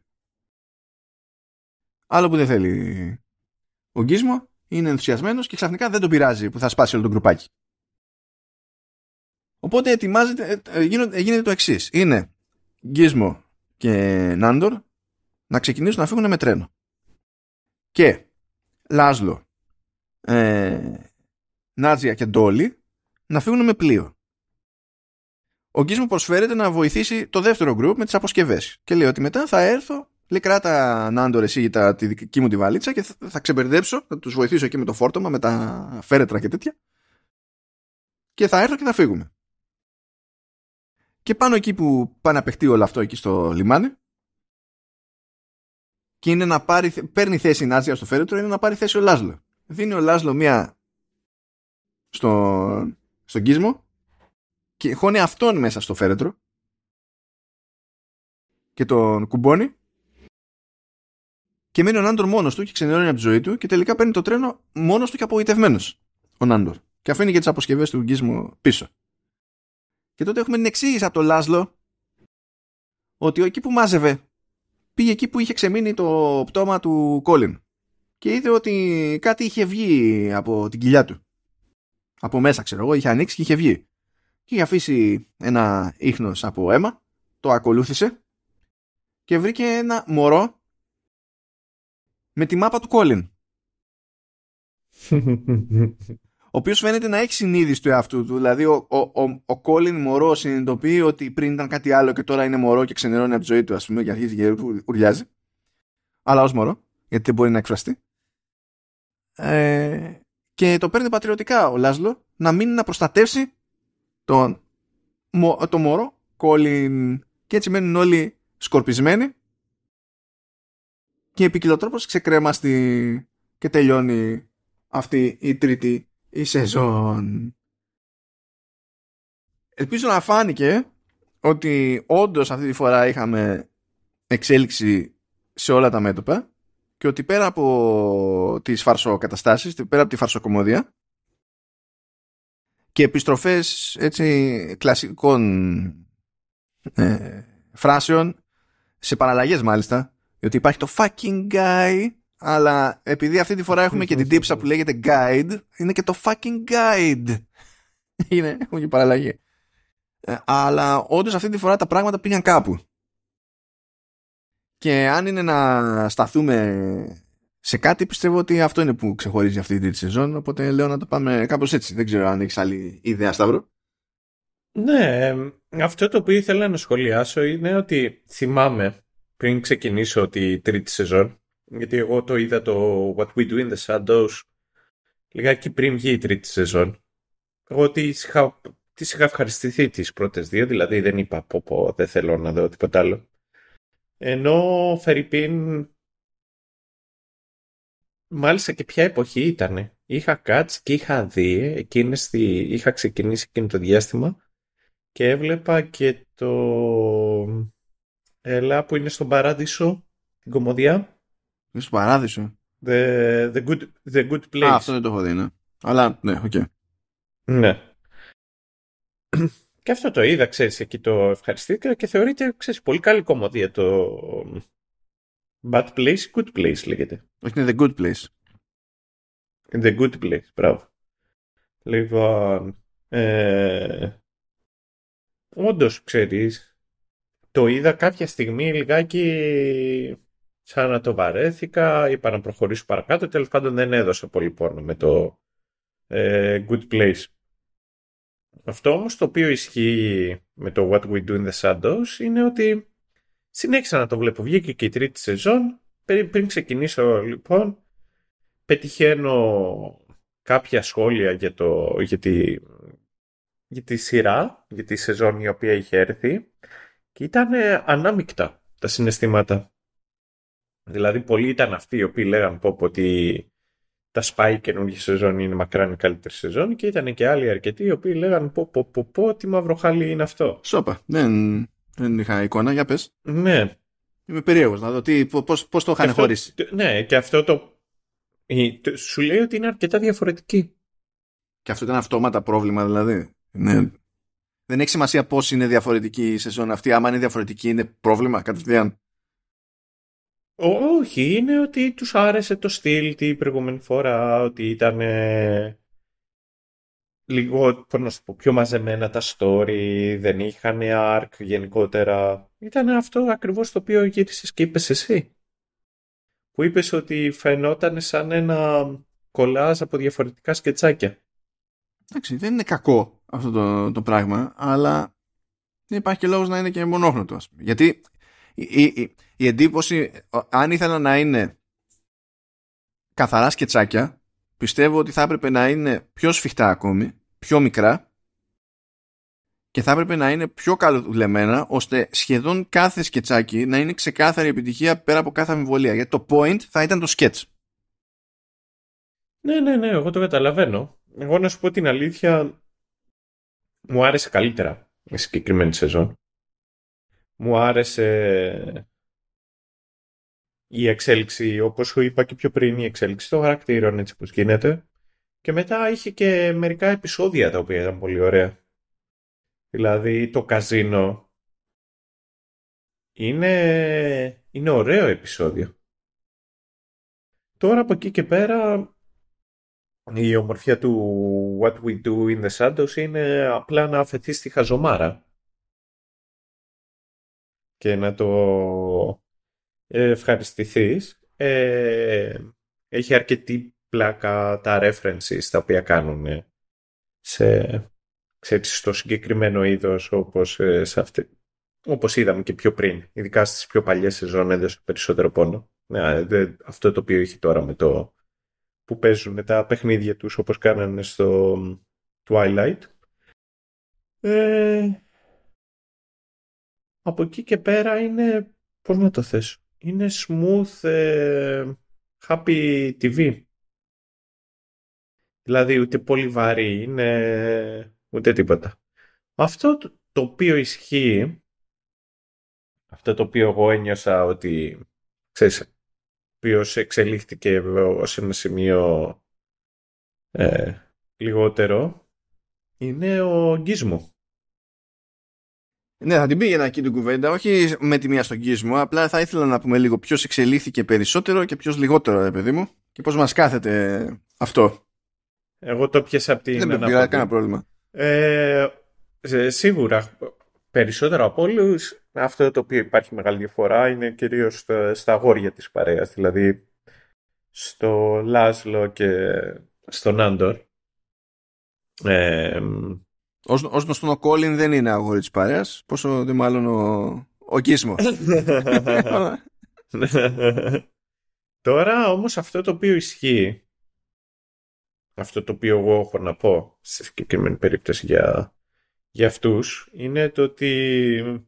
Άλλο που δεν θέλει ο Γκίσμο είναι ενθουσιασμένος και ξαφνικά δεν τον πειράζει που θα σπάσει όλο τον κρουπάκι. Οπότε ετοιμάζεται, ε, ε, γίνεται το εξής. Είναι Γκίσμο και Νάντορ να ξεκινήσουν να φύγουν με τρένο. Και Λάσλο, ε, Νάτζια και Ντόλι να φύγουν με πλοίο. Ο Γκίσμο προσφέρεται να βοηθήσει το δεύτερο γκρουπ με τις αποσκευές και λέει ότι μετά θα έρθω λέει κράτα Νάντορ εσύ για τα, τη δική μου τη βαλίτσα και θα, θα ξεμπερδέψω, θα τους βοηθήσω εκεί με το φόρτωμα, με τα φέρετρα και τέτοια και θα έρθω και θα φύγουμε. Και πάνω εκεί που πάνε να παιχτεί όλο αυτό εκεί στο λιμάνι και είναι να πάρει, παίρνει θέση η Νάτζια στο φέρετρο είναι να πάρει θέση ο Λάσλο. Δίνει ο Λάσλο μία στο, στον κύσμο και χώνει αυτόν μέσα στο φέρετρο και τον κουμπώνει και μένει ο Νάντορ μόνος του και ξενερώνει από τη ζωή του και τελικά παίρνει το τρένο μόνος του και απογοητευμένος ο Νάντορ και αφήνει και τις αποσκευές του γκίσμου πίσω. Και τότε έχουμε την εξήγηση από τον Λάσλο ότι εκεί που μάζευε πήγε εκεί που είχε ξεμείνει το πτώμα του Κόλιν και είδε ότι κάτι είχε βγει από την κοιλιά του. Από μέσα, ξέρω εγώ, είχε ανοίξει και είχε βγει. Και είχε αφήσει ένα ίχνος από αίμα, το ακολούθησε και βρήκε ένα μωρό με τη μάπα του Κόλιν. ο οποίος φαίνεται να έχει συνείδηση του εαυτού του. Δηλαδή, ο, ο, ο, ο Κόλιν μωρό συνειδητοποιεί ότι πριν ήταν κάτι άλλο και τώρα είναι μωρό και ξενερώνει από τη ζωή του, ας πούμε, και αρχίζει και ουρλιάζει. Αλλά ως μωρό, γιατί δεν μπορεί να εκφραστεί. ε, και το παίρνει πατριωτικά ο Λάσλο να μείνει να προστατεύσει τον, το μωρό Κόλιν και έτσι μένουν όλοι σκορπισμένοι και επικοινωτρόπως ξεκρέμαστη και τελειώνει αυτή η τρίτη η σεζόν. Ελπίζω να φάνηκε ότι όντως αυτή τη φορά είχαμε εξέλιξη σε όλα τα μέτωπα και ότι πέρα από τις φαρσοκαταστάσεις, πέρα από τη φαρσοκομωδία και επιστροφές έτσι κλασικών ε, φράσεων σε παραλλαγές μάλιστα διότι υπάρχει το fucking guy αλλά επειδή αυτή τη φορά έχουμε και την τύψα που λέγεται guide είναι και το fucking guide. Είναι, έχουμε και παραλλαγή. Ε, αλλά όντως αυτή τη φορά τα πράγματα πήγαν κάπου. Και αν είναι να σταθούμε σε κάτι πιστεύω ότι αυτό είναι που ξεχωρίζει αυτή τη σεζόν οπότε λέω να το πάμε κάπως έτσι. Δεν ξέρω αν έχεις άλλη ιδέα Σταύρο. Ναι, αυτό το οποίο ήθελα να σχολιάσω είναι ότι θυμάμαι πριν ξεκινήσω τη τρίτη σεζόν γιατί εγώ το είδα το What We Do in the Shadows λιγάκι πριν βγει η τρίτη σεζόν εγώ τις είχα, τις είχα ευχαριστηθεί τις πρώτες δύο δηλαδή δεν είπα πω πω δεν θέλω να δω τίποτα άλλο ενώ Φερρυπίν μάλιστα και ποια εποχή ήταν. Είχα κάτσει και είχα δει, εκείνες τη, είχα ξεκινήσει εκείνο το διάστημα και έβλεπα και το Καλά που είναι στον Παράδεισο, την κωμωδία. Είναι στον Παράδεισο. The, the, good, the Good Place. Α, αυτό δεν το έχω δει, ναι. Αλλά, ναι, OK. Okay. Ναι. Και αυτό το είδα, ξέρεις, εκεί το ευχαριστήθηκα και θεωρείται, ξέρεις, πολύ καλή κωμωδία το Bad Place, Good Place λέγεται. Όχι, είναι The Good Place. The Good Place, μπράβο. Λοιπόν, ε, όντως, ξέρεις, το είδα κάποια στιγμή λιγάκι σαν να το βαρέθηκα, είπα να προχωρήσω παρακάτω, τέλος πάντων δεν έδωσα πολύ πόνο με το ε, Good Place. Αυτό όμως το οποίο ισχύει με το What We Do in the Shadows είναι ότι συνέχισα να το βλέπω. Βγήκε και η τρίτη σεζόν. Πριν ξεκινήσω λοιπόν πετυχαίνω κάποια σχόλια για, το, για, τη, για τη σειρά, για τη σεζόν η οποία είχε έρθει και ήταν ανάμεικτα τα συναισθήματα. Δηλαδή πολλοί ήταν αυτοί οι οποίοι λέγαν πω, πω ότι τα Spy καινούργια σεζόν είναι μακράν η καλύτερη σεζόν και ήταν και άλλοι αρκετοί οι οποίοι λέγαν πω πω πω πω τι μαυροχάλι είναι αυτό. Σόπα, δεν, δεν είχα εικόνα, για πες. Ναι. Είμαι περίεργος να δω τι, πώς, πώς το είχαν χωρίσει. Ναι, και αυτό το, σου λέει ότι είναι αρκετά διαφορετική. Και αυτό ήταν αυτόματα πρόβλημα δηλαδή. Ναι. Δεν έχει σημασία πώς είναι διαφορετική η σεζόν αυτή. Άμα είναι διαφορετική είναι πρόβλημα κατευθείαν. Όχι, είναι ότι τους άρεσε το στυλ την προηγούμενη φορά, ότι ήταν λίγο, πώς να σου πω, πιο μαζεμένα τα story, δεν είχαν arc γενικότερα. Ήταν αυτό ακριβώς το οποίο γύρισες και είπες εσύ. Που είπες ότι φαινόταν σαν ένα κολάζ από διαφορετικά σκετσάκια. Εντάξει, δεν είναι κακό αυτό το, το πράγμα, αλλά δεν υπάρχει και λόγος να είναι και μονόχνοτο. Γιατί η, η, η εντύπωση, αν ήθελα να είναι καθαρά σκετσάκια, πιστεύω ότι θα έπρεπε να είναι πιο σφιχτά ακόμη, πιο μικρά και θα έπρεπε να είναι πιο καλοδουλεμένα ώστε σχεδόν κάθε σκετσάκι να είναι ξεκάθαρη επιτυχία πέρα από κάθε αμφιβολία. Γιατί το point θα ήταν το sketch. Ναι, ναι, ναι, εγώ το καταλαβαίνω. Εγώ να σου πω την αλήθεια, μου άρεσε καλύτερα η συγκεκριμένη σεζόν μου άρεσε η εξέλιξη, όπως σου είπα και πιο πριν, η εξέλιξη των χαρακτήρων έτσι όπως γίνεται. Και μετά είχε και μερικά επεισόδια τα οποία ήταν πολύ ωραία. Δηλαδή το καζίνο είναι, είναι ωραίο επεισόδιο. Τώρα από εκεί και πέρα η ομορφιά του What We Do in the Shadows είναι απλά να αφαιθεί στη χαζομάρα και να το ευχαριστηθείς. Ε, έχει αρκετή πλάκα τα references τα οποία κάνουν σε, ξέρεις, στο συγκεκριμένο είδος όπως, ε, σε αυτή, όπως είδαμε και πιο πριν. Ειδικά στις πιο παλιές σεζόν έδωσε περισσότερο πόνο. Ναι, αυτό το οποίο έχει τώρα με το που παίζουν τα παιχνίδια τους όπως κάνανε στο Twilight. Ε, από εκεί και πέρα είναι, πώς να το θέσω, είναι smooth ε, happy TV. Δηλαδή ούτε πολύ βαρύ είναι ούτε τίποτα. Αυτό το οποίο ισχύει, αυτό το οποίο εγώ ένιωσα ότι, ξέρεις, οποίος εξελίχθηκε σε ένα σημείο ε, λιγότερο, είναι ο Γκίσμο. Ναι, θα την πήγαινα εκεί την κουβέντα, όχι με τη μία στον Γκίσμο, απλά θα ήθελα να πούμε λίγο ποιος εξελίχθηκε περισσότερο και ποιος λιγότερο, ρε παιδί μου, και πώς μας κάθεται αυτό. Εγώ το πιέσα από την Δεν πειράζει κανένα πρόβλημα. Ε, σίγουρα περισσότερο από όλους, αυτό το οποίο υπάρχει μεγάλη διαφορά είναι κυρίως στα, στα αγόρια της παρέας, δηλαδή στο Λάσλο και στον Άντορ. Ε, ως, ως γνωστόν ο Κόλιν δεν είναι αγόρι της παρέας, πόσο δε μάλλον ο, ο Κίσμος. Τώρα όμως αυτό το οποίο ισχύει, αυτό το οποίο εγώ έχω να πω σε συγκεκριμένη περίπτωση για για αυτούς είναι το ότι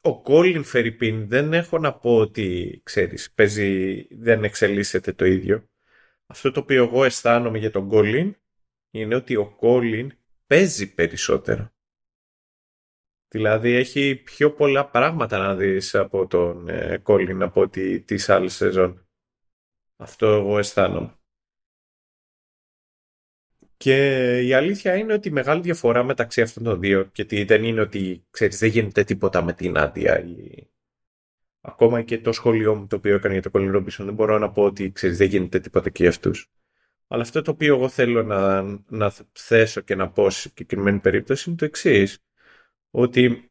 ο Κόλιν Φερρυπίν δεν έχω να πω ότι ξέρεις παίζει, δεν εξελίσσεται το ίδιο. Αυτό το οποίο εγώ αισθάνομαι για τον Κόλιν είναι ότι ο Κόλιν παίζει περισσότερο. Δηλαδή έχει πιο πολλά πράγματα να δεις από τον Κόλιν από ότι τις άλλες σεζόν. Αυτό εγώ αισθάνομαι. Και η αλήθεια είναι ότι η μεγάλη διαφορά μεταξύ αυτών των δύο, γιατί δεν είναι ότι ξέρεις, δεν γίνεται τίποτα με την άδεια. Ή... Ακόμα και το σχολείο μου το οποίο έκανε για το Colin Robinson, δεν μπορώ να πω ότι ξέρεις, δεν γίνεται τίποτα και για αυτούς. Αλλά αυτό το οποίο εγώ θέλω να, να θέσω και να πω σε συγκεκριμένη περίπτωση είναι το εξής. Ότι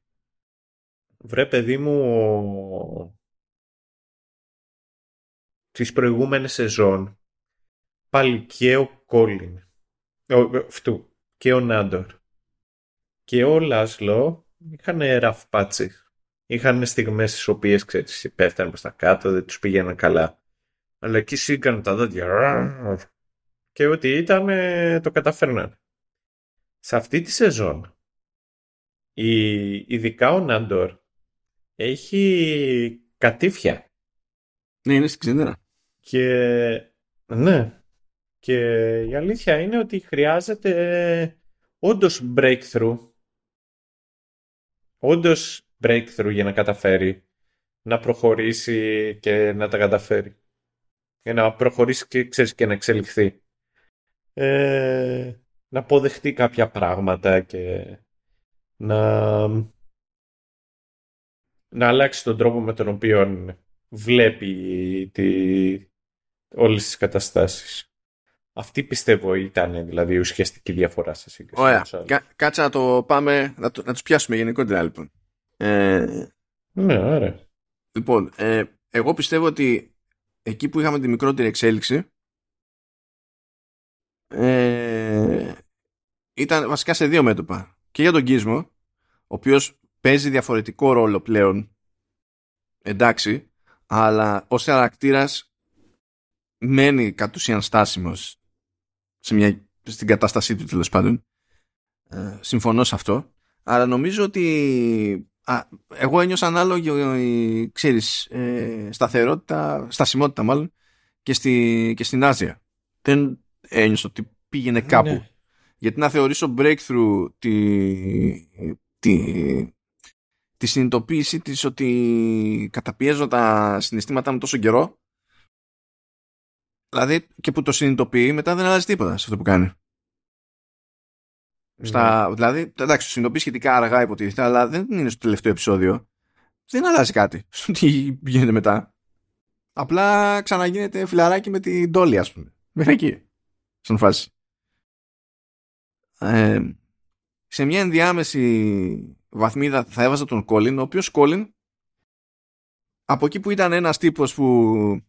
βρε παιδί μου τις προηγούμενες σεζόν πάλι και ο Κόλιν αυτού και ο Νάντορ και ο Λάσλο είχαν rough patches. Είχαν στιγμές στις οποίες ξέρεις, πέφτανε προς τα κάτω, δεν τους πήγαιναν καλά. Αλλά εκεί σύγκανε τα δόντια και ότι ήταν το καταφέρναν. Σε αυτή τη σεζόν, η, ειδικά ο Νάντορ έχει κατήφια. Ναι, είναι στην ξενέρα. Και ναι, και η αλήθεια είναι ότι χρειάζεται όντως breakthrough. Όντως breakthrough για να καταφέρει να προχωρήσει και να τα καταφέρει. Για να προχωρήσει και, ξέρεις, και να εξελιχθεί. Ε, να αποδεχτεί κάποια πράγματα και να, να αλλάξει τον τρόπο με τον οποίο βλέπει τη, όλες τις καταστάσεις. Αυτή πιστεύω ήταν δηλαδή η ουσιαστική διαφορά σε σύγκριση. Ωραία. κάτσε να το πάμε, να, το, να τους πιάσουμε γενικότερα λοιπόν. Ε, ναι, ωραία. Λοιπόν, ε, εγώ πιστεύω ότι εκεί που είχαμε τη μικρότερη εξέλιξη ε, ήταν βασικά σε δύο μέτωπα. Και για τον Κίσμο, ο οποίος παίζει διαφορετικό ρόλο πλέον, εντάξει, αλλά ως χαρακτήρας μένει κατ' ουσίαν στάσιμος σε μια, στην κατάστασή του τέλος πάντων. Ε, συμφωνώ σε αυτό. Αλλά νομίζω ότι α, εγώ ένιωσα ανάλογη ξέρεις, ε, σταθερότητα, στασιμότητα μάλλον και, στη, και στην Άζια. Δεν ένιωσα ότι πήγαινε κάπου. Ναι. Γιατί να θεωρήσω breakthrough τη, τη, τη συνειδητοποίηση της ότι καταπιέζω τα συναισθήματά μου τόσο καιρό Δηλαδή και που το συνειδητοποιεί μετά δεν αλλάζει τίποτα σε αυτό που κάνει. Στα, ναι. δηλαδή, εντάξει, το συνειδητοποιεί σχετικά αργά υποτίθεται, αλλά δεν είναι στο τελευταίο επεισόδιο. Δεν αλλάζει κάτι στο τι γίνεται μετά. Απλά ξαναγίνεται φιλαράκι με την Ντόλη, ας πούμε. Μέχρι εκεί. Σαν φάση. Ε, σε μια ενδιάμεση βαθμίδα θα έβαζα τον Κόλιν, ο οποίος Κόλιν από εκεί που ήταν ένας τύπος που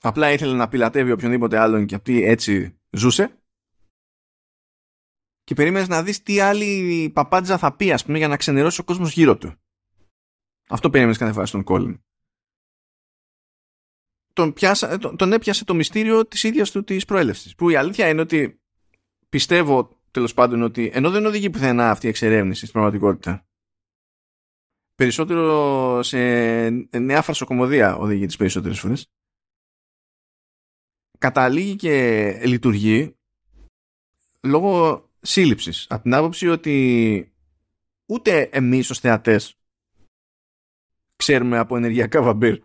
απλά ήθελε να πιλατεύει οποιονδήποτε άλλον και αυτή έτσι ζούσε και περίμενες να δεις τι άλλη παπάντζα θα πει ας πούμε για να ξενερώσει ο κόσμος γύρω του. Αυτό περίμενες κάθε φορά στον Κόλλιν. Τον, πιάσα, τον, τον έπιασε το μυστήριο της ίδιας του της προέλευσης. Που η αλήθεια είναι ότι πιστεύω τέλος πάντων ότι ενώ δεν οδηγεί πουθενά αυτή η εξερεύνηση στην πραγματικότητα περισσότερο σε νέα φαρσοκομωδία οδηγεί τις περισσότερες φορές καταλήγει και λειτουργεί λόγω σύλληψης από την άποψη ότι ούτε εμείς ως θεατές ξέρουμε από ενεργειακά βαμπύρ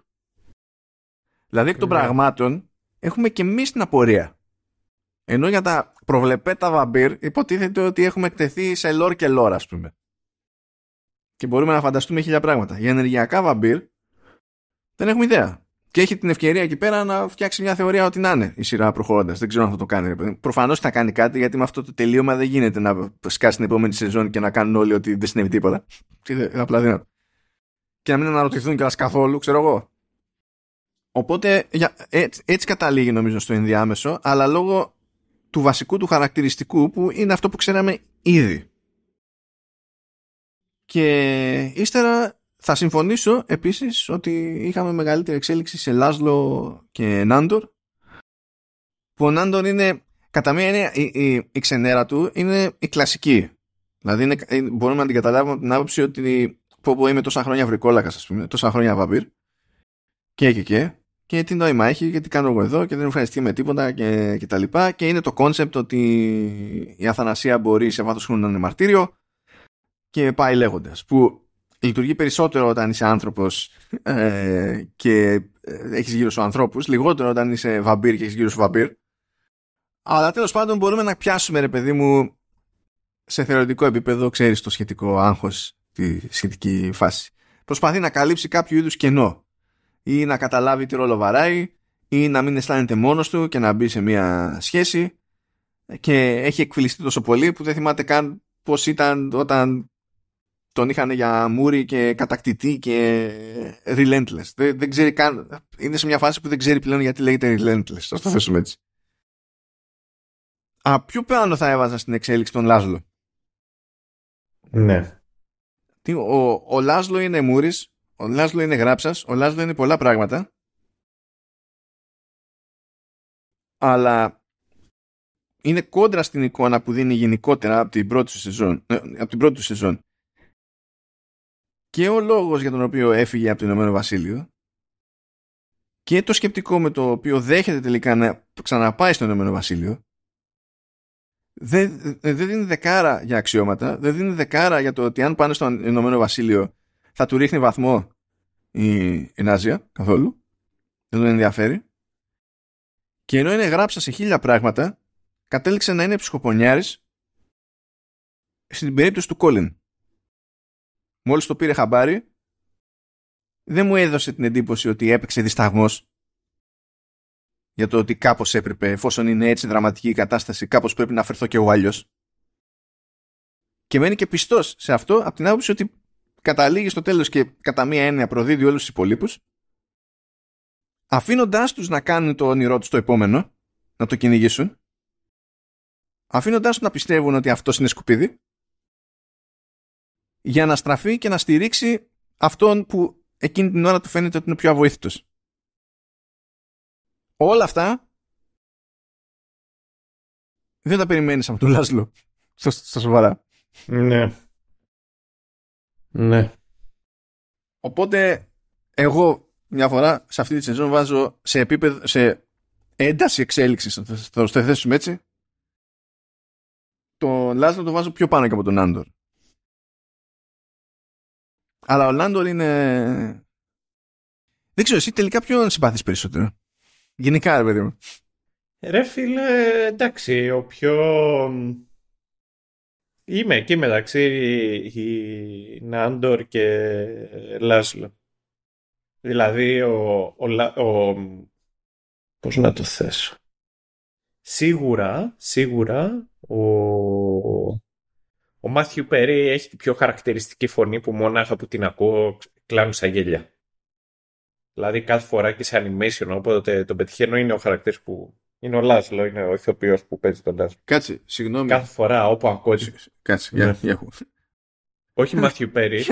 δηλαδή εκ των ναι. πραγμάτων έχουμε και εμείς την απορία ενώ για τα προβλεπέτα βαμπύρ υποτίθεται ότι έχουμε εκτεθεί σε λόρ και λόρ ας πούμε και μπορούμε να φανταστούμε χίλια πράγματα για ενεργειακά βαμπύρ δεν έχουμε ιδέα και έχει την ευκαιρία εκεί πέρα να φτιάξει μια θεωρία ότι να είναι η σειρά προχωρώντας. Δεν ξέρω αν θα το κάνει. Προφανώς θα κάνει κάτι γιατί με αυτό το τελείωμα δεν γίνεται να σκάσει την επόμενη σεζόν και να κάνουν όλοι ότι δεν συνέβη τίποτα. Απλά δυνατό. Και να μην αναρωτηθούν κιόλας καθόλου, ξέρω εγώ. Οπότε έτσι, έτσι καταλήγει νομίζω στο ενδιάμεσο, αλλά λόγω του βασικού του χαρακτηριστικού που είναι αυτό που ξέραμε ήδη. Και ύστερα θα συμφωνήσω επίσης ότι είχαμε μεγαλύτερη εξέλιξη σε Λάσλο και Νάντορ που ο Νάντορ είναι κατά μία έννοια η, η, η, ξενέρα του είναι η κλασική. Δηλαδή είναι, ε, μπορούμε να την καταλάβουμε από την άποψη ότι πω πω είμαι τόσα χρόνια βρικόλακας ας πούμε, τόσα χρόνια βαμπίρ και και και και τι νόημα έχει και τι κάνω εγώ εδώ και δεν ευχαριστεί με τίποτα και, και τα λοιπά και είναι το κόνσεπτ ότι η αθανασία μπορεί σε βάθος χρόνου να είναι μαρτύριο και πάει λέγοντας που λειτουργεί περισσότερο όταν είσαι άνθρωπος ε, και ε, έχεις γύρω σου ανθρώπους, λιγότερο όταν είσαι βαμπύρ και έχεις γύρω σου βαμπύρ. Αλλά τέλος πάντων μπορούμε να πιάσουμε ρε παιδί μου σε θεωρητικό επίπεδο, ξέρεις το σχετικό άγχος, τη σχετική φάση. Προσπαθεί να καλύψει κάποιο είδους κενό ή να καταλάβει τι ρόλο βαράει ή να μην αισθάνεται μόνος του και να μπει σε μια σχέση και έχει εκφυλιστεί τόσο πολύ που δεν θυμάται καν πώς ήταν όταν τον είχαν για μούρι και κατακτητή και relentless. Δεν, δεν ξέρει καν, είναι σε μια φάση που δεν ξέρει πλέον γιατί λέγεται relentless. Ας το θέσουμε έτσι. Α, ποιο πάνω θα έβαζα στην εξέλιξη των Λάζλο. Ναι. Τι, ο, ο Λάζλο είναι μούρις, ο Λάζλο είναι γράψας, ο Λάζλο είναι πολλά πράγματα. Αλλά είναι κόντρα στην εικόνα που δίνει γενικότερα από την πρώτη σεζόν. Ε, από την πρώτη σεζόν και ο λόγος για τον οποίο έφυγε από το Ηνωμένο Βασίλειο και το σκεπτικό με το οποίο δέχεται τελικά να ξαναπάει στο Ηνωμένο Βασίλειο δεν, δεν δίνει δεκάρα για αξιώματα, δεν δίνει δεκάρα για το ότι αν πάνε στο Ηνωμένο Βασίλειο θα του ρίχνει βαθμό η, η Νάζια καθόλου. Δεν τον ενδιαφέρει. Και ενώ είναι γράψα σε χίλια πράγματα, κατέληξε να είναι ψυχοπονιάρης στην περίπτωση του Κόλιν μόλις το πήρε χαμπάρι δεν μου έδωσε την εντύπωση ότι έπαιξε δισταγμός για το ότι κάπως έπρεπε εφόσον είναι έτσι δραματική η κατάσταση κάπως πρέπει να φερθώ και εγώ αλλιώς και μένει και πιστός σε αυτό από την άποψη ότι καταλήγει στο τέλος και κατά μία έννοια προδίδει όλους τους υπολείπους αφήνοντάς τους να κάνουν το όνειρό τους το επόμενο να το κυνηγήσουν αφήνοντάς τους να πιστεύουν ότι αυτός είναι σκουπίδι για να στραφεί και να στηρίξει αυτόν που εκείνη την ώρα του φαίνεται ότι είναι πιο αβοήθητος. Όλα αυτά δεν τα περιμένεις από τον Λάσλο στα, σοβαρά. Ναι. Ναι. Οπότε εγώ μια φορά σε αυτή τη σεζόν βάζω σε επίπεδο, σε ένταση εξέλιξης, θα το θέσουμε έτσι, τον Λάσλο το βάζω πιο πάνω και από τον Άντορ. Αλλά ο Λάντορ είναι... Δεν ξέρω, εσύ τελικά ποιον συμπάθεις περισσότερο; Γενικά, ρε παιδί μου. Ρε φίλε, εντάξει, ο πιο... Είμαι εκεί μεταξύ η Νάντορ και Λάσλο. Δηλαδή, ο, ο, ο, πώς να το θέσω. Σίγουρα, σίγουρα, ο, ο Μάθιου Πέρι έχει την πιο χαρακτηριστική φωνή που μονάχα που την ακούω κλάνουν σαν γέλια. Δηλαδή κάθε φορά και σε animation όποτε τον πετυχαίνω είναι ο χαρακτήρας που... Είναι ο Λάσλο, είναι ο ηθοποιός που παίζει τον Λάσλο. Κάτσε, συγγνώμη. Κάθε φορά όπου ακούω... Κάτσε, για, ναι. για. Όχι Μάθιου Πέρι.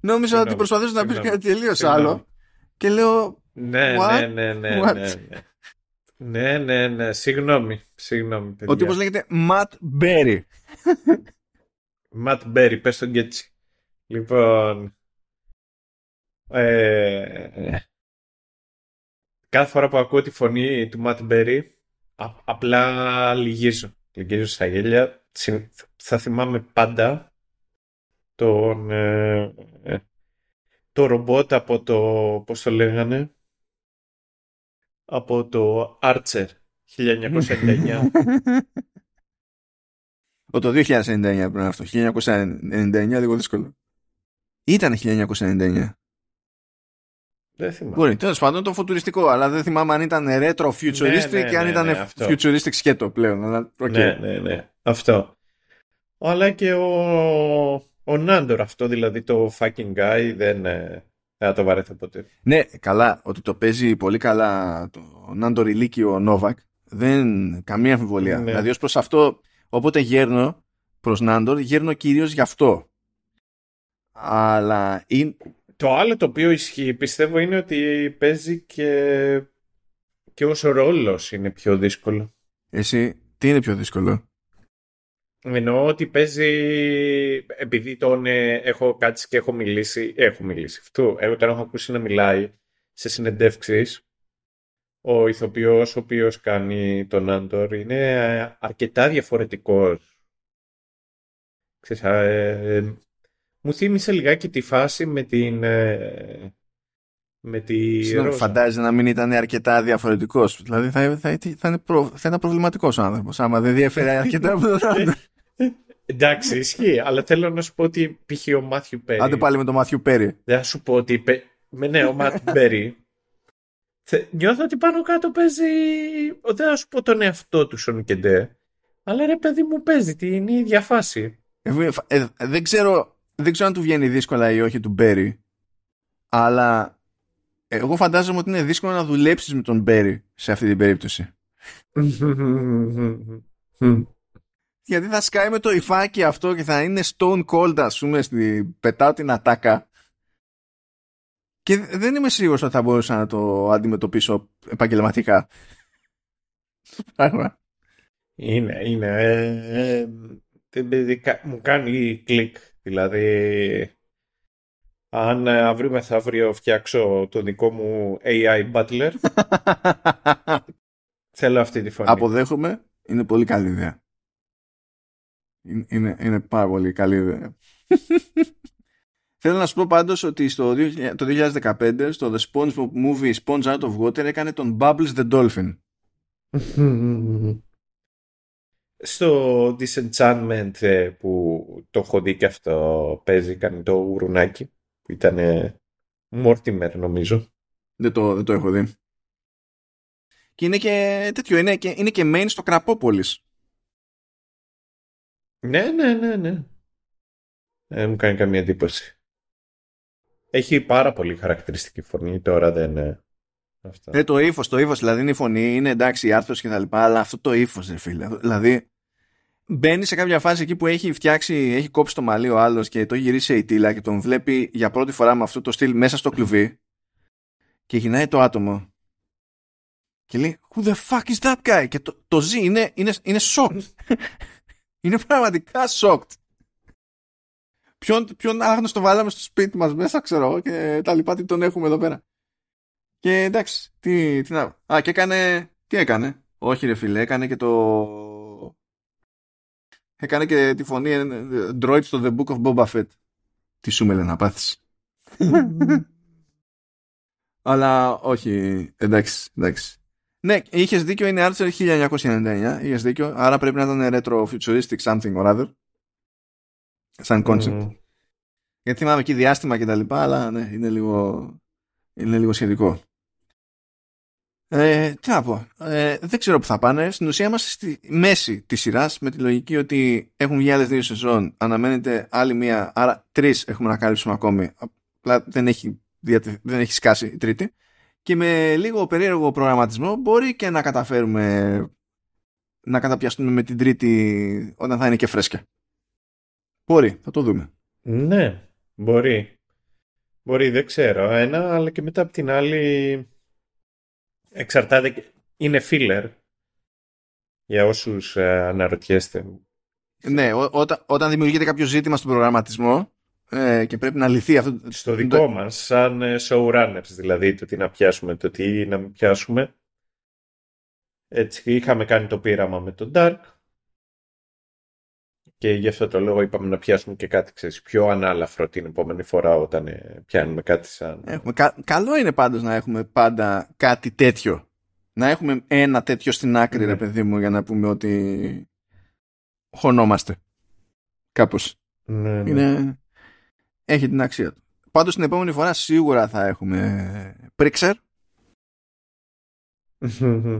Νόμιζα ότι προσπαθείς να πεις κάτι τελείως άλλο και λέω Ναι, What? ναι, ναι, ναι, What? ναι, ναι. Ναι, ναι, ναι. Συγγνώμη. Συγγνώμη, παιδιά. Ο τύπος λέγεται Matt Berry. Ματ Μπέρι, πες τον και έτσι. Λοιπόν... Ε, κάθε φορά που ακούω τη φωνή του Ματ Μπέρι, α- απλά λυγίζω. Λυγίζω στα γέλια. Συν- Θα θυμάμαι πάντα τον... ε, ε, το ρομπότ από το... πώς το λέγανε; Από το Archer 1999. Ο το 2099 πρέπει να είναι αυτό. 1999 λίγο δύσκολο. Ήταν 1999. Δεν θυμάμαι. Μπορεί, τέλος πάντων το φωτουριστικό, αλλά δεν θυμάμαι αν ήταν retro futuristic Ναι, ναι, και αν ναι, ήταν ναι, αυτό. futuristic σκέτο πλέον. Αλλά, οκ. Ναι, ναι, ναι. Αυτό. Αλλά και ο, ο Νάντορ αυτό, δηλαδή το fucking guy, δεν, ε, δεν θα το βαρέθω ποτέ. Ναι, καλά, ότι το παίζει πολύ καλά το Νάντο Ηλίκιο Νόβακ, δεν καμία αμφιβολία. Ναι. Δηλαδή, ως προς αυτό, όποτε γέρνω προς Νάντορ, γέρνω κυρίως γι' αυτό. Αλλά είναι. Το άλλο το οποίο ισχύει, πιστεύω, είναι ότι παίζει και, και ως ρόλος είναι πιο δύσκολο. Εσύ, τι είναι πιο δύσκολο; Εννοώ ότι παίζει, επειδή τον ε, έχω κάτσει και έχω μιλήσει, έχω μιλήσει αυτού, εγώ τον έχω ακούσει να μιλάει σε συνεντεύξεις, ο ηθοποιός ο οποίος κάνει τον Άντορ είναι ε, αρκετά διαφορετικός. Ξέρεις, ε, μου θύμισε λιγάκι τη φάση με την... ε, με τη Συγγνώμη, Ρόζα. φαντάζεσαι να μην ήταν αρκετά διαφορετικός. Δηλαδή θα, θα, θα, είναι προ, θα ήταν προβληματικός ο άνθρωπος. Άμα δεν διέφερε αρκετά από τον Νάντορ. Εντάξει, ισχύει, αλλά θέλω να σου πω ότι π.χ. ο Μάθιου Πέρι... Άντε πάλι με τον Μάθιου Πέρι. Δεν θα σου πω ότι. παι- Με ναι, ο Ματ Μπέρι. θε- Νιώθω ότι πάνω κάτω παίζει. Δεν θα σου πω τον εαυτό του Σον Κεντέ. Αλλά ρε παιδί μου παίζει την ίδια φάση. Ε, ε, δεν, ξέρω, δεν ξέρω αν του βγαίνει δύσκολα ή όχι του Μπέρι. Αλλά εγώ φαντάζομαι ότι είναι δύσκολο να δουλέψεις με τον Μπέρι σε αυτή την περίπτωση. Γιατί θα σκάει με το υφάκι αυτό και θα είναι stone cold ας πούμε στη... πετάω την ατάκα και δεν είμαι σίγουρος ότι θα μπορούσα να το αντιμετωπίσω επαγγελματικά. Πράγμα. είναι, είναι. ε, ε, δεν- δεν- κα- μου κάνει κλικ. Δηλαδή, αν ε, αύριο μεθαύριο φτιάξω το δικό μου AI Butler, θέλω αυτή τη φωνή. Αποδέχομαι, είναι πολύ καλή ιδέα. Είναι, είναι, είναι πάρα πολύ καλή ιδέα. Θέλω να σου πω πάντως ότι στο, 2000 το 2015 στο The SpongeBob Movie Sponge Out of Water έκανε τον Bubbles the Dolphin. Στο Disenchantment ε, που το έχω δει και αυτό παίζει, κάνει το ουρουνάκι που ήταν Mortimer νομίζω. Δεν το, δεν το έχω δει. Και είναι και τέτοιο, είναι και, είναι και main στο Κραπόπολης. Ναι, ναι, ναι, ναι. Δεν μου κάνει καμία εντύπωση. Έχει πάρα πολύ χαρακτηριστική φωνή, τώρα δεν είναι αυτά. Ε, το ύφος, το ύφος, δηλαδή είναι η φωνή, είναι εντάξει η άρθρος και τα λοιπά, αλλά αυτό το ύφος, ρε φίλε. Δηλαδή, μπαίνει σε κάποια φάση εκεί που έχει φτιάξει, έχει κόψει το μαλλί ο άλλος και το έχει γυρίσει σε ητήλα και τον βλέπει για πρώτη φορά με αυτό το στυλ μέσα στο κλουβί και γυρνάει το άτομο. Και λέει, Who the fuck is that guy? Και το, το ζει, είναι, είναι, είναι shocked. είναι πραγματικά shocked. Ποιον, ποιον άγνωστο βάλαμε στο σπίτι μας μέσα, ξέρω εγώ, και τα λοιπά, τι τον έχουμε εδώ πέρα. Και εντάξει, τι, τι να... Α, και έκανε... Τι έκανε; Όχι ρε φίλε, έκανε και το... Έκανε και τη φωνή ε, ε, droid στο The Book of Boba Fett. Τι σου με να πάθεις. Αλλά όχι, εντάξει, εντάξει. Ναι, είχες δίκιο, είναι Archer 1999. Είχες δίκιο, άρα πρέπει να ήταν retro futuristic something or other. Σαν concept. Μμμ. Γιατί θυμάμαι εκεί διάστημα και τα λοιπά, αλλά ναι, είναι λίγο, είναι λίγο σχετικό. Ε, τι να πω. Ε, δεν ξέρω που θα πάνε. Στην ουσία είμαστε στη μέση της σειράς με τη λογική ότι έχουν βγει άλλες δύο σεζόν. Αναμένεται άλλη μία, άρα τρεις έχουμε να καλύψουμε ακόμη. Απλά δεν έχει, διατε- δεν έχει σκάσει η τρίτη. Και με λίγο περίεργο προγραμματισμό μπορεί και να καταφέρουμε να καταπιαστούμε με την τρίτη όταν θα είναι και φρέσκια. Μπορεί, θα το δούμε. Ναι, μπορεί. Μπορεί, δεν ξέρω. Ένα, αλλά και μετά από την άλλη Εξαρτάται. Είναι filler. Για όσους ε, αναρωτιέστε. Ναι, ό, όταν, όταν δημιουργείται κάποιο ζήτημα στον προγραμματισμό ε, και πρέπει να λυθεί αυτό. Στο δικό μας, σαν ε, showrunners δηλαδή, το τι να πιάσουμε, το τι να μην πιάσουμε. Έτσι, είχαμε κάνει το πείραμα με τον Dark και γι' αυτό το λόγο είπαμε να πιάσουμε και κάτι ξέρεις, πιο ανάλαφρο την επόμενη φορά όταν ε, πιάνουμε κάτι σαν... Έχουμε, καλό είναι πάντως να έχουμε πάντα κάτι τέτοιο. Να έχουμε ένα τέτοιο στην άκρη, ναι. ρε παιδί μου, για να πούμε ότι χωνόμαστε. Κάπως. Ναι, ναι. Είναι... Έχει την αξία του. Πάντως την επόμενη φορά σίγουρα θα έχουμε πρίξερ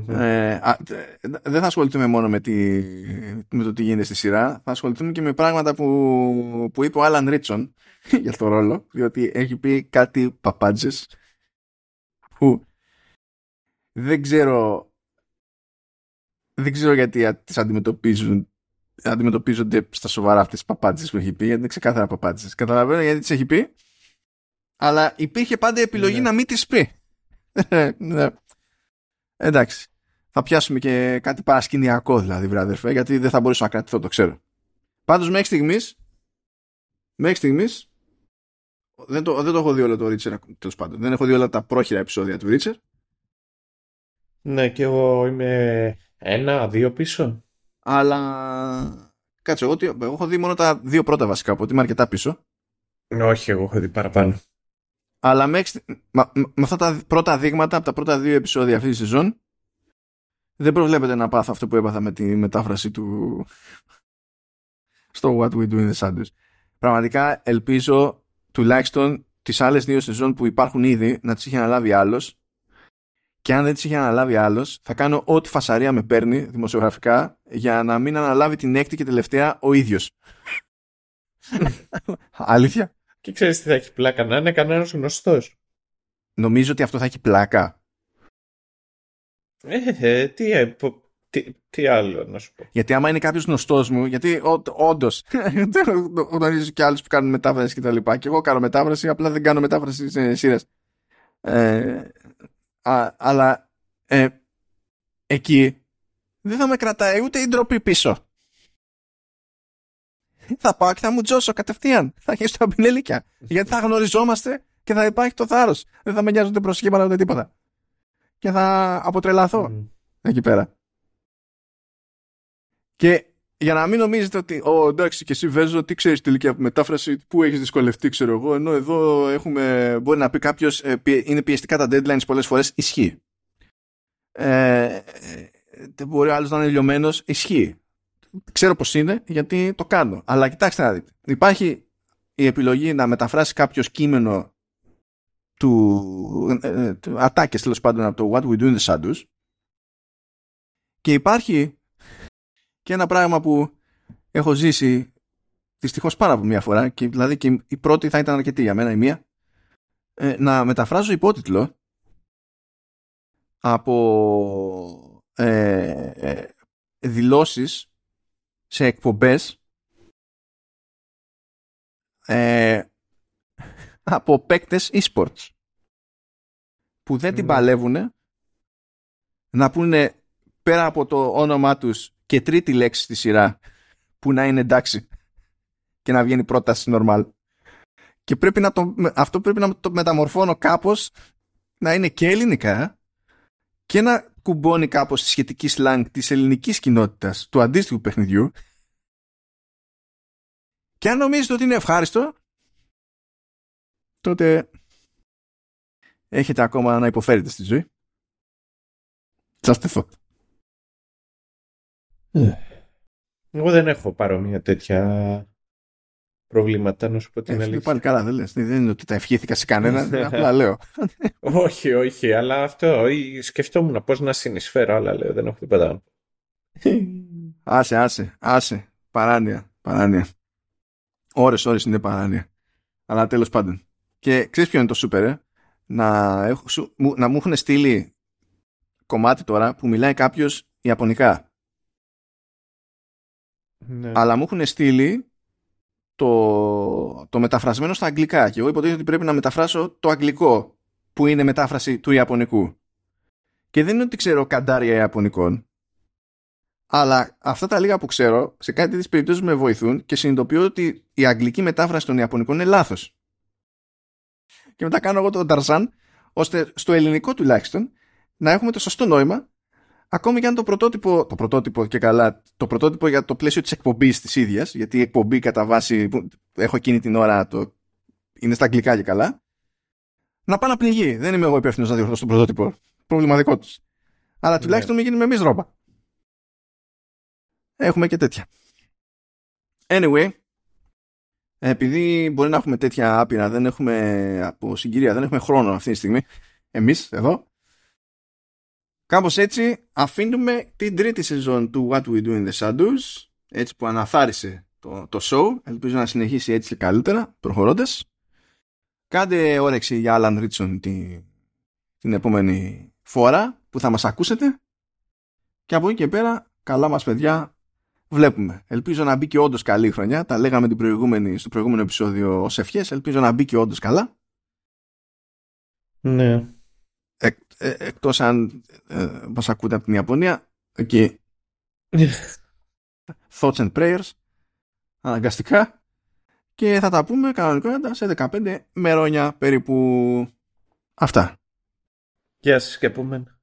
ε, δεν θα ασχοληθούμε μόνο με, τη, με το τι γίνεται στη σειρά. Θα ασχοληθούμε και με πράγματα που, που είπε ο Άλαν Ρίτσον για το ρόλο. Διότι έχει πει κάτι παπάντζες που δεν ξέρω δεν ξέρω γιατί τις αντιμετωπίζουν αντιμετωπίζονται στα σοβαρά αυτές τις παπάντζες που έχει πει γιατί είναι ξεκάθαρα παπάντζες καταλαβαίνω γιατί τις έχει πει αλλά υπήρχε πάντα επιλογή ναι. να μην τις πει ναι. Εντάξει. Θα πιάσουμε και κάτι παρασκηνιακό δηλαδή, βράδερφε, γιατί δεν θα μπορούσα να κρατηθώ, το ξέρω. Πάντως μέχρι στιγμής. μέχρι στιγμής. δεν το, δεν το έχω δει όλο το Ρίτσερ, τέλος πάντων. Δεν έχω δει όλα τα πρόχειρα επεισόδια του Ρίτσερ. Ναι, και εγώ είμαι ένα, δύο πίσω. Αλλά κάτσε, εγώ, εγώ έχω δει μόνο τα δύο πρώτα βασικά, οπότε είμαι αρκετά πίσω. Όχι, εγώ έχω δει παραπάνω. Αλλά με, με αυτά τα πρώτα δείγματα από τα πρώτα δύο επεισόδια αυτή τη σεζόν δεν προβλέπεται να πάθω αυτό που έπαθα με τη μετάφραση του στο What We Do in the Shadows. Πραγματικά ελπίζω τουλάχιστον τις άλλες δύο σεζόν που υπάρχουν ήδη να τις είχε αναλάβει άλλος και αν δεν τις είχε αναλάβει άλλος θα κάνω ό,τι φασαρία με παίρνει δημοσιογραφικά για να μην αναλάβει την έκτη και τελευταία ο ίδιος. Αλήθεια. Και ξέρεις τι θα έχει πλάκα, να είναι κανένας γνωστός. Νομίζω ότι αυτό θα έχει πλάκα. Ε, ε τι, ε, τι, τι, άλλο να σου πω. Γιατί άμα είναι κάποιος γνωστός μου, γιατί όντως γνωρίζω και άλλους που κάνουν μετάφραση και τα λοιπά. Και εγώ κάνω μετάφραση, απλά δεν κάνω μετάφραση σε σειρές. Ε, αλλά ε, εκεί δεν θα με κρατάει ούτε η ντροπή πίσω θα πάω και θα μου τζώσω κατευθείαν. Θα αρχίσω τα πινελίκια. Γιατί θα γνωριζόμαστε και θα υπάρχει το θάρρος. Δεν θα με νοιάζονται προσχήματα ούτε τίποτα. Και θα αποτρελαθώ εκεί πέρα. Και για να μην νομίζετε ότι, Ω, εντάξει, και εσύ βέζω, τι ξέρεις τελική από μετάφραση, πού έχεις δυσκολευτεί, ξέρω εγώ. Ενώ εδώ έχουμε, μπορεί να πει κάποιος, ε, είναι πιεστικά τα deadlines πολλές φορές. Ισχύει. Ε, ε, μπορεί ο άλλος να είναι λιωμένο. Ισχύει ξέρω πώς είναι γιατί το κάνω. Αλλά κοιτάξτε να δείτε. Υπάρχει η επιλογή να μεταφράσει κάποιος κείμενο του, ε, ε του ατάκες τέλος πάντων από το What We Do in the Shadows και υπάρχει και ένα πράγμα που έχω ζήσει δυστυχώς πάρα από μία φορά και δηλαδή και η πρώτη θα ήταν αρκετή για μένα η μία ε, να μεταφράζω υπότιτλο από ε, ε δηλώσεις σε εκπομπές ε, από παίκτες e-sports που δεν την παλεύουν να πούνε πέρα από το όνομά τους και τρίτη λέξη στη σειρά που να είναι εντάξει και να βγαίνει πρόταση normal. Και πρέπει να το, αυτό πρέπει να το μεταμορφώνω κάπως να είναι και ελληνικά και να κουμπώνει κάπως τη σχετική σλάνγκ της ελληνικής κοινότητας του αντίστοιχου παιχνιδιού και αν νομίζετε ότι είναι ευχάριστο τότε έχετε ακόμα να υποφέρετε στη ζωή. Just a thought. Ε. Εγώ δεν έχω παρόμοια τέτοια προβλήματα, να σου πω την αλήθεια. Πάλι καλά, δεν λες. Δεν είναι ότι τα ευχήθηκα σε κανένα, απλά λέω. όχι, όχι, αλλά αυτό σκεφτόμουν πώς να συνεισφέρω, αλλά λέω, δεν έχω τίποτα. άσε, άσε, άσε, παράνοια, παράνοια. Ώρες, ώρες είναι παράνοια. Αλλά τέλος πάντων. Και ξέρεις ποιο είναι το σούπερ, ε; Να, έχω, να μου έχουν στείλει κομμάτι τώρα που μιλάει κάποιος Ιαπωνικά. Ναι. Αλλά μου έχουν στείλει το, το μεταφρασμένο στα αγγλικά και εγώ υποτίθεται ότι πρέπει να μεταφράσω το αγγλικό που είναι μετάφραση του Ιαπωνικού. Και δεν είναι ότι ξέρω καντάρια Ιαπωνικών, αλλά αυτά τα λίγα που ξέρω σε κάτι τέτοιες περιπτώσεις με βοηθούν και συνειδητοποιώ ότι η αγγλική μετάφραση των Ιαπωνικών είναι λάθος. Και μετά κάνω εγώ τον Ταρζάν, ώστε στο ελληνικό τουλάχιστον να έχουμε το σωστό νόημα, ακόμη και αν το πρωτότυπο, το πρωτότυπο και καλά, το πρωτότυπο για το πλαίσιο της εκπομπής της ίδιας, γιατί η εκπομπή κατά βάση που έχω εκείνη την ώρα το, είναι στα αγγλικά και καλά, να πάω να πνιγεί. Δεν είμαι εγώ υπεύθυνος να διορθώσω το πρωτότυπο. Πρόβλημα δικό τους. Αλλά τουλάχιστον μην γίνουμε εμείς ρόμπα. Έχουμε και τέτοια. Anyway, επειδή μπορεί να έχουμε τέτοια άπειρα, δεν έχουμε από συγκυρία, δεν έχουμε χρόνο αυτή τη στιγμή, εμείς εδώ, κάπως έτσι αφήνουμε την τρίτη σεζόν του What We Do in the Shadows, έτσι που αναθάρισε το, το show, ελπίζω να συνεχίσει έτσι και καλύτερα, προχωρώντας. Κάντε όρεξη για Alan Ritson την, την επόμενη φορά που θα μας ακούσετε και από εκεί και πέρα καλά μας παιδιά βλέπουμε. Ελπίζω να μπει και όντως καλή χρονιά. Τα λέγαμε την προηγούμενη, στο προηγούμενο επεισόδιο ως ευχές. Ελπίζω να μπει και όντως καλά. Ναι. Ε, ε, Εκτός αν ε, μας ακούτε από την Ιαπωνία. Εκεί. Thoughts and prayers. Αναγκαστικά. Και θα τα πούμε κανονικά σε 15 μερόνια περίπου. Αυτά. Γεια σας και επόμενα.